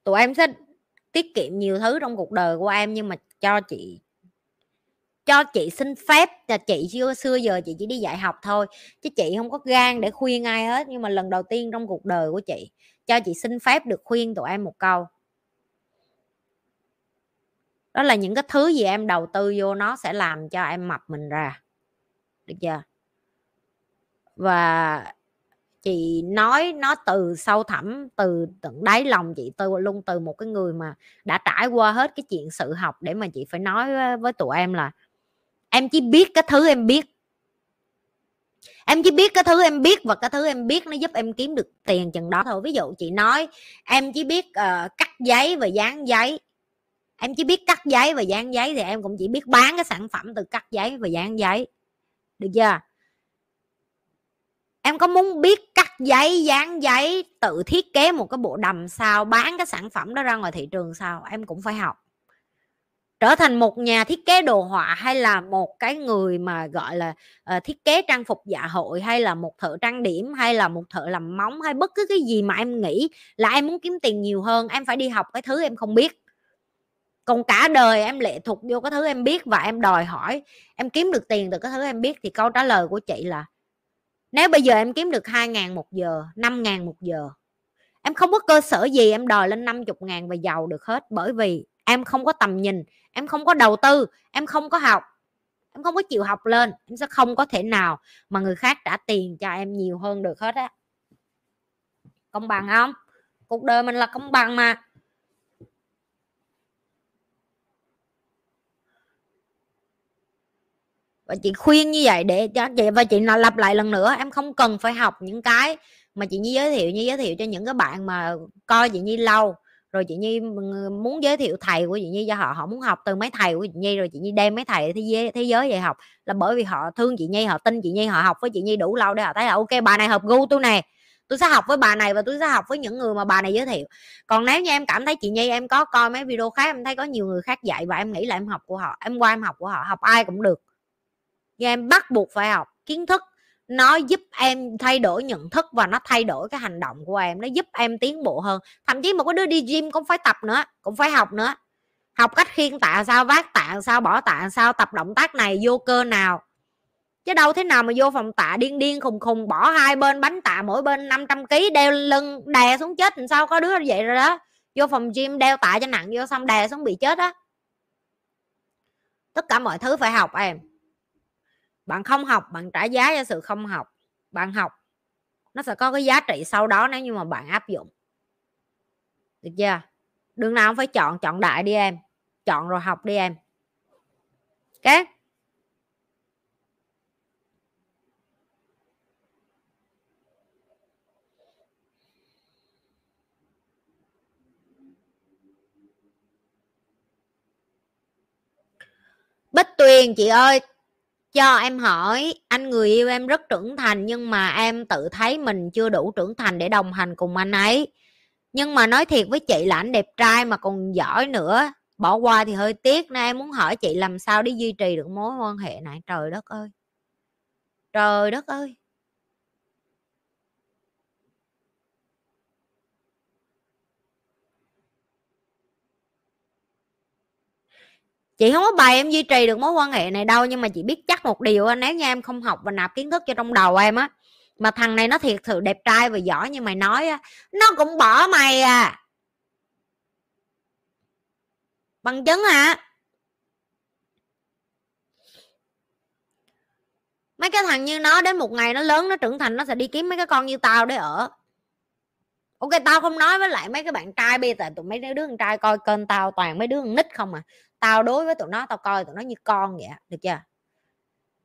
[SPEAKER 1] Tụi em sẽ tiết kiệm nhiều thứ trong cuộc đời của em nhưng mà cho chị cho chị xin phép, là chị chưa, xưa giờ chị chỉ đi dạy học thôi, chứ chị không có gan để khuyên ai hết. Nhưng mà lần đầu tiên trong cuộc đời của chị, cho chị xin phép được khuyên tụi em một câu. Đó là những cái thứ gì em đầu tư vô nó sẽ làm cho em mập mình ra. Được chưa? Và chị nói nó từ sâu thẳm, từ tận đáy lòng chị, từ luôn từ một cái người mà đã trải qua hết cái chuyện sự học để mà chị phải nói với tụi em là em chỉ biết cái thứ em biết. Em chỉ biết cái thứ em biết và cái thứ em biết nó giúp em kiếm được tiền chừng đó thôi. Ví dụ chị nói em chỉ biết uh, cắt giấy và dán giấy. Em chỉ biết cắt giấy và dán giấy thì em cũng chỉ biết bán cái sản phẩm từ cắt giấy và dán giấy. Được chưa? Em có muốn biết cắt giấy dán giấy tự thiết kế một cái bộ đầm sao bán cái sản phẩm đó ra ngoài thị trường sao? Em cũng phải học trở thành một nhà thiết kế đồ họa hay là một cái người mà gọi là uh, thiết kế trang phục dạ hội hay là một thợ trang điểm hay là một thợ làm móng hay bất cứ cái gì mà em nghĩ là em muốn kiếm tiền nhiều hơn em phải đi học cái thứ em không biết. Còn cả đời em lệ thuộc vô cái thứ em biết và em đòi hỏi em kiếm được tiền từ cái thứ em biết thì câu trả lời của chị là nếu bây giờ em kiếm được 2 ngàn một giờ 5 ngàn một giờ em không có cơ sở gì em đòi lên 50 ngàn và giàu được hết bởi vì em không có tầm nhìn, em không có đầu tư, em không có học, em không có chịu học lên, em sẽ không có thể nào mà người khác trả tiền cho em nhiều hơn được hết á. Công bằng không? Cuộc đời mình là công bằng mà. Và chị khuyên như vậy để cho chị, và chị lặp lại lần nữa, em không cần phải học những cái mà chị như giới thiệu, như giới thiệu cho những cái bạn mà coi chị như lâu rồi chị nhi muốn giới thiệu thầy của chị nhi cho họ họ muốn học từ mấy thầy của chị nhi rồi chị nhi đem mấy thầy thế giới thế giới về học. Là bởi vì họ thương chị nhi, họ tin chị nhi, họ học với chị nhi đủ lâu để họ thấy là, ok, bà này hợp gu tôi nè tôi sẽ học với bà này và tôi sẽ học với những người mà bà này giới thiệu. Còn nếu như em cảm thấy chị nhi, em có coi mấy video khác, em thấy có nhiều người khác dạy và em nghĩ là em học của họ, em qua em học của họ, học ai cũng được. Nhưng em bắt buộc phải học kiến thức nó giúp em thay đổi nhận thức và nó thay đổi cái hành động của em, nó giúp em tiến bộ hơn. Thậm chí một cái đứa đi gym cũng phải tập nữa, cũng phải học nữa. Học cách khiên tạ sao, vác tạ sao, bỏ tạ sao, tập động tác này vô cơ nào. Chứ đâu thế nào mà vô phòng tạ điên điên khùng khùng, bỏ hai bên bánh tạ mỗi bên 500 kg đeo lưng, đè xuống chết làm sao có đứa vậy rồi đó. Vô phòng gym đeo tạ cho nặng, vô xong đè xuống bị chết á. Tất cả mọi thứ phải học em bạn không học, bạn trả giá cho sự không học, bạn học, nó sẽ có cái giá trị sau đó nếu như mà bạn áp dụng. Được chưa? Đường nào cũng phải chọn chọn đại đi em, chọn rồi học đi em. Ok? Bích Tuyền, chị ơi cho em hỏi, anh người yêu em rất trưởng thành nhưng mà em tự thấy mình chưa đủ trưởng thành để đồng hành cùng anh ấy. Nhưng mà nói thiệt với chị là anh đẹp trai mà còn giỏi nữa. Bỏ qua thì hơi tiếc nên em muốn hỏi chị làm sao để duy trì được mối quan hệ này? Trời đất ơi! Trời đất ơi! Chị không có bài em duy trì được mối quan hệ này đâu, nhưng mà chị biết chắc một điều nếu như em không học và nạp kiến thức cho trong đầu em á, mà thằng này nó thiệt sự đẹp trai và giỏi như mày nói á, nó cũng bỏ mày à. Bằng chứng hả? Mấy cái thằng như nó đến một ngày nó lớn, nó trưởng thành, nó sẽ đi kiếm mấy cái con như tao để ở. Ok, tao không nói với lại mấy cái bạn trai bây giờ tụi mấy đứa con trai coi kênh tao toàn mấy đứa con nít không à tao đối với tụi nó, tao coi tụi nó như con vậy được chưa?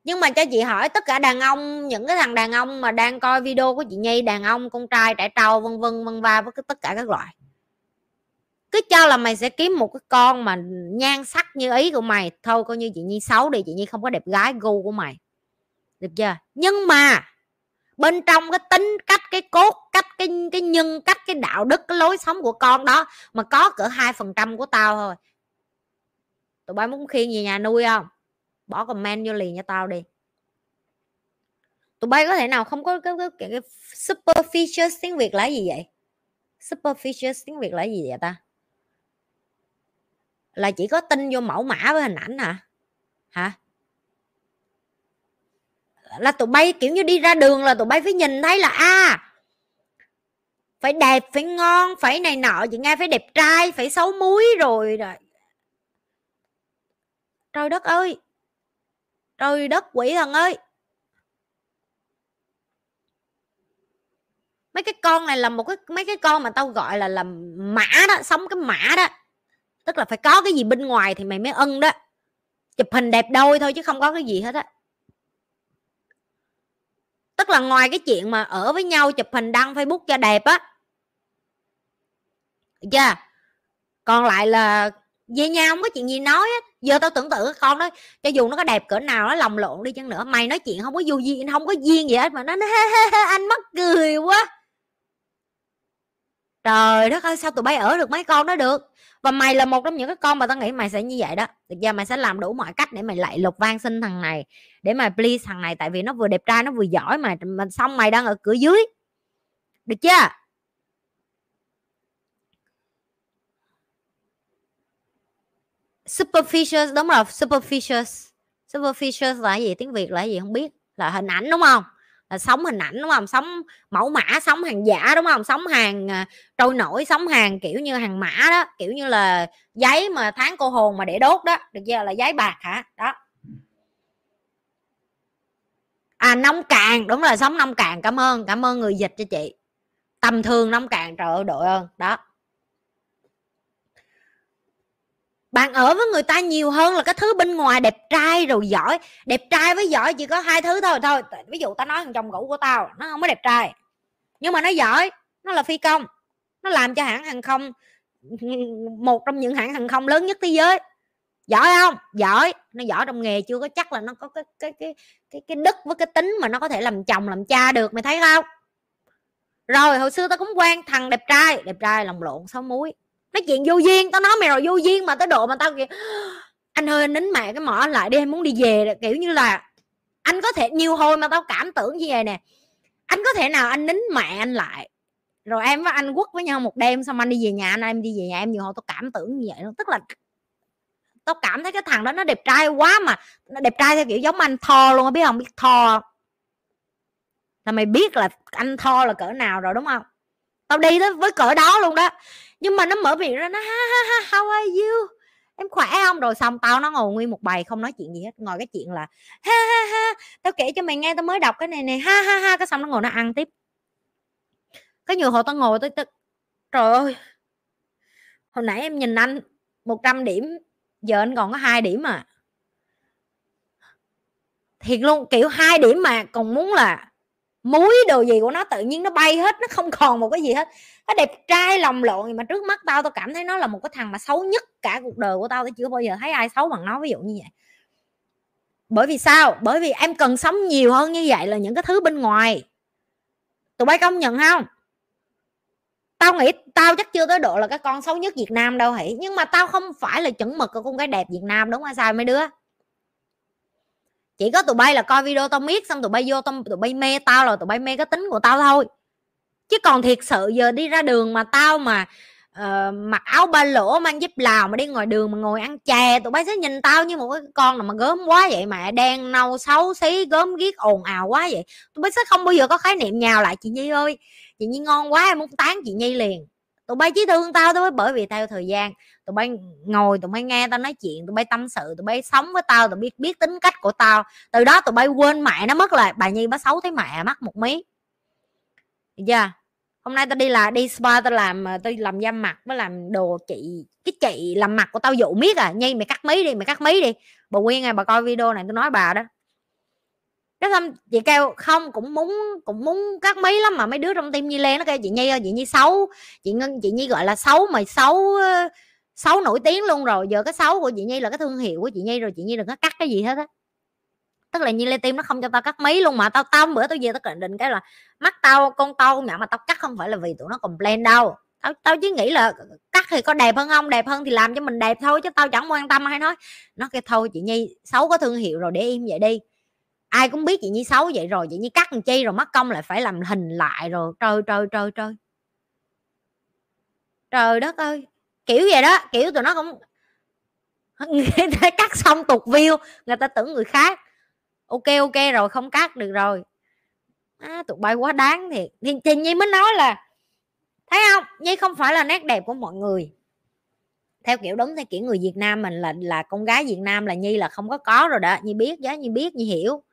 [SPEAKER 1] Nhưng mà cho chị hỏi, tất cả đàn ông, những cái thằng đàn ông mà đang coi video của chị nhi, đàn ông, con trai, trẻ trâu, vân vân vân va với tất cả các loại. Cứ cho là mày sẽ kiếm một cái con mà nhan sắc như ý của mày, thôi coi như chị nhi xấu đi, chị nhi không có đẹp gái gu của mày. Được chưa? Nhưng mà, bên trong cái tính cách, cái cốt cách, cái cái nhân cách, cái đạo đức, cái lối sống của con đó, mà có cỡ hai phần trăm của tao thôi tụi bay muốn khiêng về nhà nuôi không? Bỏ comment vô liền cho tao đi. Tụi bay có thể nào không có cái, cái, cái, cái superficial tiếng việt là gì vậy? Superficial tiếng việt là gì vậy ta? Là chỉ có tin vô mẫu mã với hình ảnh hả? Hả? Là tụi bay kiểu như đi ra đường là tụi bay phải nhìn thấy là a à, phải đẹp phải ngon phải này nọ chị nghe phải đẹp trai phải xấu muối rồi rồi trời đất ơi! Trời đất quỷ thần ơi! Mấy cái con này là một cái, mấy cái con mà tao gọi là là mã đó, sống cái mã đó. Tức là phải có cái gì bên ngoài thì mày mới ân đó. Chụp hình đẹp đôi thôi chứ không có cái gì hết á. Tức là ngoài cái chuyện mà ở với nhau chụp hình đăng facebook cho đẹp á. Chưa? Còn lại là về nhà không có chuyện gì nói á. Giờ tao tưởng tượng con đó, cho dù nó có đẹp cỡ nào nó lòng lộn đi chăng nữa, mày nói chuyện không có vô duyên, không có duyên gì hết mà nó anh mắc cười quá. Trời đất ơi, sao tụi bay ở được mấy con đó được? Và mày là một trong những cái con mà tao nghĩ mày sẽ như vậy đó. Được giờ mày sẽ làm đủ mọi cách để mày lại lục van xin thằng này, để mày please thằng này, tại vì nó vừa đẹp trai, nó vừa giỏi mà mà xong mày đang ở cửa dưới. Được chưa? Superficial, đúng rồi, superficial. Superficial là gì? Tiếng việt là gì không biết. Là hình ảnh, đúng không? Là sống hình ảnh, đúng không? Sống mẫu mã sống hàng giả, đúng không? Sống hàng à, trôi nổi sống hàng kiểu như hàng mã đó. Kiểu như là giấy mà tháng cô hồn mà để đốt đó. Được chưa? Là giấy bạc hả? Đó. À nông cạn. Đúng là sống nông cạn. Cảm ơn cảm ơn người dịch cho chị. Tầm thường nông cạn, trời ơi, đội ơn. Đó. Bạn ở với người ta nhiều hơn là cái thứ bên ngoài đẹp trai rồi giỏi. Đẹp trai với giỏi chỉ có hai thứ thôi thôi ví dụ tao nói thằng chồng cũ của tao, nó không có đẹp trai. Nhưng mà nó giỏi, nó là phi công, nó làm cho hãng hàng không, một trong những hãng hàng không lớn nhất thế giới. Giỏi không? Giỏi. Nó giỏi trong nghề, chưa có chắc là nó có cái cái cái cái cái đức với cái tính mà nó có thể làm chồng, làm cha được, mày thấy không? Rồi hồi xưa tao cũng quen, thằng đẹp trai đẹp trai lòng lộn sáu muối nói chuyện vô duyên, tao nói mày rồi vô duyên mà tới độ mà tao kìa, anh ơi, anh nín mẹ cái mỏ lại đi em muốn đi về kiểu như là, anh có thể nhiều hồi mà tao cảm tưởng như vậy nè. Anh có thể nào anh nín mẹ anh lại, rồi em với anh quất với nhau một đêm xong anh đi về nhà, anh em đi về nhà em nhiều hồi tao cảm tưởng như vậy tức là tao cảm thấy cái thằng đó nó đẹp trai quá mà, nó đẹp trai theo kiểu giống anh Thor luôn biết không? Biết Thor. Là mày biết là anh Thor là cỡ nào rồi, đúng không? Tao đi tới với cỡ đó luôn đó nhưng mà nó mở miệng ra, nó, ha ha ha, how are you? Em khỏe không? Rồi xong tao nó ngồi nguyên một bài không nói chuyện gì hết, ngồi cái chuyện là, ha ha ha, tao kể cho mày nghe, tao mới đọc cái này này ha ha ha. Cái xong nó ngồi nó ăn tiếp. Cái nhiều hồi tao ngồi tới tức trời ơi! Hồi nãy em nhìn anh 100 điểm, giờ anh còn có hai điểm mà thiệt luôn, kiểu hai điểm mà còn muốn là muối đồ gì của nó tự nhiên nó bay hết, nó không còn một cái gì hết. Nó đẹp trai lòng lộn mà trước mắt tao tao cảm thấy nó là một cái thằng mà xấu nhất cả cuộc đời của tao tao chưa bao giờ thấy ai xấu bằng nó, ví dụ như vậy. Bởi vì sao? Bởi vì em cần sống nhiều hơn như vậy là những cái thứ bên ngoài. Tụi bay công nhận không? Tao nghĩ tao chắc chưa tới độ là cái con xấu nhất việt nam đâu hỉ nhưng mà tao không phải là chuẩn mực của con gái đẹp việt nam, đúng không? Sao mấy đứa? Chỉ có tụi bay là coi video tao miết xong tụi bay vô tao tụi bay mê tao là tụi bay mê cái tính của tao thôi. Chứ còn thiệt sự giờ đi ra đường mà tao mà uh, mặc áo ba lỗ mang dép lào mà đi ngoài đường mà ngồi ăn chè tụi bay sẽ nhìn tao như một cái con nào mà gớm quá vậy mà đen nâu xấu xí gớm ghiếc ồn ào quá vậy. Tụi bay sẽ không bao giờ có khái niệm nhào lại chị nhi ơi chị nhi ngon quá em muốn tán chị nhi liền. Tụi bay chỉ thương tao thôi bởi vì theo thời gian tụi bay ngồi, tụi bay nghe tao nói chuyện, tụi bay tâm sự, tụi bay sống với tao, tụi biết biết tính cách của tao. Từ đó tụi bay quên mẹ nó mất là bà nhi, bà xấu thấy mẹ mắc một mí. Được chưa? Hôm nay tao đi là, đi spa tao làm ờ, tao làm da mặt, mới làm đồ chị cái chị làm mặt của tao dụ miết à. Nhi, mày cắt mí đi, mày cắt mí đi. Bà quyên à bà coi video này tôi nói bà đó. Cái xong, chị kêu, không, cũng muốn cũng muốn cắt mí lắm mà mấy đứa trong tim nhi lên nó kêu, chị nhi ơi, chị nhi xấu chị ngân, chị nhi gọi là xấu mà xấu xấu nổi tiếng luôn rồi, giờ cái xấu của chị nhi là cái thương hiệu của chị nhi rồi, chị nhi đừng có cắt cái gì hết á. Tức là nhi lê tim nó không cho tao cắt mí luôn mà, tao tao bữa tao về tao định định cái là mắt tao, con tao nhỏ mà tao cắt không phải là vì tụi nó complain đâu. Tao tao chỉ nghĩ là cắt thì có đẹp hơn không? Đẹp hơn thì làm cho mình đẹp thôi chứ tao chẳng quan tâm hay nói. Nó kêu thôi chị nhi, xấu có thương hiệu rồi để im vậy đi. Ai cũng biết chị nhi xấu vậy rồi, chị nhi cắt làm chi rồi mất công lại phải làm hình lại rồi. Trời trời trời trời. Trời đất ơi kiểu vậy đó kiểu tụi nó cũng người ta cắt xong tục view người ta tưởng người khác. Ok ok rồi không cắt được rồi. À, tụi bay quá đáng thiệt. Thì, thì nhi mới nói là thấy không? Nhi không phải là nét đẹp của mọi người. Theo kiểu đúng theo kiểu người việt nam mình là là con gái việt nam là nhi là không có có rồi đó. Nhi biết giá nhi biết nhi hiểu.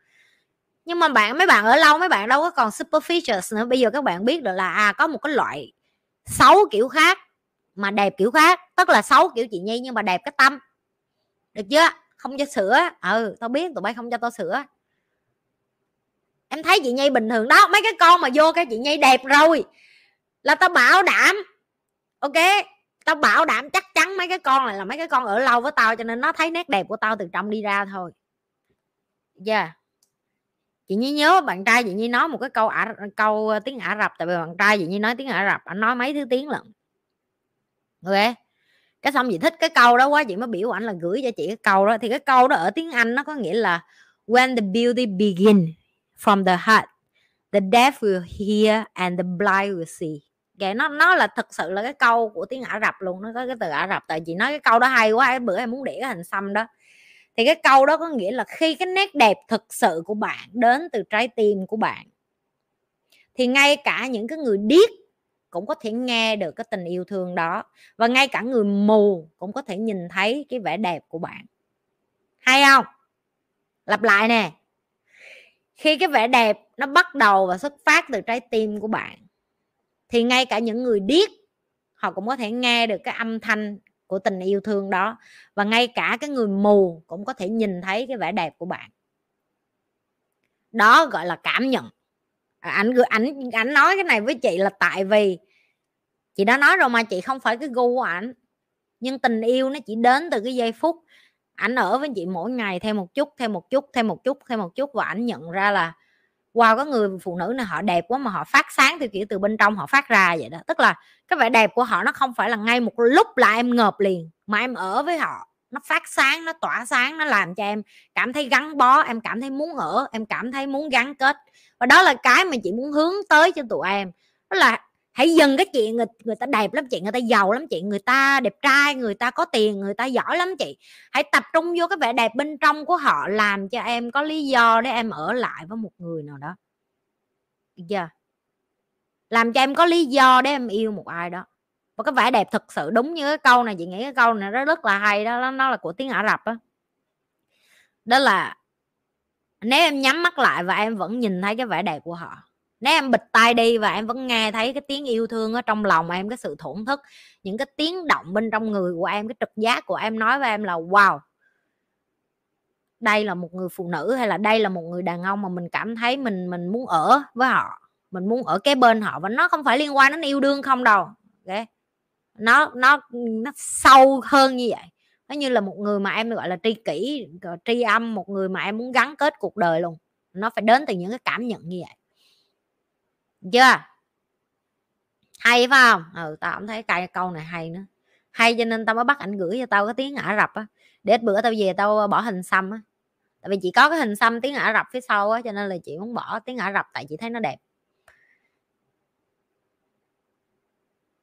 [SPEAKER 1] Nhưng mà bạn mấy bạn ở lâu mấy bạn đâu có còn super features nữa. Bây giờ các bạn biết được là à có một cái loại xấu kiểu khác mà đẹp kiểu khác tức là xấu kiểu chị nhi nhưng mà đẹp cái tâm. Được chưa? Không cho sửa, ừ tao biết tụi bay không cho tao sửa. em thấy chị nhi bình thường đó mấy cái con mà vô cái chị nhi đẹp rồi là tao bảo đảm ok? Tao bảo đảm chắc chắn mấy cái con này là mấy cái con ở lâu với tao cho nên nó thấy nét đẹp của tao từ trong đi ra thôi. Yeah chị nhi nhớ bạn trai chị nhi nói một cái câu ả câu ờ, tiếng ả rập tại vì bạn trai chị nhi nói tiếng ả rập anh nói mấy thứ tiếng lận ok. Cái xong chị thích cái câu đó quá chị mới biểu ảnh là gửi cho chị cái câu đó. Thì cái câu đó ở tiếng anh nó có nghĩa là, when the beauty begin from the heart, the deaf will hear and the blind will see. Cái nó nó là thật sự là cái câu của tiếng ả rập luôn, nó có cái từ ả rập. Tại chị nói cái câu đó hay quá, cái bữa em muốn để cái hình xăm đó. Thì cái câu đó có nghĩa là khi cái nét đẹp thực sự của bạn đến từ trái tim của bạn, thì ngay cả những cái người điếc cũng có thể nghe được cái tình yêu thương đó. Và ngay cả người mù cũng có thể nhìn thấy cái vẻ đẹp của bạn. Hay không? Lặp lại nè. Khi cái vẻ đẹp nó bắt đầu và xuất phát từ trái tim của bạn, thì ngay cả những người điếc, họ cũng có thể nghe được cái âm thanh của tình yêu thương đó. Và ngay cả cái người mù cũng có thể nhìn thấy cái vẻ đẹp của bạn. Đó gọi là cảm nhận. À, ảnh gửi, ảnh ảnh nói cái này với chị là tại vì chị đã nói rồi mà chị không phải cái gu của ảnh. Nhưng tình yêu nó chỉ đến từ cái giây phút ảnh ở với chị mỗi ngày thêm một chút, thêm một chút, thêm một chút, thêm một chút và ảnh nhận ra là, wow, có người phụ nữ này họ đẹp quá mà họ phát sáng theo kiểu từ bên trong họ phát ra vậy đó. Tức là cái vẻ đẹp của họ nó không phải là ngay một lúc là em ngợp liền mà em ở với họ nó phát sáng, nó tỏa sáng, nó làm cho em cảm thấy gắn bó, em cảm thấy muốn ở, em cảm thấy muốn gắn kết. Và đó là cái mà chị muốn hướng tới cho tụi em, đó là hãy dừng cái chuyện người người ta đẹp lắm chị, người ta giàu lắm chị, người ta đẹp trai, người ta có tiền, người ta giỏi lắm chị. Hãy tập trung vô cái vẻ đẹp bên trong của họ làm cho em có lý do để em ở lại với một người nào đó. Được chưa? Làm cho em có lý do để em yêu một ai đó và cái vẻ đẹp thực sự đúng như cái câu này, chị nghĩ cái câu này nó rất là hay đó, nó là của tiếng ả rập đó đó là nếu em nhắm mắt lại và em vẫn nhìn thấy cái vẻ đẹp của họ, nếu em bịt tai đi và em vẫn nghe thấy cái tiếng yêu thương ở trong lòng em, cái sự thổn thức, những cái tiếng động bên trong người của em, cái trực giác của em nói với em là, wow, đây là một người phụ nữ hay là đây là một người đàn ông mà mình cảm thấy mình mình muốn ở với họ, mình muốn ở cái bên họ và nó không phải liên quan đến yêu đương không đâu okay nó nó nó sâu hơn như vậy. Nó như là một người mà em gọi là tri kỷ tri âm, một người mà em muốn gắn kết cuộc đời luôn. Nó phải đến từ những cái cảm nhận như vậy. Chưa? Hay phải không? Ừ tao cũng thấy cái câu này hay nữa. Hay cho nên tao mới bắt ảnh gửi cho tao cái tiếng ả rập á. Để ít bữa tao về tao bỏ hình xăm á. Tại vì chị có cái hình xăm tiếng ả rập phía sau á, cho nên là chị muốn bỏ tiếng ả rập tại chị thấy nó đẹp.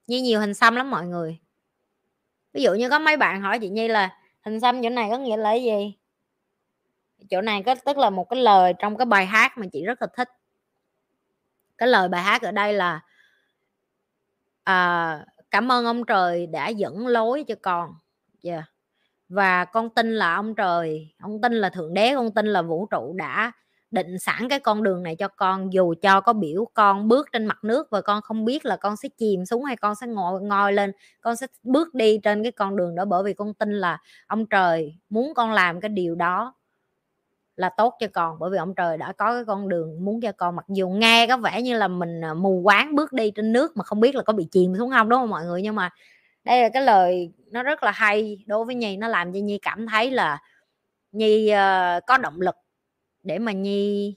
[SPEAKER 1] Nhi nhiều hình xăm lắm mọi người. Ví dụ như có mấy bạn hỏi chị Nhi là hình xăm chỗ này có nghĩa là gì? Chỗ này có tức là một cái lời trong cái bài hát mà chị rất là thích. Cái lời bài hát ở đây là à, cảm ơn ông trời đã dẫn lối cho con. Yeah. và con tin là ông trời ông tin là thượng đế con tin là vũ trụ đã định sẵn cái con đường này cho con dù cho có biểu con bước trên mặt nước và con không biết là con sẽ chìm xuống hay con sẽ ngồi ngồi lên con sẽ bước đi trên cái con đường đó bởi vì con tin là ông trời muốn con làm cái điều đó là tốt cho con bởi vì ông trời đã có cái con đường muốn cho con. Mặc dù nghe có vẻ như là mình à, mù quáng bước đi trên nước mà không biết là có bị chìm xuống không đúng không mọi người? Nhưng mà đây là cái lời nó rất là hay đối với nhi nó làm cho nhi cảm thấy là nhi uh, có động lực để mà nhi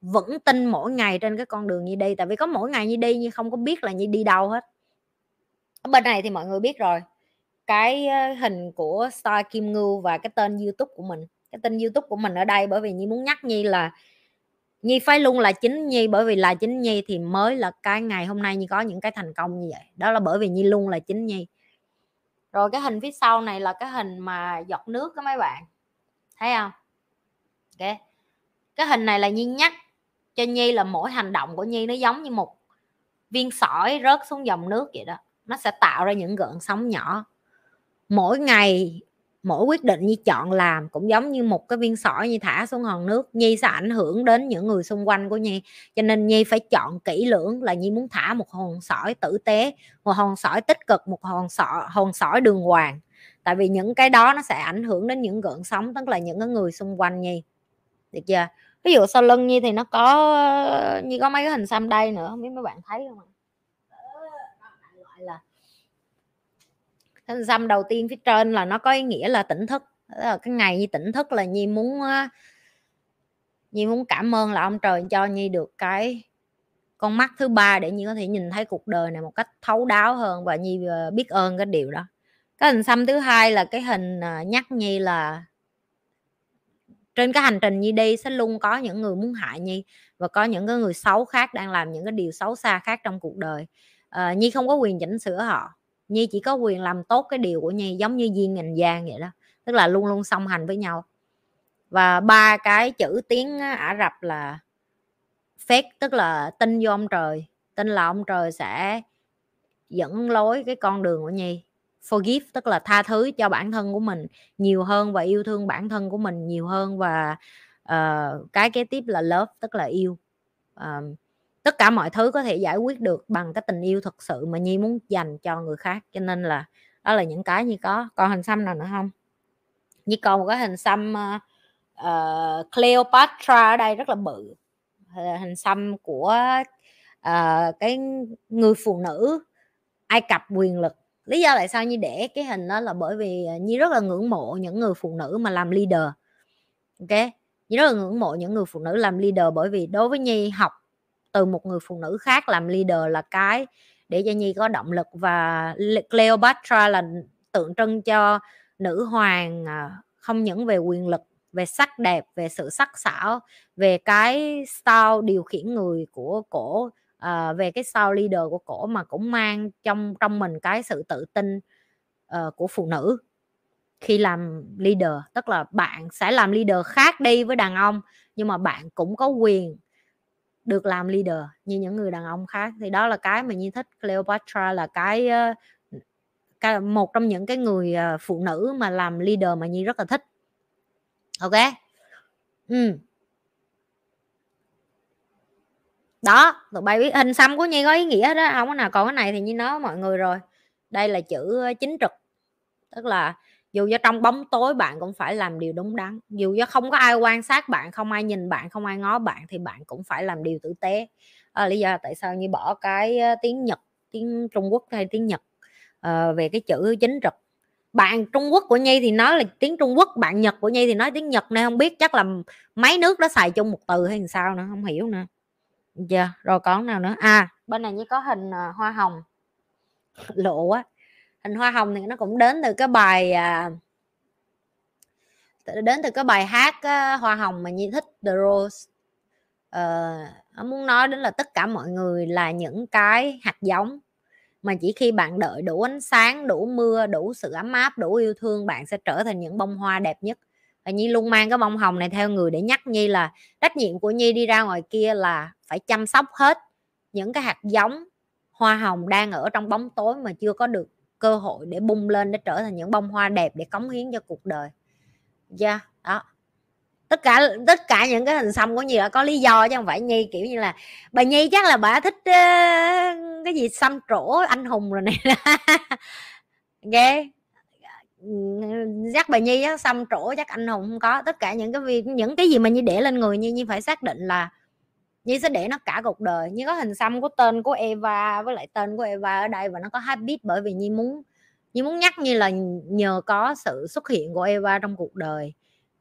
[SPEAKER 1] vẫn tin mỗi ngày trên cái con đường như đi. Tại vì có mỗi ngày như đi nhưng không có biết là nhi đi đâu hết. Ở bên này thì mọi người biết rồi, cái ờ, hình của Star Kim Ngưu và cái tên YouTube của mình. Cái tên YouTube của mình ở đây bởi vì Nhi muốn nhắc Nhi là Nhi phải luôn là chính Nhi, bởi vì là chính Nhi thì mới là cái ngày hôm nay Nhi có những cái thành công như vậy. Đó là bởi vì Nhi luôn là chính Nhi. Rồi cái hình phía sau này là cái hình mà giọt nước đó mấy bạn. Thấy không? Ok. Cái hình này là Nhi nhắc cho Nhi là mỗi hành động của Nhi nó giống như một viên sỏi rớt xuống dòng nước vậy đó. Nó sẽ tạo ra những gợn sóng nhỏ. Mỗi ngày, mỗi quyết định như chọn làm cũng giống như một cái viên sỏi như thả xuống hòn nước. Nhi sẽ ảnh hưởng đến những người xung quanh của nhi. Cho nên nhi phải chọn kỹ lưỡng là nhi muốn thả một hòn sỏi tử tế, một hòn sỏi tích cực, một hòn sỏi hòn sỏi đường hoàng. Tại vì những cái đó nó sẽ ảnh hưởng đến những gợn sóng, tức là những cái người xung quanh nhi được chưa? Ví dụ sau lưng nhi thì nó có, như có mấy cái hình xăm đây nữa, không biết mấy bạn thấy không gọi là hình xăm đầu tiên phía trên là nó có ý nghĩa là tỉnh thức. Là cái ngày như tỉnh thức là nhi muốn nhi muốn cảm ơn là ông trời cho nhi được cái con mắt thứ ba để nhi có thể nhìn thấy cuộc đời này một cách thấu đáo hơn và nhi ờ, biết ơn cái điều đó. Cái hình xăm thứ hai là cái hình ờ, nhắc nhi là trên cái hành trình nhi đi sẽ luôn có những người muốn hại nhi và có những cái người xấu khác đang làm những cái điều xấu xa khác trong cuộc đời. À, nhi không có quyền chỉnh sửa họ. Nhi chỉ có quyền làm tốt cái điều của nhi giống như duyên ngành giang vậy đó tức là luôn luôn song hành với nhau. Và ba cái chữ tiếng ả rập là phép tức là tin vô ông trời tin là ông trời sẽ dẫn lối cái con đường của nhi forgive tức là tha thứ cho bản thân của mình nhiều hơn và yêu thương bản thân của mình nhiều hơn và uh, cái kế tiếp là love tức là yêu. Uh, tất cả mọi thứ có thể giải quyết được bằng cái tình yêu thật sự mà nhi muốn dành cho người khác cho nên là đó là những cái như có. Còn hình xăm nào nữa không như còn một cái hình xăm uh, Cleopatra ở đây rất là bự. Hình xăm của uh, cái người phụ nữ ai cập quyền lực lý do tại sao như để cái hình đó là bởi vì à, nhi rất là ngưỡng mộ những người phụ nữ mà làm leader. Ok? Nhi rất là ngưỡng mộ những người phụ nữ làm leader bởi vì đối với nhi học từ một người phụ nữ khác làm leader là cái để cho nhi có động lực và Cleopatra là tượng trưng cho nữ hoàng à, không những về quyền lực, về sắc đẹp, về sự sắc sảo, về cái style điều khiển người của cổ uh, về cái sau leader của cổ mà cũng mang trong trong mình cái sự tự tin uh, của phụ nữ. Khi làm leader tức là bạn sẽ làm leader khác đi với đàn ông nhưng mà bạn cũng có quyền được làm leader như những người đàn ông khác. Thì đó là cái mà như thích. Cleopatra là cái, ờ, cái một trong những cái người phụ nữ mà làm leader mà Nhi rất là thích. Ok? Ừ. đó tụi bay biết hình xăm của Nhi có ý nghĩa đó không có nào còn cái này thì Nhi nói mọi người rồi. Đây là chữ chính trực. Tức là dù cho trong bóng tối bạn cũng phải làm điều đúng đắn. Dù cho không có ai quan sát bạn không ai nhìn bạn không ai ngó bạn thì bạn cũng phải làm điều tử tế. À, lý do tại sao như bỏ cái tiếng nhật tiếng trung quốc hay tiếng nhật à, về cái chữ chính trực. Bạn trung quốc của nhi thì nói là tiếng trung quốc bạn nhật của nhi thì nói tiếng nhật nên không biết chắc là mấy nước đó xài chung một từ hay sao nữa không hiểu nữa dạ yeah. rồi còn nào nữa? À bên này như có hình uh, hoa hồng. Lộ quá hình hoa hồng thì nó cũng đến từ cái bài à, đến từ cái bài hát á, hoa hồng mà nhi thích The Rose. Uh, muốn nói đến là tất cả mọi người là những cái hạt giống. Mà chỉ khi bạn đợi đủ ánh sáng đủ mưa đủ sự ấm áp đủ yêu thương bạn sẽ trở thành những bông hoa đẹp nhất. Và nhi luôn mang cái bông hồng này theo người để nhắc nhi là trách nhiệm của nhi đi ra ngoài kia là phải chăm sóc hết những cái hạt giống hoa hồng đang ở trong bóng tối mà chưa có được cơ hội để bung lên để trở thành những bông hoa đẹp để cống hiến cho cuộc đời. Yeah, đó. Tất cả tất cả những cái hình xăm của nhi là có lý do chứ không phải nhi kiểu như là bà nhi chắc là bà thích uh, cái gì xăm trổ anh hùng rồi này. Ghê. Chắc bà nhi á xăm trổ chắc anh hùng không có. Tất cả những cái việc những cái gì mà Nhi để lên người Nhi Nhi phải xác định là nhi sẽ để nó cả cuộc đời. Như có hình xăm của tên của Eva với lại tên của Eva ở đây và nó có habit bởi vì nhi muốn nhi muốn nhắc như là nhờ có sự xuất hiện của Eva trong cuộc đời,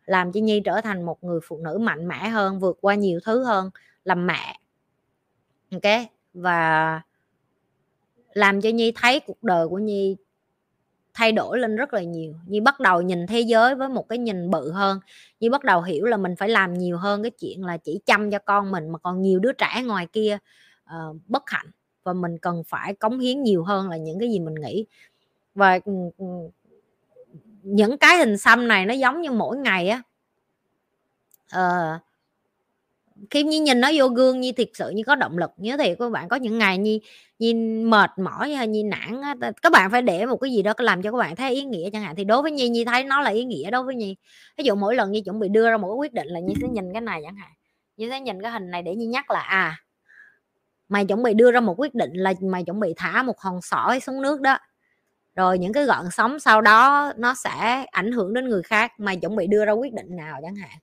[SPEAKER 1] làm cho Nhi trở thành một người phụ nữ mạnh mẽ hơn, vượt qua nhiều thứ hơn, làm mẹ. Ok? Và làm cho Nhi thấy cuộc đời của Nhi thay đổi lên rất là nhiều. Như bắt đầu nhìn thế giới với một cái nhìn bự hơn như bắt đầu hiểu là mình phải làm nhiều hơn cái chuyện là chỉ chăm cho con mình mà còn nhiều đứa trẻ ngoài kia uh, bất hạnh. Và mình cần phải cống hiến nhiều hơn là những cái gì mình nghĩ. Và ừ, ừ, những cái hình xăm này nó giống như mỗi ngày á. Uh, khi như nhìn nó vô gương như thiệt sự như có động lực, nhớ thì các bạn, có những ngày như như mệt mỏi hay như nản các bạn phải để một cái gì đó làm cho các bạn thấy ý nghĩa chẳng hạn. Thì đối với nhi nhi thấy nó là ý nghĩa đối với nhi. Ví dụ mỗi lần nhi chuẩn bị đưa ra một cái quyết định là nhi sẽ nhìn cái này chẳng hạn, nhi sẽ nhìn cái hình này để nhi nhắc là à mày chuẩn bị đưa ra một quyết định là mày chuẩn bị thả một hòn sỏi xuống nước đó, rồi những cái gợn sóng sau đó nó sẽ ảnh hưởng đến người khác, mày chuẩn bị đưa ra quyết định nào chẳng hạn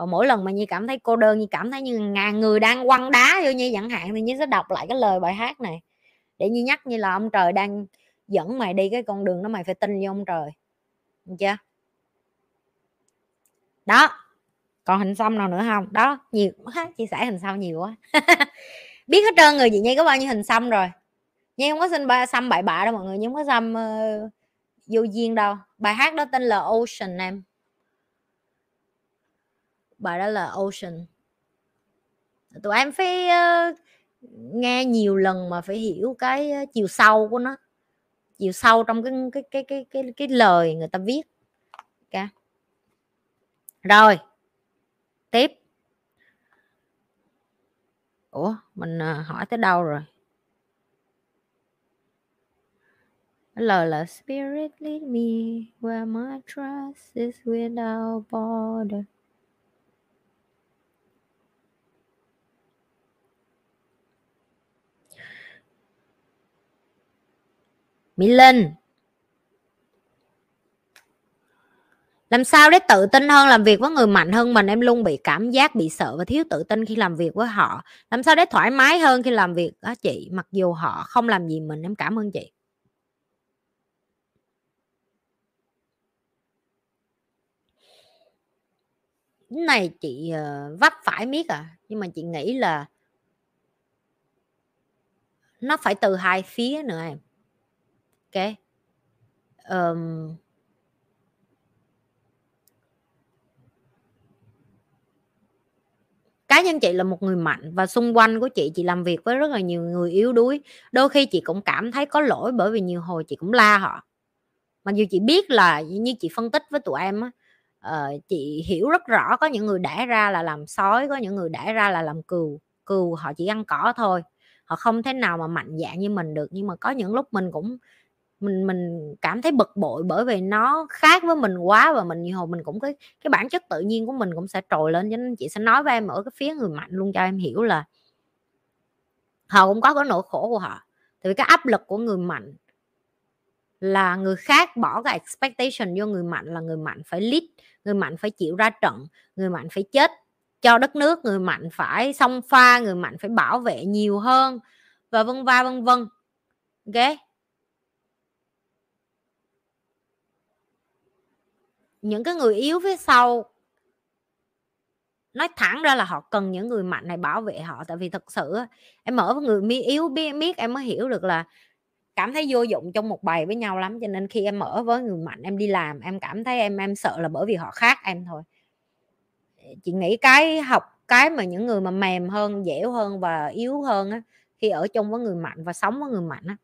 [SPEAKER 1] và mỗi lần mà như cảm thấy cô đơn như cảm thấy như ngàn người đang quăng đá vô như chẳng hạn thì như sẽ đọc lại cái lời bài hát này. Để như nhắc như là ông trời đang dẫn mày đi cái con đường đó mày phải tin vô ông trời. Được chưa? Đó. Còn hình xăm nào nữa không? Đó nhiều chia sẻ hình xăm nhiều quá. Biết hết trơn người chị nhi có bao nhiêu hình xăm rồi. Nhi không có xin ba xăm bậy bạ đâu mọi người nhưng không có xăm uh, vô duyên đâu. Bài hát đó tên là Ocean em bài đó là Ocean. Tụi em phải uh, nghe nhiều lần mà phải hiểu cái uh, chiều sâu của nó chiều sâu trong cái cái cái cái cái cái lời người ta viết. Okay. rồi. Tiếp. Ủa mình uh, hỏi tới đâu rồi? Lời là spirit lead me where my trust is without border. Mỹ Linh làm sao để tự tin hơn, làm việc với người mạnh hơn mình? Em luôn bị cảm giác bị sợ và thiếu tự tin khi làm việc với họ. Làm sao để thoải mái hơn khi làm việc? Đó chị, mặc dù họ không làm gì mình, em cảm ơn chị. Cái này chị ờ, vấp phải miết à nhưng mà chị nghĩ là nó phải từ hai phía nữa em ok. Um, cá nhân chị là một người mạnh và xung quanh của chị chị làm việc với rất là nhiều người yếu đuối. Đôi khi chị cũng cảm thấy có lỗi bởi vì nhiều hồi chị cũng la họ. Mặc dù chị biết là như chị phân tích với tụi em á uh, chị hiểu rất rõ có những người đẻ ra là làm sói có những người đẻ ra là làm cừu. Cừu họ chỉ ăn cỏ thôi. Họ không thể nào mà mạnh dạng như mình được nhưng mà có những lúc mình cũng mình mình cảm thấy bực bội bởi vì nó khác với mình quá và mình nhiều hồi mình cũng cái cái bản chất tự nhiên của mình cũng sẽ trồi lên, cho nên chị sẽ nói với em ở cái phía người mạnh luôn cho em hiểu là họ cũng có cái nỗi khổ của họ. Tại vì cái áp lực của người mạnh là người khác bỏ cái expectation vô người mạnh là người mạnh phải lead, người mạnh phải chịu ra trận, người mạnh phải chết cho đất nước, người mạnh phải xông pha, người mạnh phải bảo vệ nhiều hơn và vân va vân vân, ok? Những cái người yếu phía sau. Nói thẳng ra là họ cần những người mạnh này bảo vệ họ tại vì thật sự em ở với người mi yếu biết, biết em mới hiểu được là cảm thấy vô dụng trong một bài với nhau lắm cho nên khi em ở với người mạnh em đi làm em cảm thấy em em sợ là bởi vì họ khác em thôi. Chị nghĩ cái học cái mà những người mà mềm hơn dẻo hơn và yếu hơn á khi ở chung với người mạnh và sống với người mạnh á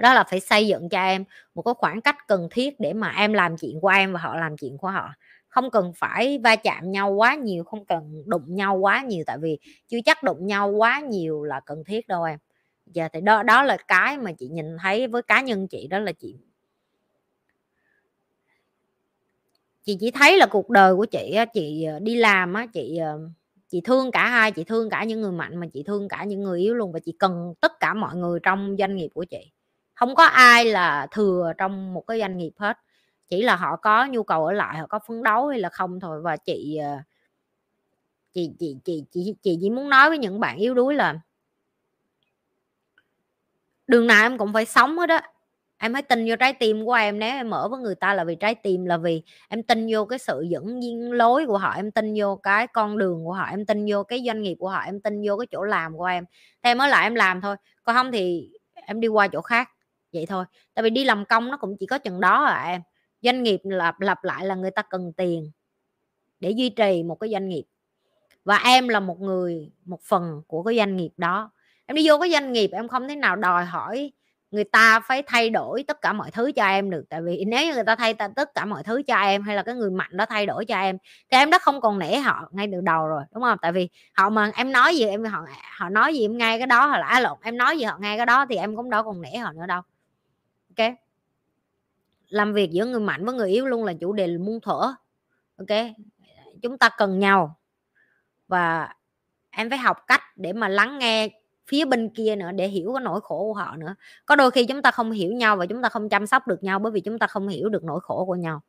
[SPEAKER 1] đó là phải xây dựng cho em một cái khoảng cách cần thiết để mà em làm chuyện của em và họ làm chuyện của họ. Không cần phải va chạm nhau quá nhiều, không cần đụng nhau quá nhiều, tại vì chưa chắc đụng nhau quá nhiều là cần thiết đâu em. Giờ thì đó đó là cái mà chị nhìn thấy với cá nhân chị, đó là chị chị chỉ thấy là cuộc đời của chị chị ờ, đi làm á, chị ờ, chị thương cả hai, chị thương cả những người mạnh mà chị thương cả những người yếu luôn và chị cần tất cả mọi người trong doanh nghiệp của chị không có ai là thừa trong một cái doanh nghiệp hết, chỉ là họ có nhu cầu ở lại, họ có phấn đấu hay là không thôi. Và chị ờ, chị chị chị chị chị chỉ muốn nói với những bạn yếu đuối là đường nào em cũng phải sống hết đó em hãy tin vô trái tim của em, nếu em mở với người ta là vì trái tim, là vì em tin vô cái sự dẫn viên lối của họ, em tin vô cái con đường của họ, em tin vô cái doanh nghiệp của họ, em tin vô cái chỗ làm của em. Thế em mới lại em làm thôi, còn không thì em đi qua chỗ khác vậy thôi. Tại vì đi làm công nó cũng chỉ có chừng đó à em. Doanh nghiệp lặp lặp lại là người ta cần tiền để duy trì một cái doanh nghiệp. Và em là một người, một phần của cái doanh nghiệp đó. Em đi vô cái doanh nghiệp em không thể nào đòi hỏi người ta phải thay đổi tất cả mọi thứ cho em được. Tại vì nếu như người ta thay tất cả mọi thứ cho em hay là cái người mạnh đó thay đổi cho em thì em đã không còn nể họ ngay từ đầu rồi, đúng không? Tại vì họ mà em nói gì em, họ họ nói gì em ngay cái đó họ là lộn em nói gì họ ngay cái đó thì em cũng đâu còn nể họ nữa đâu ok. Làm việc giữa người mạnh với người yếu luôn là chủ đề muôn thuở. Ok, chúng ta cần nhau. Và em phải học cách để mà lắng nghe phía bên kia nữa, để hiểu cái nỗi khổ của họ nữa. Có đôi khi chúng ta không hiểu nhau và chúng ta không chăm sóc được nhau bởi vì chúng ta không hiểu được nỗi khổ của nhau.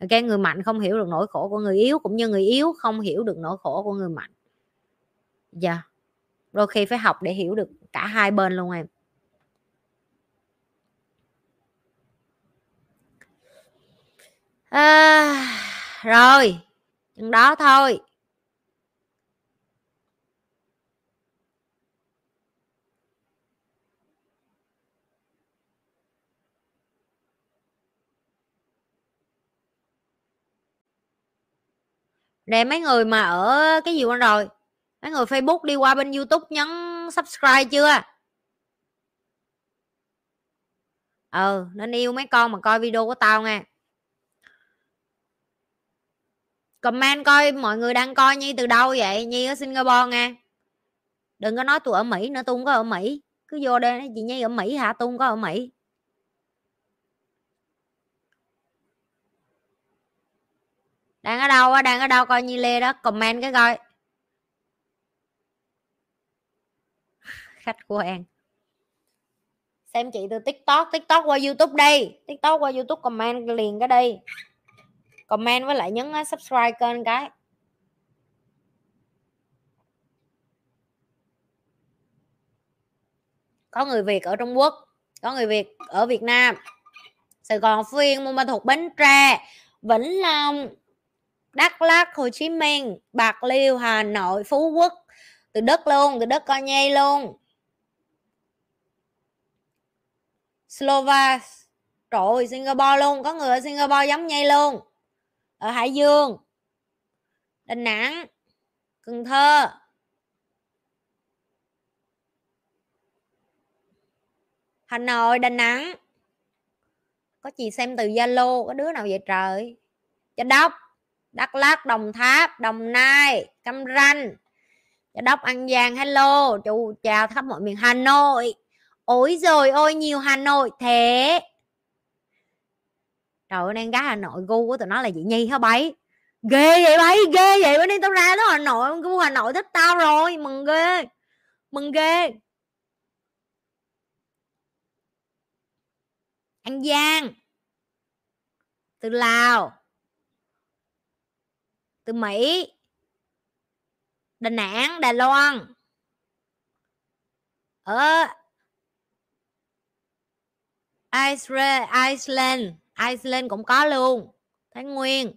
[SPEAKER 1] Ok, người mạnh không hiểu được nỗi khổ của người yếu cũng như người yếu không hiểu được nỗi khổ của người mạnh. Dạ. Yeah. đôi khi phải học để hiểu được cả hai bên luôn em. À, rồi chừng đó thôi. Nè mấy người mà ở cái gì quên rồi? Mấy người facebook đi qua bên youtube nhấn subscribe chưa? Ừ nên yêu mấy con mà coi video của tao nha. Comment coi mọi người đang coi nhi từ đâu vậy? Nhi ở singapore nha đừng có nói tôi ở mỹ nữa, tôi không có ở mỹ. Cứ vô đây chị nhi ở mỹ hả? Tôi không có ở mỹ. Đang ở đâu á? Đang ở đâu? Coi nhi lê đó. Comment cái coi. Khách quen xem chị từ tiktok. Tiktok qua youtube đi. Tiktok qua youtube comment liền cái đây comment với lại nhấn subscribe kênh cái có người việt ở trung quốc có người việt ở việt nam sài gòn phú yên buôn ma thuột bến tre vĩnh long Đắk Lắk, Hồ Chí Minh, Bạc Liêu, Hà Nội, Phú Quốc từ đất luôn, từ đất coi nhây luôn. Slovak, trời Singapore luôn, có người ở Singapore giống nhây luôn. Ở Hải Dương, Đà Nẵng, Cần Thơ. Hà Nội, Đà Nẵng. Có chị xem từ Zalo, có đứa nào vậy trời? Cho đốc Đắk Lắk Đồng Tháp Đồng Nai Cam Ranh Châu Đốc An Giang hello chú chào khắp mọi miền Hà Nội ôi rồi ôi nhiều Hà Nội thế trời ơi, đang gái Hà Nội, gu của tụi nó là chị Nhi hả bấy ghê vậy bấy ghê vậy bữa nay tao ra đó Hà Nội gu Hà Nội thích tao rồi, mừng ghê mừng ghê. An Giang, từ Lào, từ Mỹ, Đà Nẵng, Đài Loan. Ờ. Ở Israel Iceland. Iceland cũng có luôn. Thái Nguyên.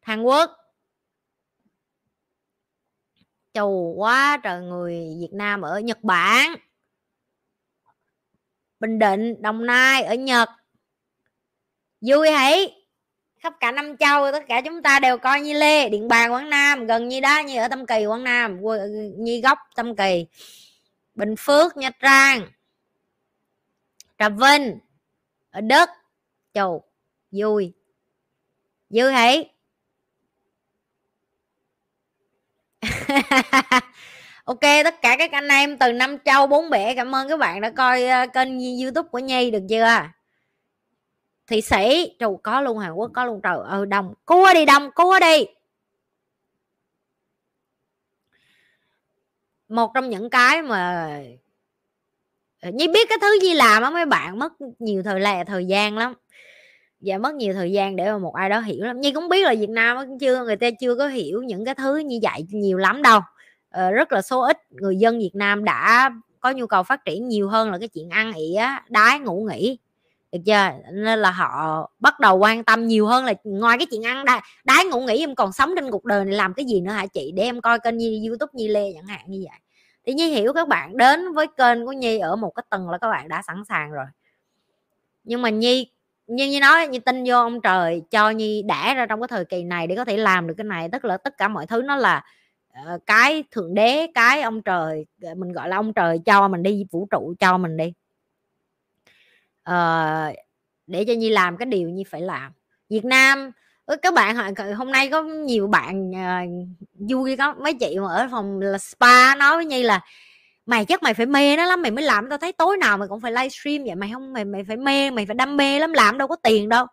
[SPEAKER 1] Hàn Quốc. Chù quá trời người Việt Nam ở Nhật Bản. Bình Định, Đồng Nai ở Nhật. Vui hãy khắp cả năm châu, tất cả chúng ta đều coi như lê. Điện bàn quảng nam, gần như đó, như ở tâm kỳ quảng nam ờ, như góc tâm kỳ. Bình phước, nha trang trà vinh, ở đất chầu, vui. Dư hãy ok, tất cả các anh em từ năm châu, bốn bể, cảm ơn các bạn đã coi ờ, kênh youtube của nhi được chưa? Thị sĩ trù có luôn hàn quốc, có luôn trời. Ơi đồng, cua đi, đồng, cua đi. Một trong những cái mà nhi biết cái thứ nhi làm á mấy bạn mất nhiều thời là thời gian lắm. Và mất nhiều thời gian để mà một ai đó hiểu lắm. Nhi cũng biết là việt nam chưa người ta chưa có hiểu những cái thứ như vậy nhiều lắm đâu. Ờ, rất là số ít người dân việt nam đã có nhu cầu phát triển nhiều hơn là cái chuyện ăn ỉa đái ngủ nghỉ. Được chưa? Nên là họ bắt đầu quan tâm nhiều hơn là ngoài cái chuyện ăn đái, đái ngủ nghỉ em còn sống trên cuộc đời này làm cái gì nữa hả chị? Để em coi kênh như youtube nhi lê chẳng hạn như vậy thì nhi hiểu các bạn đến với kênh của nhi ở một cái tầng là các bạn đã sẵn sàng rồi. Nhưng mà nhi như như nói như tin vô ông trời cho nhi đẻ ra trong cái thời kỳ này để có thể làm được cái này. Tức là tất cả mọi thứ nó là uh, cái thượng đế cái ông trời ờ, mình gọi là ông trời cho mình đi vũ trụ cho mình đi. Uh, để cho nhi làm cái điều nhi phải làm. Việt nam các bạn hôm nay có nhiều bạn uh, vui có mấy chị mà ở phòng là spa nói với nhi là mày chắc mày phải mê nó lắm mày mới làm tao thấy tối nào mày cũng phải livestream vậy. Mày không mày mày phải mê mày phải đam mê lắm làm đâu có tiền đâu.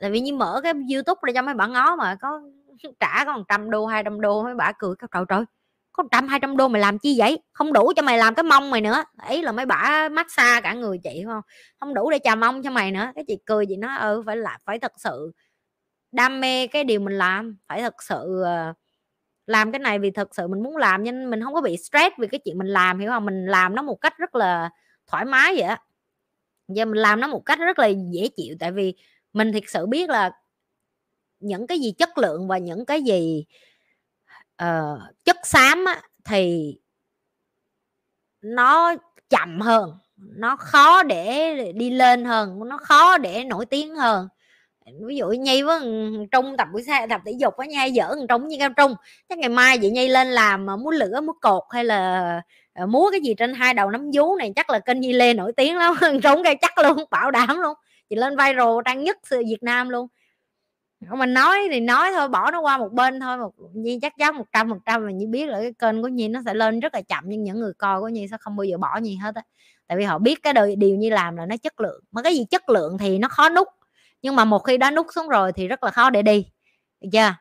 [SPEAKER 1] Tại vì như mở cái youtube ra cho mấy bạn ngó mà có trả có một trăm đô hai trăm đô mấy bà cười cái trời trời có trăm hai trăm đô mày làm chi vậy? Không đủ cho mày làm cái mông mày nữa. Ấy là mấy bả massage cả người chị không? Không đủ để chà mông cho mày nữa. Cái chị cười chị nói ừ phải là phải thật sự đam mê cái điều mình làm phải thật sự ờ, làm cái này vì thật sự mình muốn làm nhưng mình không có bị stress vì cái chuyện mình làm hiểu không mình làm nó một cách rất là thoải mái vậy á. Giờ mình làm nó một cách rất là dễ chịu tại vì mình thực sự biết là những cái gì chất lượng và những cái gì uh, chất xám á, thì nó chậm hơn nó khó để đi lên hơn nó khó để nổi tiếng hơn ví dụ nhi với trung tập buổi sáng, tập thể dục á nha, dở trung như cao trung. Chắc ngày mai vậy nhi lên làm mà múa lửa, múa cột hay là ờ, múa cái gì trên hai đầu nắm vú này, chắc là kênh nhi lê nổi tiếng lắm trung cái chắc luôn, bảo đảm luôn. Chị lên viral trang nhất việt nam luôn. Mình nói thì nói thôi, bỏ nó qua một bên thôi, một nhi chắc chắn một trăm phần trăm là nhi biết là cái kênh của nhi nó sẽ lên rất là chậm, nhưng những người coi của nhi sẽ không bao giờ bỏ nhi hết á. Tại vì họ biết cái đời điều nhi làm là nó chất lượng. Mà cái gì chất lượng thì nó khó nút nhưng mà một khi đã nút xuống rồi thì rất là khó để đi được chưa?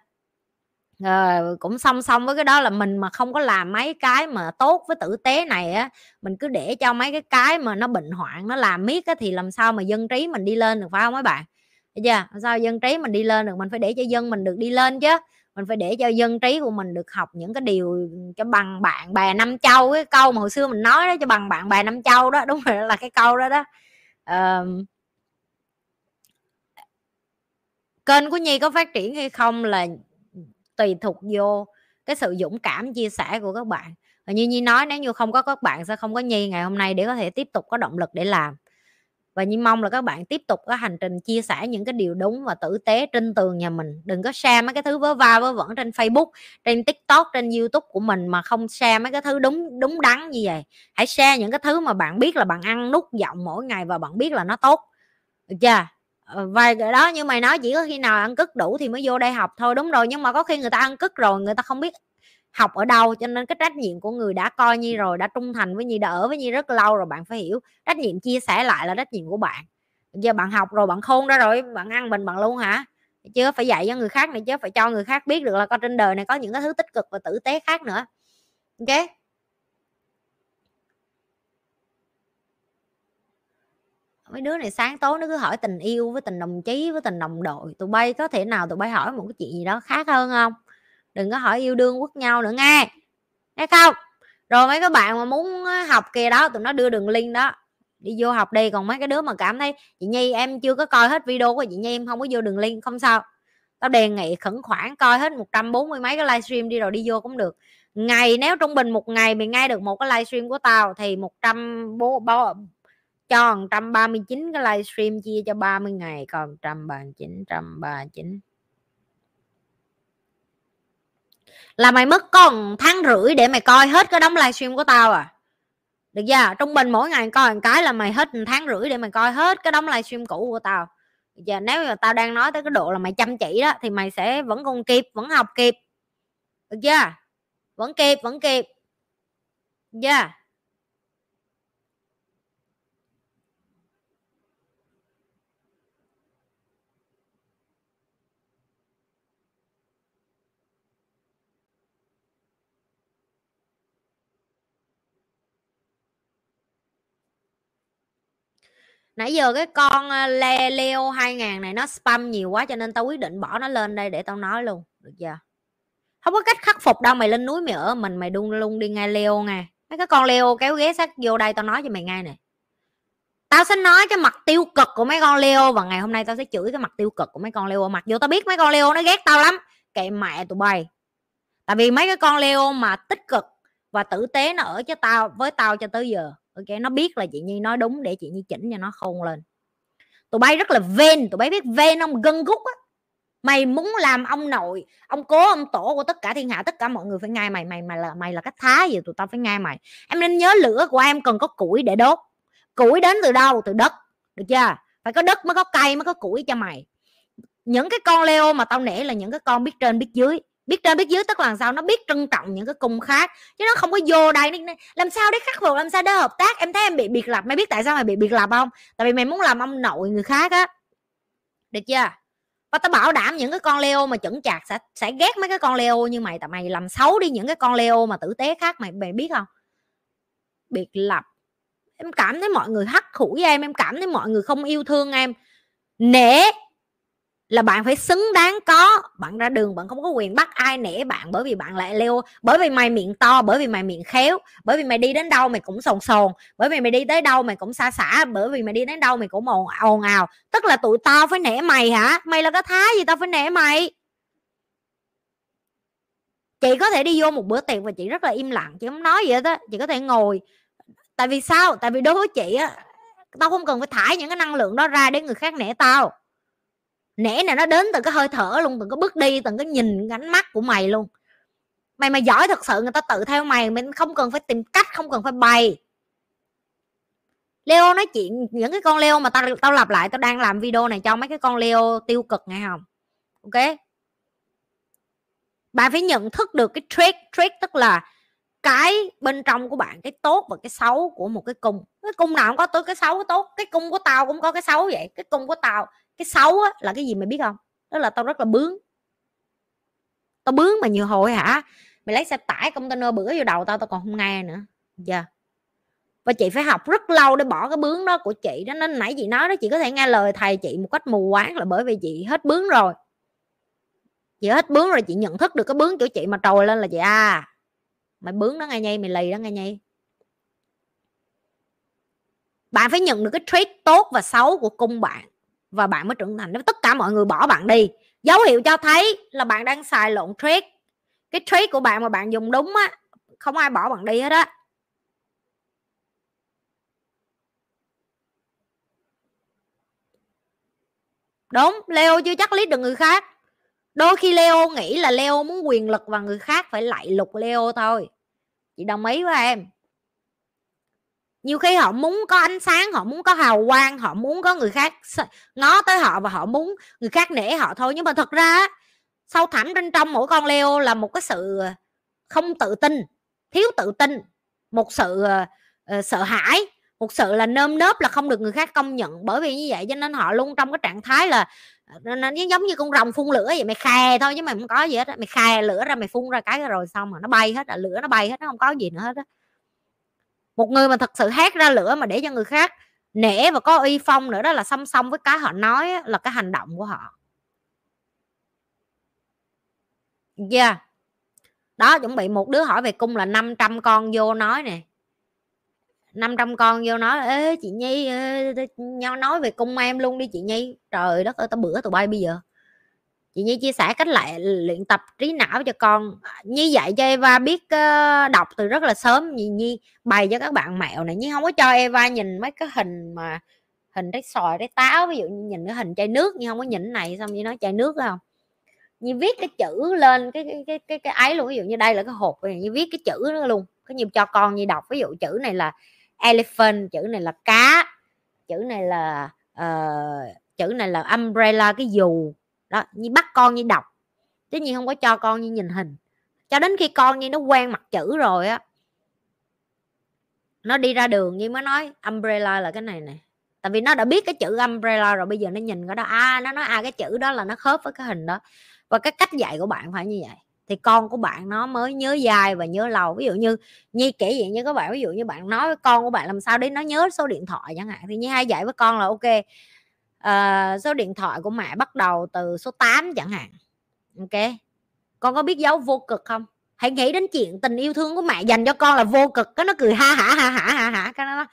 [SPEAKER 1] À, cũng song song với cái đó là mình mà không có làm mấy cái mà tốt với tử tế này á mình cứ để cho mấy cái cái mà nó bệnh hoạn nó làm miết á thì làm sao mà dân trí mình đi lên được phải không mấy bạn? Được chưa? Làm sao dân trí mình đi lên được? Mình phải để cho dân mình được đi lên chứ. Mình phải để cho dân trí của mình được học những cái điều cho bằng bạn bè năm châu cái câu mà hồi xưa mình nói đó cho bằng bạn bè năm châu đó đúng rồi là cái câu đó đó. Uh, kênh của nhi có phát triển hay không là tùy thuộc vô cái sự dũng cảm chia sẻ của các bạn. Và như nhi nói, nếu như không có các bạn sẽ không có nhi ngày hôm nay để có thể tiếp tục có động lực để làm. Và nhi mong là các bạn tiếp tục có hành trình chia sẻ những cái điều đúng và tử tế trên tường nhà mình. Đừng có share mấy cái thứ vớ va vớ vẩn trên facebook, trên tiktok, trên youtube của mình mà không share mấy cái thứ đúng đúng đắn như vậy. Hãy share những cái thứ mà bạn biết là bạn ăn nút giọng mỗi ngày và bạn biết là nó tốt. Được chưa? Ờ, vài cái đó như mày nói chỉ có khi nào ăn cất đủ thì mới vô đây học thôi đúng rồi nhưng mà có khi người ta ăn cất rồi người ta không biết học ở đâu cho nên cái trách nhiệm của người đã coi nhi rồi đã trung thành với nhi đã ở với nhi rất lâu rồi bạn phải hiểu. Trách nhiệm chia sẻ lại là trách nhiệm của bạn. Giờ bạn học rồi bạn khôn đó rồi bạn ăn mình bằng luôn hả? Chứ phải dạy cho người khác này chứ phải cho người khác biết được là coi trên đời này có những cái thứ tích cực và tử tế khác nữa. Ok? Mấy đứa này sáng tối nó cứ hỏi tình yêu với tình đồng chí với tình đồng đội tụi bay có thể nào tụi bay hỏi một cái chuyện gì đó khác hơn không? Đừng có hỏi yêu đương quốc nhau nữa nghe nghe không? Rồi mấy các bạn mà muốn học kìa đó tụi nó đưa đường link đó đi vô học đi. Còn mấy cái đứa mà cảm thấy chị nhi em chưa có coi hết video của chị nhi em không có vô đường link không sao. Tao đề nghị khẩn khoản coi hết 140 mấy cái livestream đi rồi đi vô cũng được. Ngày nếu trung bình một ngày mình nghe được một cái livestream của tao thì 100 bố, bố cho 139 cái livestream chia cho 30 ngày, còn 139 139 là mày mất còn tháng rưỡi để mày coi hết cái đống livestream của tao à? Được chưa? Trung bình mỗi ngày coi một cái là mày hết một tháng rưỡi để mày coi hết cái đống livestream cũ của tao. Giờ nếu mà tao đang nói tới cái độ là mày chăm chỉ đó, thì mày sẽ vẫn còn kịp, vẫn học kịp. Được chưa? Vẫn kịp vẫn kịp. Được chưa nãy giờ cái con ờ, Le Leo 2000 này nó spam nhiều quá cho nên tao quyết định bỏ nó lên đây để tao nói luôn, được chưa? Không có cách khắc phục đâu, mày lên núi mày ở mình, mày đun luôn đi ngay Leo nghe mấy cái con Leo kéo ghé sát vô đây tao nói cho mày ngay nè. Tao sẽ nói cái mặt tiêu cực của mấy con Leo và ngày hôm nay tao sẽ chửi cái mặt tiêu cực của mấy con Leo mặc dù tao biết mấy con Leo nó ghét tao lắm. Kệ mẹ tụi bay. Tại vì mấy cái con Leo mà tích cực và tử tế nó ở cho tao, với tao cho tới giờ ok nó biết là chị nhi nói đúng để chị nhi chỉnh cho nó khôn lên. Tụi bay rất là ven tụi bay biết ven ông gân gút á. Mày muốn làm ông nội, ông cố ông tổ của tất cả thiên hạ, tất cả mọi người phải ngay mày mày mày là mày là cách thá gì tụi tao phải ngay mày. Em nên nhớ lửa của em cần có củi để đốt. Củi đến từ đâu? Từ đất, được chưa? Phải có đất mới có cây mới có củi cho mày. Những cái con leo mà tao nể là những cái con biết trên biết dưới biết trên biết dưới tức là sao? Nó biết trân trọng những cái cung khác chứ nó không có vô đây. Nó, làm sao để khắc phục làm sao để hợp tác? Em thấy em bị biệt lập. Mày biết tại sao mày bị biệt lập không? Tại vì mày muốn làm ông nội người khác á. Được chưa? Và tao bảo đảm những cái con leo mà chững chạc sẽ sẽ ghét mấy cái con leo như mày tại mày làm xấu đi những cái con leo mà tử tế khác mày mày biết không? Biệt lập. Em cảm thấy mọi người hắt hủi em em cảm thấy mọi người không yêu thương em. Nể là bạn phải xứng đáng có. Bạn ra đường bạn không có quyền bắt ai nể bạn bởi vì bạn lại leo, bởi vì mày miệng to, bởi vì mày miệng khéo, bởi vì mày đi đến đâu mày cũng sồn sồn, bởi vì mày đi tới đâu mày cũng xa xả, bởi vì mày đi đến đâu mày cũng ồn ồn ào. Tức là tụi tao phải nể mày hả? Mày là cái thái gì tao phải nể mày? Chị có thể đi vô một bữa tiệc và chị rất là im lặng, chị không nói gì hết á, chị có thể ngồi. Tại vì sao? Tại vì đối với chị á, tao không cần phải thải những cái năng lượng đó ra để người khác nể tao nể này nó đến từ cái hơi thở luôn từng cái bước đi từng cái nhìn, ánh mắt của mày luôn. Mày mà giỏi thật sự, người ta tự theo mày mình không cần phải tìm cách, không cần phải bày. Leo nói chuyện, những cái con Leo mà tao tao lặp lại, tao đang làm video này cho mấy cái con Leo tiêu cực nghe không? Ok? Bạn phải nhận thức được cái trick trick tức là cái bên trong của bạn, cái tốt và cái xấu của một cái cung. Cái cung nào cũng có tới cái xấu cái tốt, cái cung của tao cũng có cái xấu vậy, cái cung của tao cái xấu á, là cái gì mày biết không? Đó là tao rất là bướng. Tao bướng mà nhiều hồi hả? Mày lấy xe tải container bữa vô đầu tao tao còn không nghe nữa. Giờ. Yeah. và chị phải học rất lâu để bỏ cái bướng đó của chị đó. Nên nãy chị nói đó chị có thể nghe lời thầy chị một cách mù quáng là bởi vì chị hết bướng rồi. Chị hết bướng rồi chị nhận thức được cái bướng của chị mà trồi lên là chị à. Mày bướng đó nghe nhây mày lì đó nghe nhây bạn phải nhận được cái trait tốt và xấu của cung bạn và bạn mới trưởng thành. Nếu tất cả mọi người bỏ bạn đi, dấu hiệu cho thấy là bạn đang xài lộn trick cái trick của bạn mà bạn dùng đúng á, không ai bỏ bạn đi hết á. Đúng, leo chưa chắc lít được người khác. Đôi khi leo nghĩ là leo muốn quyền lực và người khác phải lại lục leo thôi. Chị đồng ý với em nhiều khi họ muốn có ánh sáng họ muốn có hào quang họ muốn có người khác ngó tới họ và họ muốn người khác nể họ thôi. Nhưng mà thật ra sâu thẳm bên trong mỗi con leo là một cái sự ờ, không tự tin thiếu tự tin một sự uh, sợ hãi một sự là nơm nớp là không được người khác công nhận. Bởi vì như vậy cho nên họ luôn trong cái trạng thái là nó giống như con rồng phun lửa vậy mày khè thôi chứ mày không có gì hết mày khè lửa ra mày phun ra cái rồi xong mà nó bay hết là lửa nó bay hết nó không có gì nữa hết đó một người mà thật sự hát ra lửa mà để cho người khác nể và có uy phong nữa đó là song song với cái họ nói là cái hành động của họ yeah đó chuẩn bị một đứa hỏi về cung là 500 con vô nói nè 500 con vô nói ê chị Nhi ê, nhau nói về cung em luôn đi chị Nhi trời đất ơi tao bữa tụi bay bây giờ chị Nhi chia sẻ cách lại luyện tập trí não cho con. Như dạy cho Eva biết uh, đọc từ rất là sớm. Nhi Nhi bày cho các bạn mẹo này. Nhưng không có cho Eva nhìn mấy cái hình mà hình trái xoài trái táo ví dụ như nhìn cái hình chai nước. Nhưng không có nhìn này xong như nói chai nước không như viết cái chữ lên cái cái cái cái, cái ấy luôn. Ví dụ như đây là cái hộp như viết cái chữ nó luôn. Có nhiều cho con như đọc ví dụ chữ này là elephant chữ này là cá chữ này là uh, chữ này là umbrella cái dù đó, như bắt con như đọc. Chứ như không có cho con như nhìn hình. Cho đến khi con như nó quen mặt chữ rồi á, nó đi ra đường như mới nói, umbrella là cái này nè. Tại vì nó đã biết cái chữ umbrella rồi, bây giờ nó nhìn cái đó à nó nói à cái chữ đó là nó khớp với cái hình đó. Và cái cách dạy của bạn phải như vậy. Thì con của bạn nó mới nhớ dài và nhớ lâu. Ví dụ như nhi kể vậy như các bạn, ví dụ như bạn nói với con của bạn làm sao để nó nhớ số điện thoại chẳng hạn, thì nhi hay dạy với con là, ok uh, số điện thoại của mẹ bắt đầu từ số 8 chẳng hạn ok? Con có biết dấu vô cực không? Hãy nghĩ đến chuyện tình yêu thương của mẹ dành cho con là vô cực cái nó cười ha hả ha hả ha hả cái nó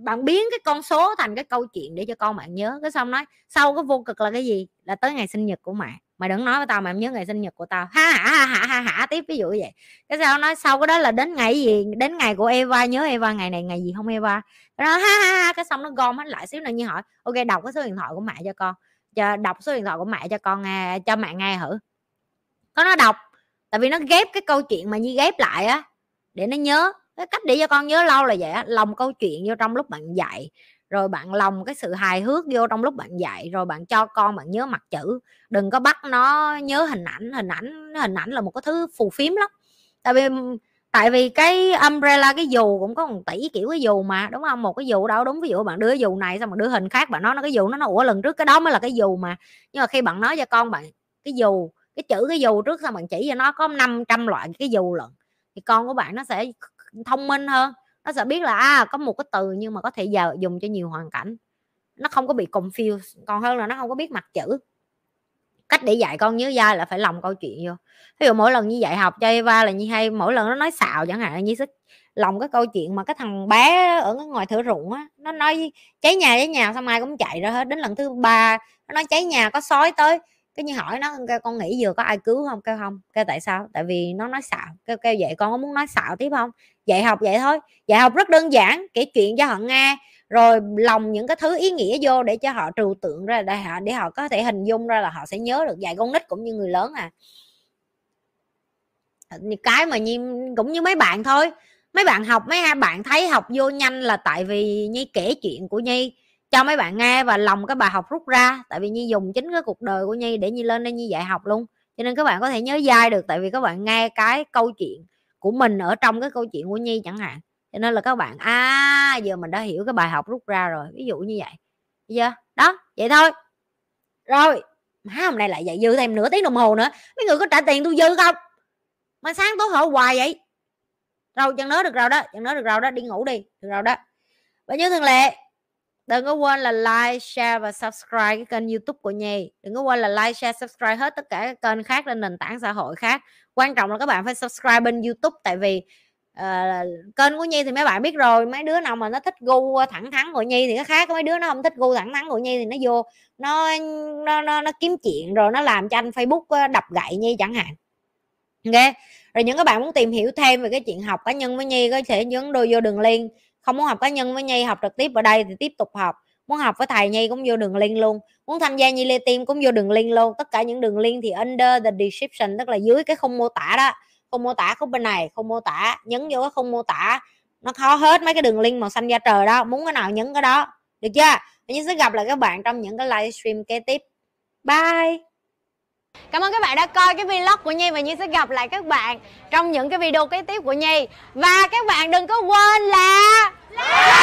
[SPEAKER 1] bạn biến cái con số thành cái câu chuyện để cho con bạn nhớ cái xong nói sau cái vô cực là cái gì? Là tới ngày sinh nhật của mẹ mày đừng nói với tao mà em nhớ ngày sinh nhật của tao. Ha hả ha hả ha hả tiếp ví dụ vậy. Cái sao nói sau cái đó là đến ngày gì? Đến ngày của Eva, nhớ Eva ngày này, ngày gì không Eva? Cái đó, ha ha ha cái xong nó gom hết lại xíu nữa như hỏi, ok, đọc cái số điện thoại của mẹ cho con. Cho đọc số điện thoại của mẹ cho con nghe, cho mẹ nghe thử. Có nó đọc, tại vì nó ghép cái câu chuyện mà như ghép lại á, để nó nhớ. Cái cách để cho con nhớ lâu là vậy á, lòng câu chuyện vô trong lúc bạn dạy rồi bạn lòng cái sự hài hước vô trong lúc bạn dạy, rồi bạn cho con bạn nhớ mặt chữ. Đừng có bắt nó nhớ hình ảnh hình ảnh hình ảnh là một cái thứ phù phiếm lắm. Tại vì tại vì cái umbrella, cái dù cũng có một tỷ kiểu cái dù mà, đúng không? Một cái dù đâu, đúng, ví dụ bạn đưa cái dù này xong bạn đưa hình khác, bạn nói nó cái dù nó nó ủa lần trước cái đó mới là cái dù mà. Nhưng mà khi bạn nói cho con bạn cái dù, cái chữ cái dù trước xong bạn chỉ cho nó có 500 loại cái dù lận, thì con của bạn nó sẽ thông minh hơn nó sẽ biết là à, có một cái từ nhưng mà có thể giờ dùng cho nhiều hoàn cảnh. Nó không có bị confuse còn hơn là nó không có biết mặt chữ. Cách để dạy con nhớ dai là phải lòng câu chuyện vô. Ví dụ mỗi lần như dạy học cho Eva là như hay mỗi lần nó nói xạo chẳng hạn như sức lòng cái câu chuyện mà cái thằng bé ở ngoài thửa ruộng á nó nói cháy nhà cháy nhà xong ai cũng chạy ra hết. Đến lần thứ ba nó nói cháy nhà có sói tới cái như hỏi nó, kêu, con nghĩ vừa có ai cứu không kêu không kêu, tại sao? Tại vì nó nói xạo. Kêu kêu, vậy con có muốn nói xạo tiếp không dạy học vậy thôi. Dạy học rất đơn giản, kể chuyện cho họ nghe, rồi lòng những cái thứ ý nghĩa vô để cho họ trừu tượng ra, để họ để họ có thể hình dung ra là họ sẽ nhớ được dạy con nít cũng như người lớn à. Cái mà nhi cũng như mấy bạn thôi. Mấy bạn học, mấy hai bạn thấy học vô nhanh là tại vì nhi kể chuyện của nhi cho mấy bạn nghe và lòng cái bài học rút ra. Tại vì nhi dùng chính cái cuộc đời của nhi để nhi lên đây nhi dạy học luôn. Cho nên các bạn có thể nhớ dai được, tại vì các bạn nghe cái câu chuyện của mình ở trong cái câu chuyện của nhi chẳng hạn. Cho nên là các bạn à giờ mình đã hiểu cái bài học rút ra rồi. Ví dụ như vậy. Giờ đó, vậy thôi. Rồi, má, hôm nay lại dạy dư thêm nửa tiếng đồng hồ nữa. Mấy người có trả tiền tôi dư không? Mà sáng tối hở hoài vậy. Rồi chẳng nói được rồi đó chẳng nói được rồi đó, đi ngủ đi, được rồi đó. Và như thường lệ đừng có quên là like share và subscribe cái kênh youtube của nhi. Đừng có quên là like share subscribe hết tất cả các kênh khác trên nền tảng xã hội khác. Quan trọng là các bạn phải subscribe bên youtube tại vì uh, kênh của nhi thì mấy bạn biết rồi mấy đứa nào mà nó thích gu thẳng thắn của nhi thì cái khác mấy đứa nó không thích gu thẳng thắn của nhi thì nó vô nó nó nó, nó kiếm chuyện rồi nó làm cho anh facebook ờ, đập gậy nhi chẳng hạn. Ok? Rồi những các bạn muốn tìm hiểu thêm về cái chuyện học cá nhân với nhi có thể nhấn đôi vô đường link không muốn học cá nhân với nhi, học trực tiếp ở đây thì tiếp tục học. Muốn học với thầy nhi cũng vô đường link luôn. Muốn tham gia nhi lê tim cũng vô đường link luôn. Tất cả những đường link thì under the description, tức là dưới cái không mô tả đó. Không mô tả khúc bên này không mô tả, nhấn vô cái không mô tả. Nó khó hết mấy cái đường link màu xanh da trời đó. Muốn cái nào nhấn cái đó. Được chưa? Nhi sẽ gặp lại các bạn trong những cái livestream kế tiếp. Bye! Cảm ơn các bạn đã coi cái vlog của Nhi và Nhi sẽ gặp lại các bạn trong những cái video kế tiếp của Nhi. Và các bạn đừng có quên là Life!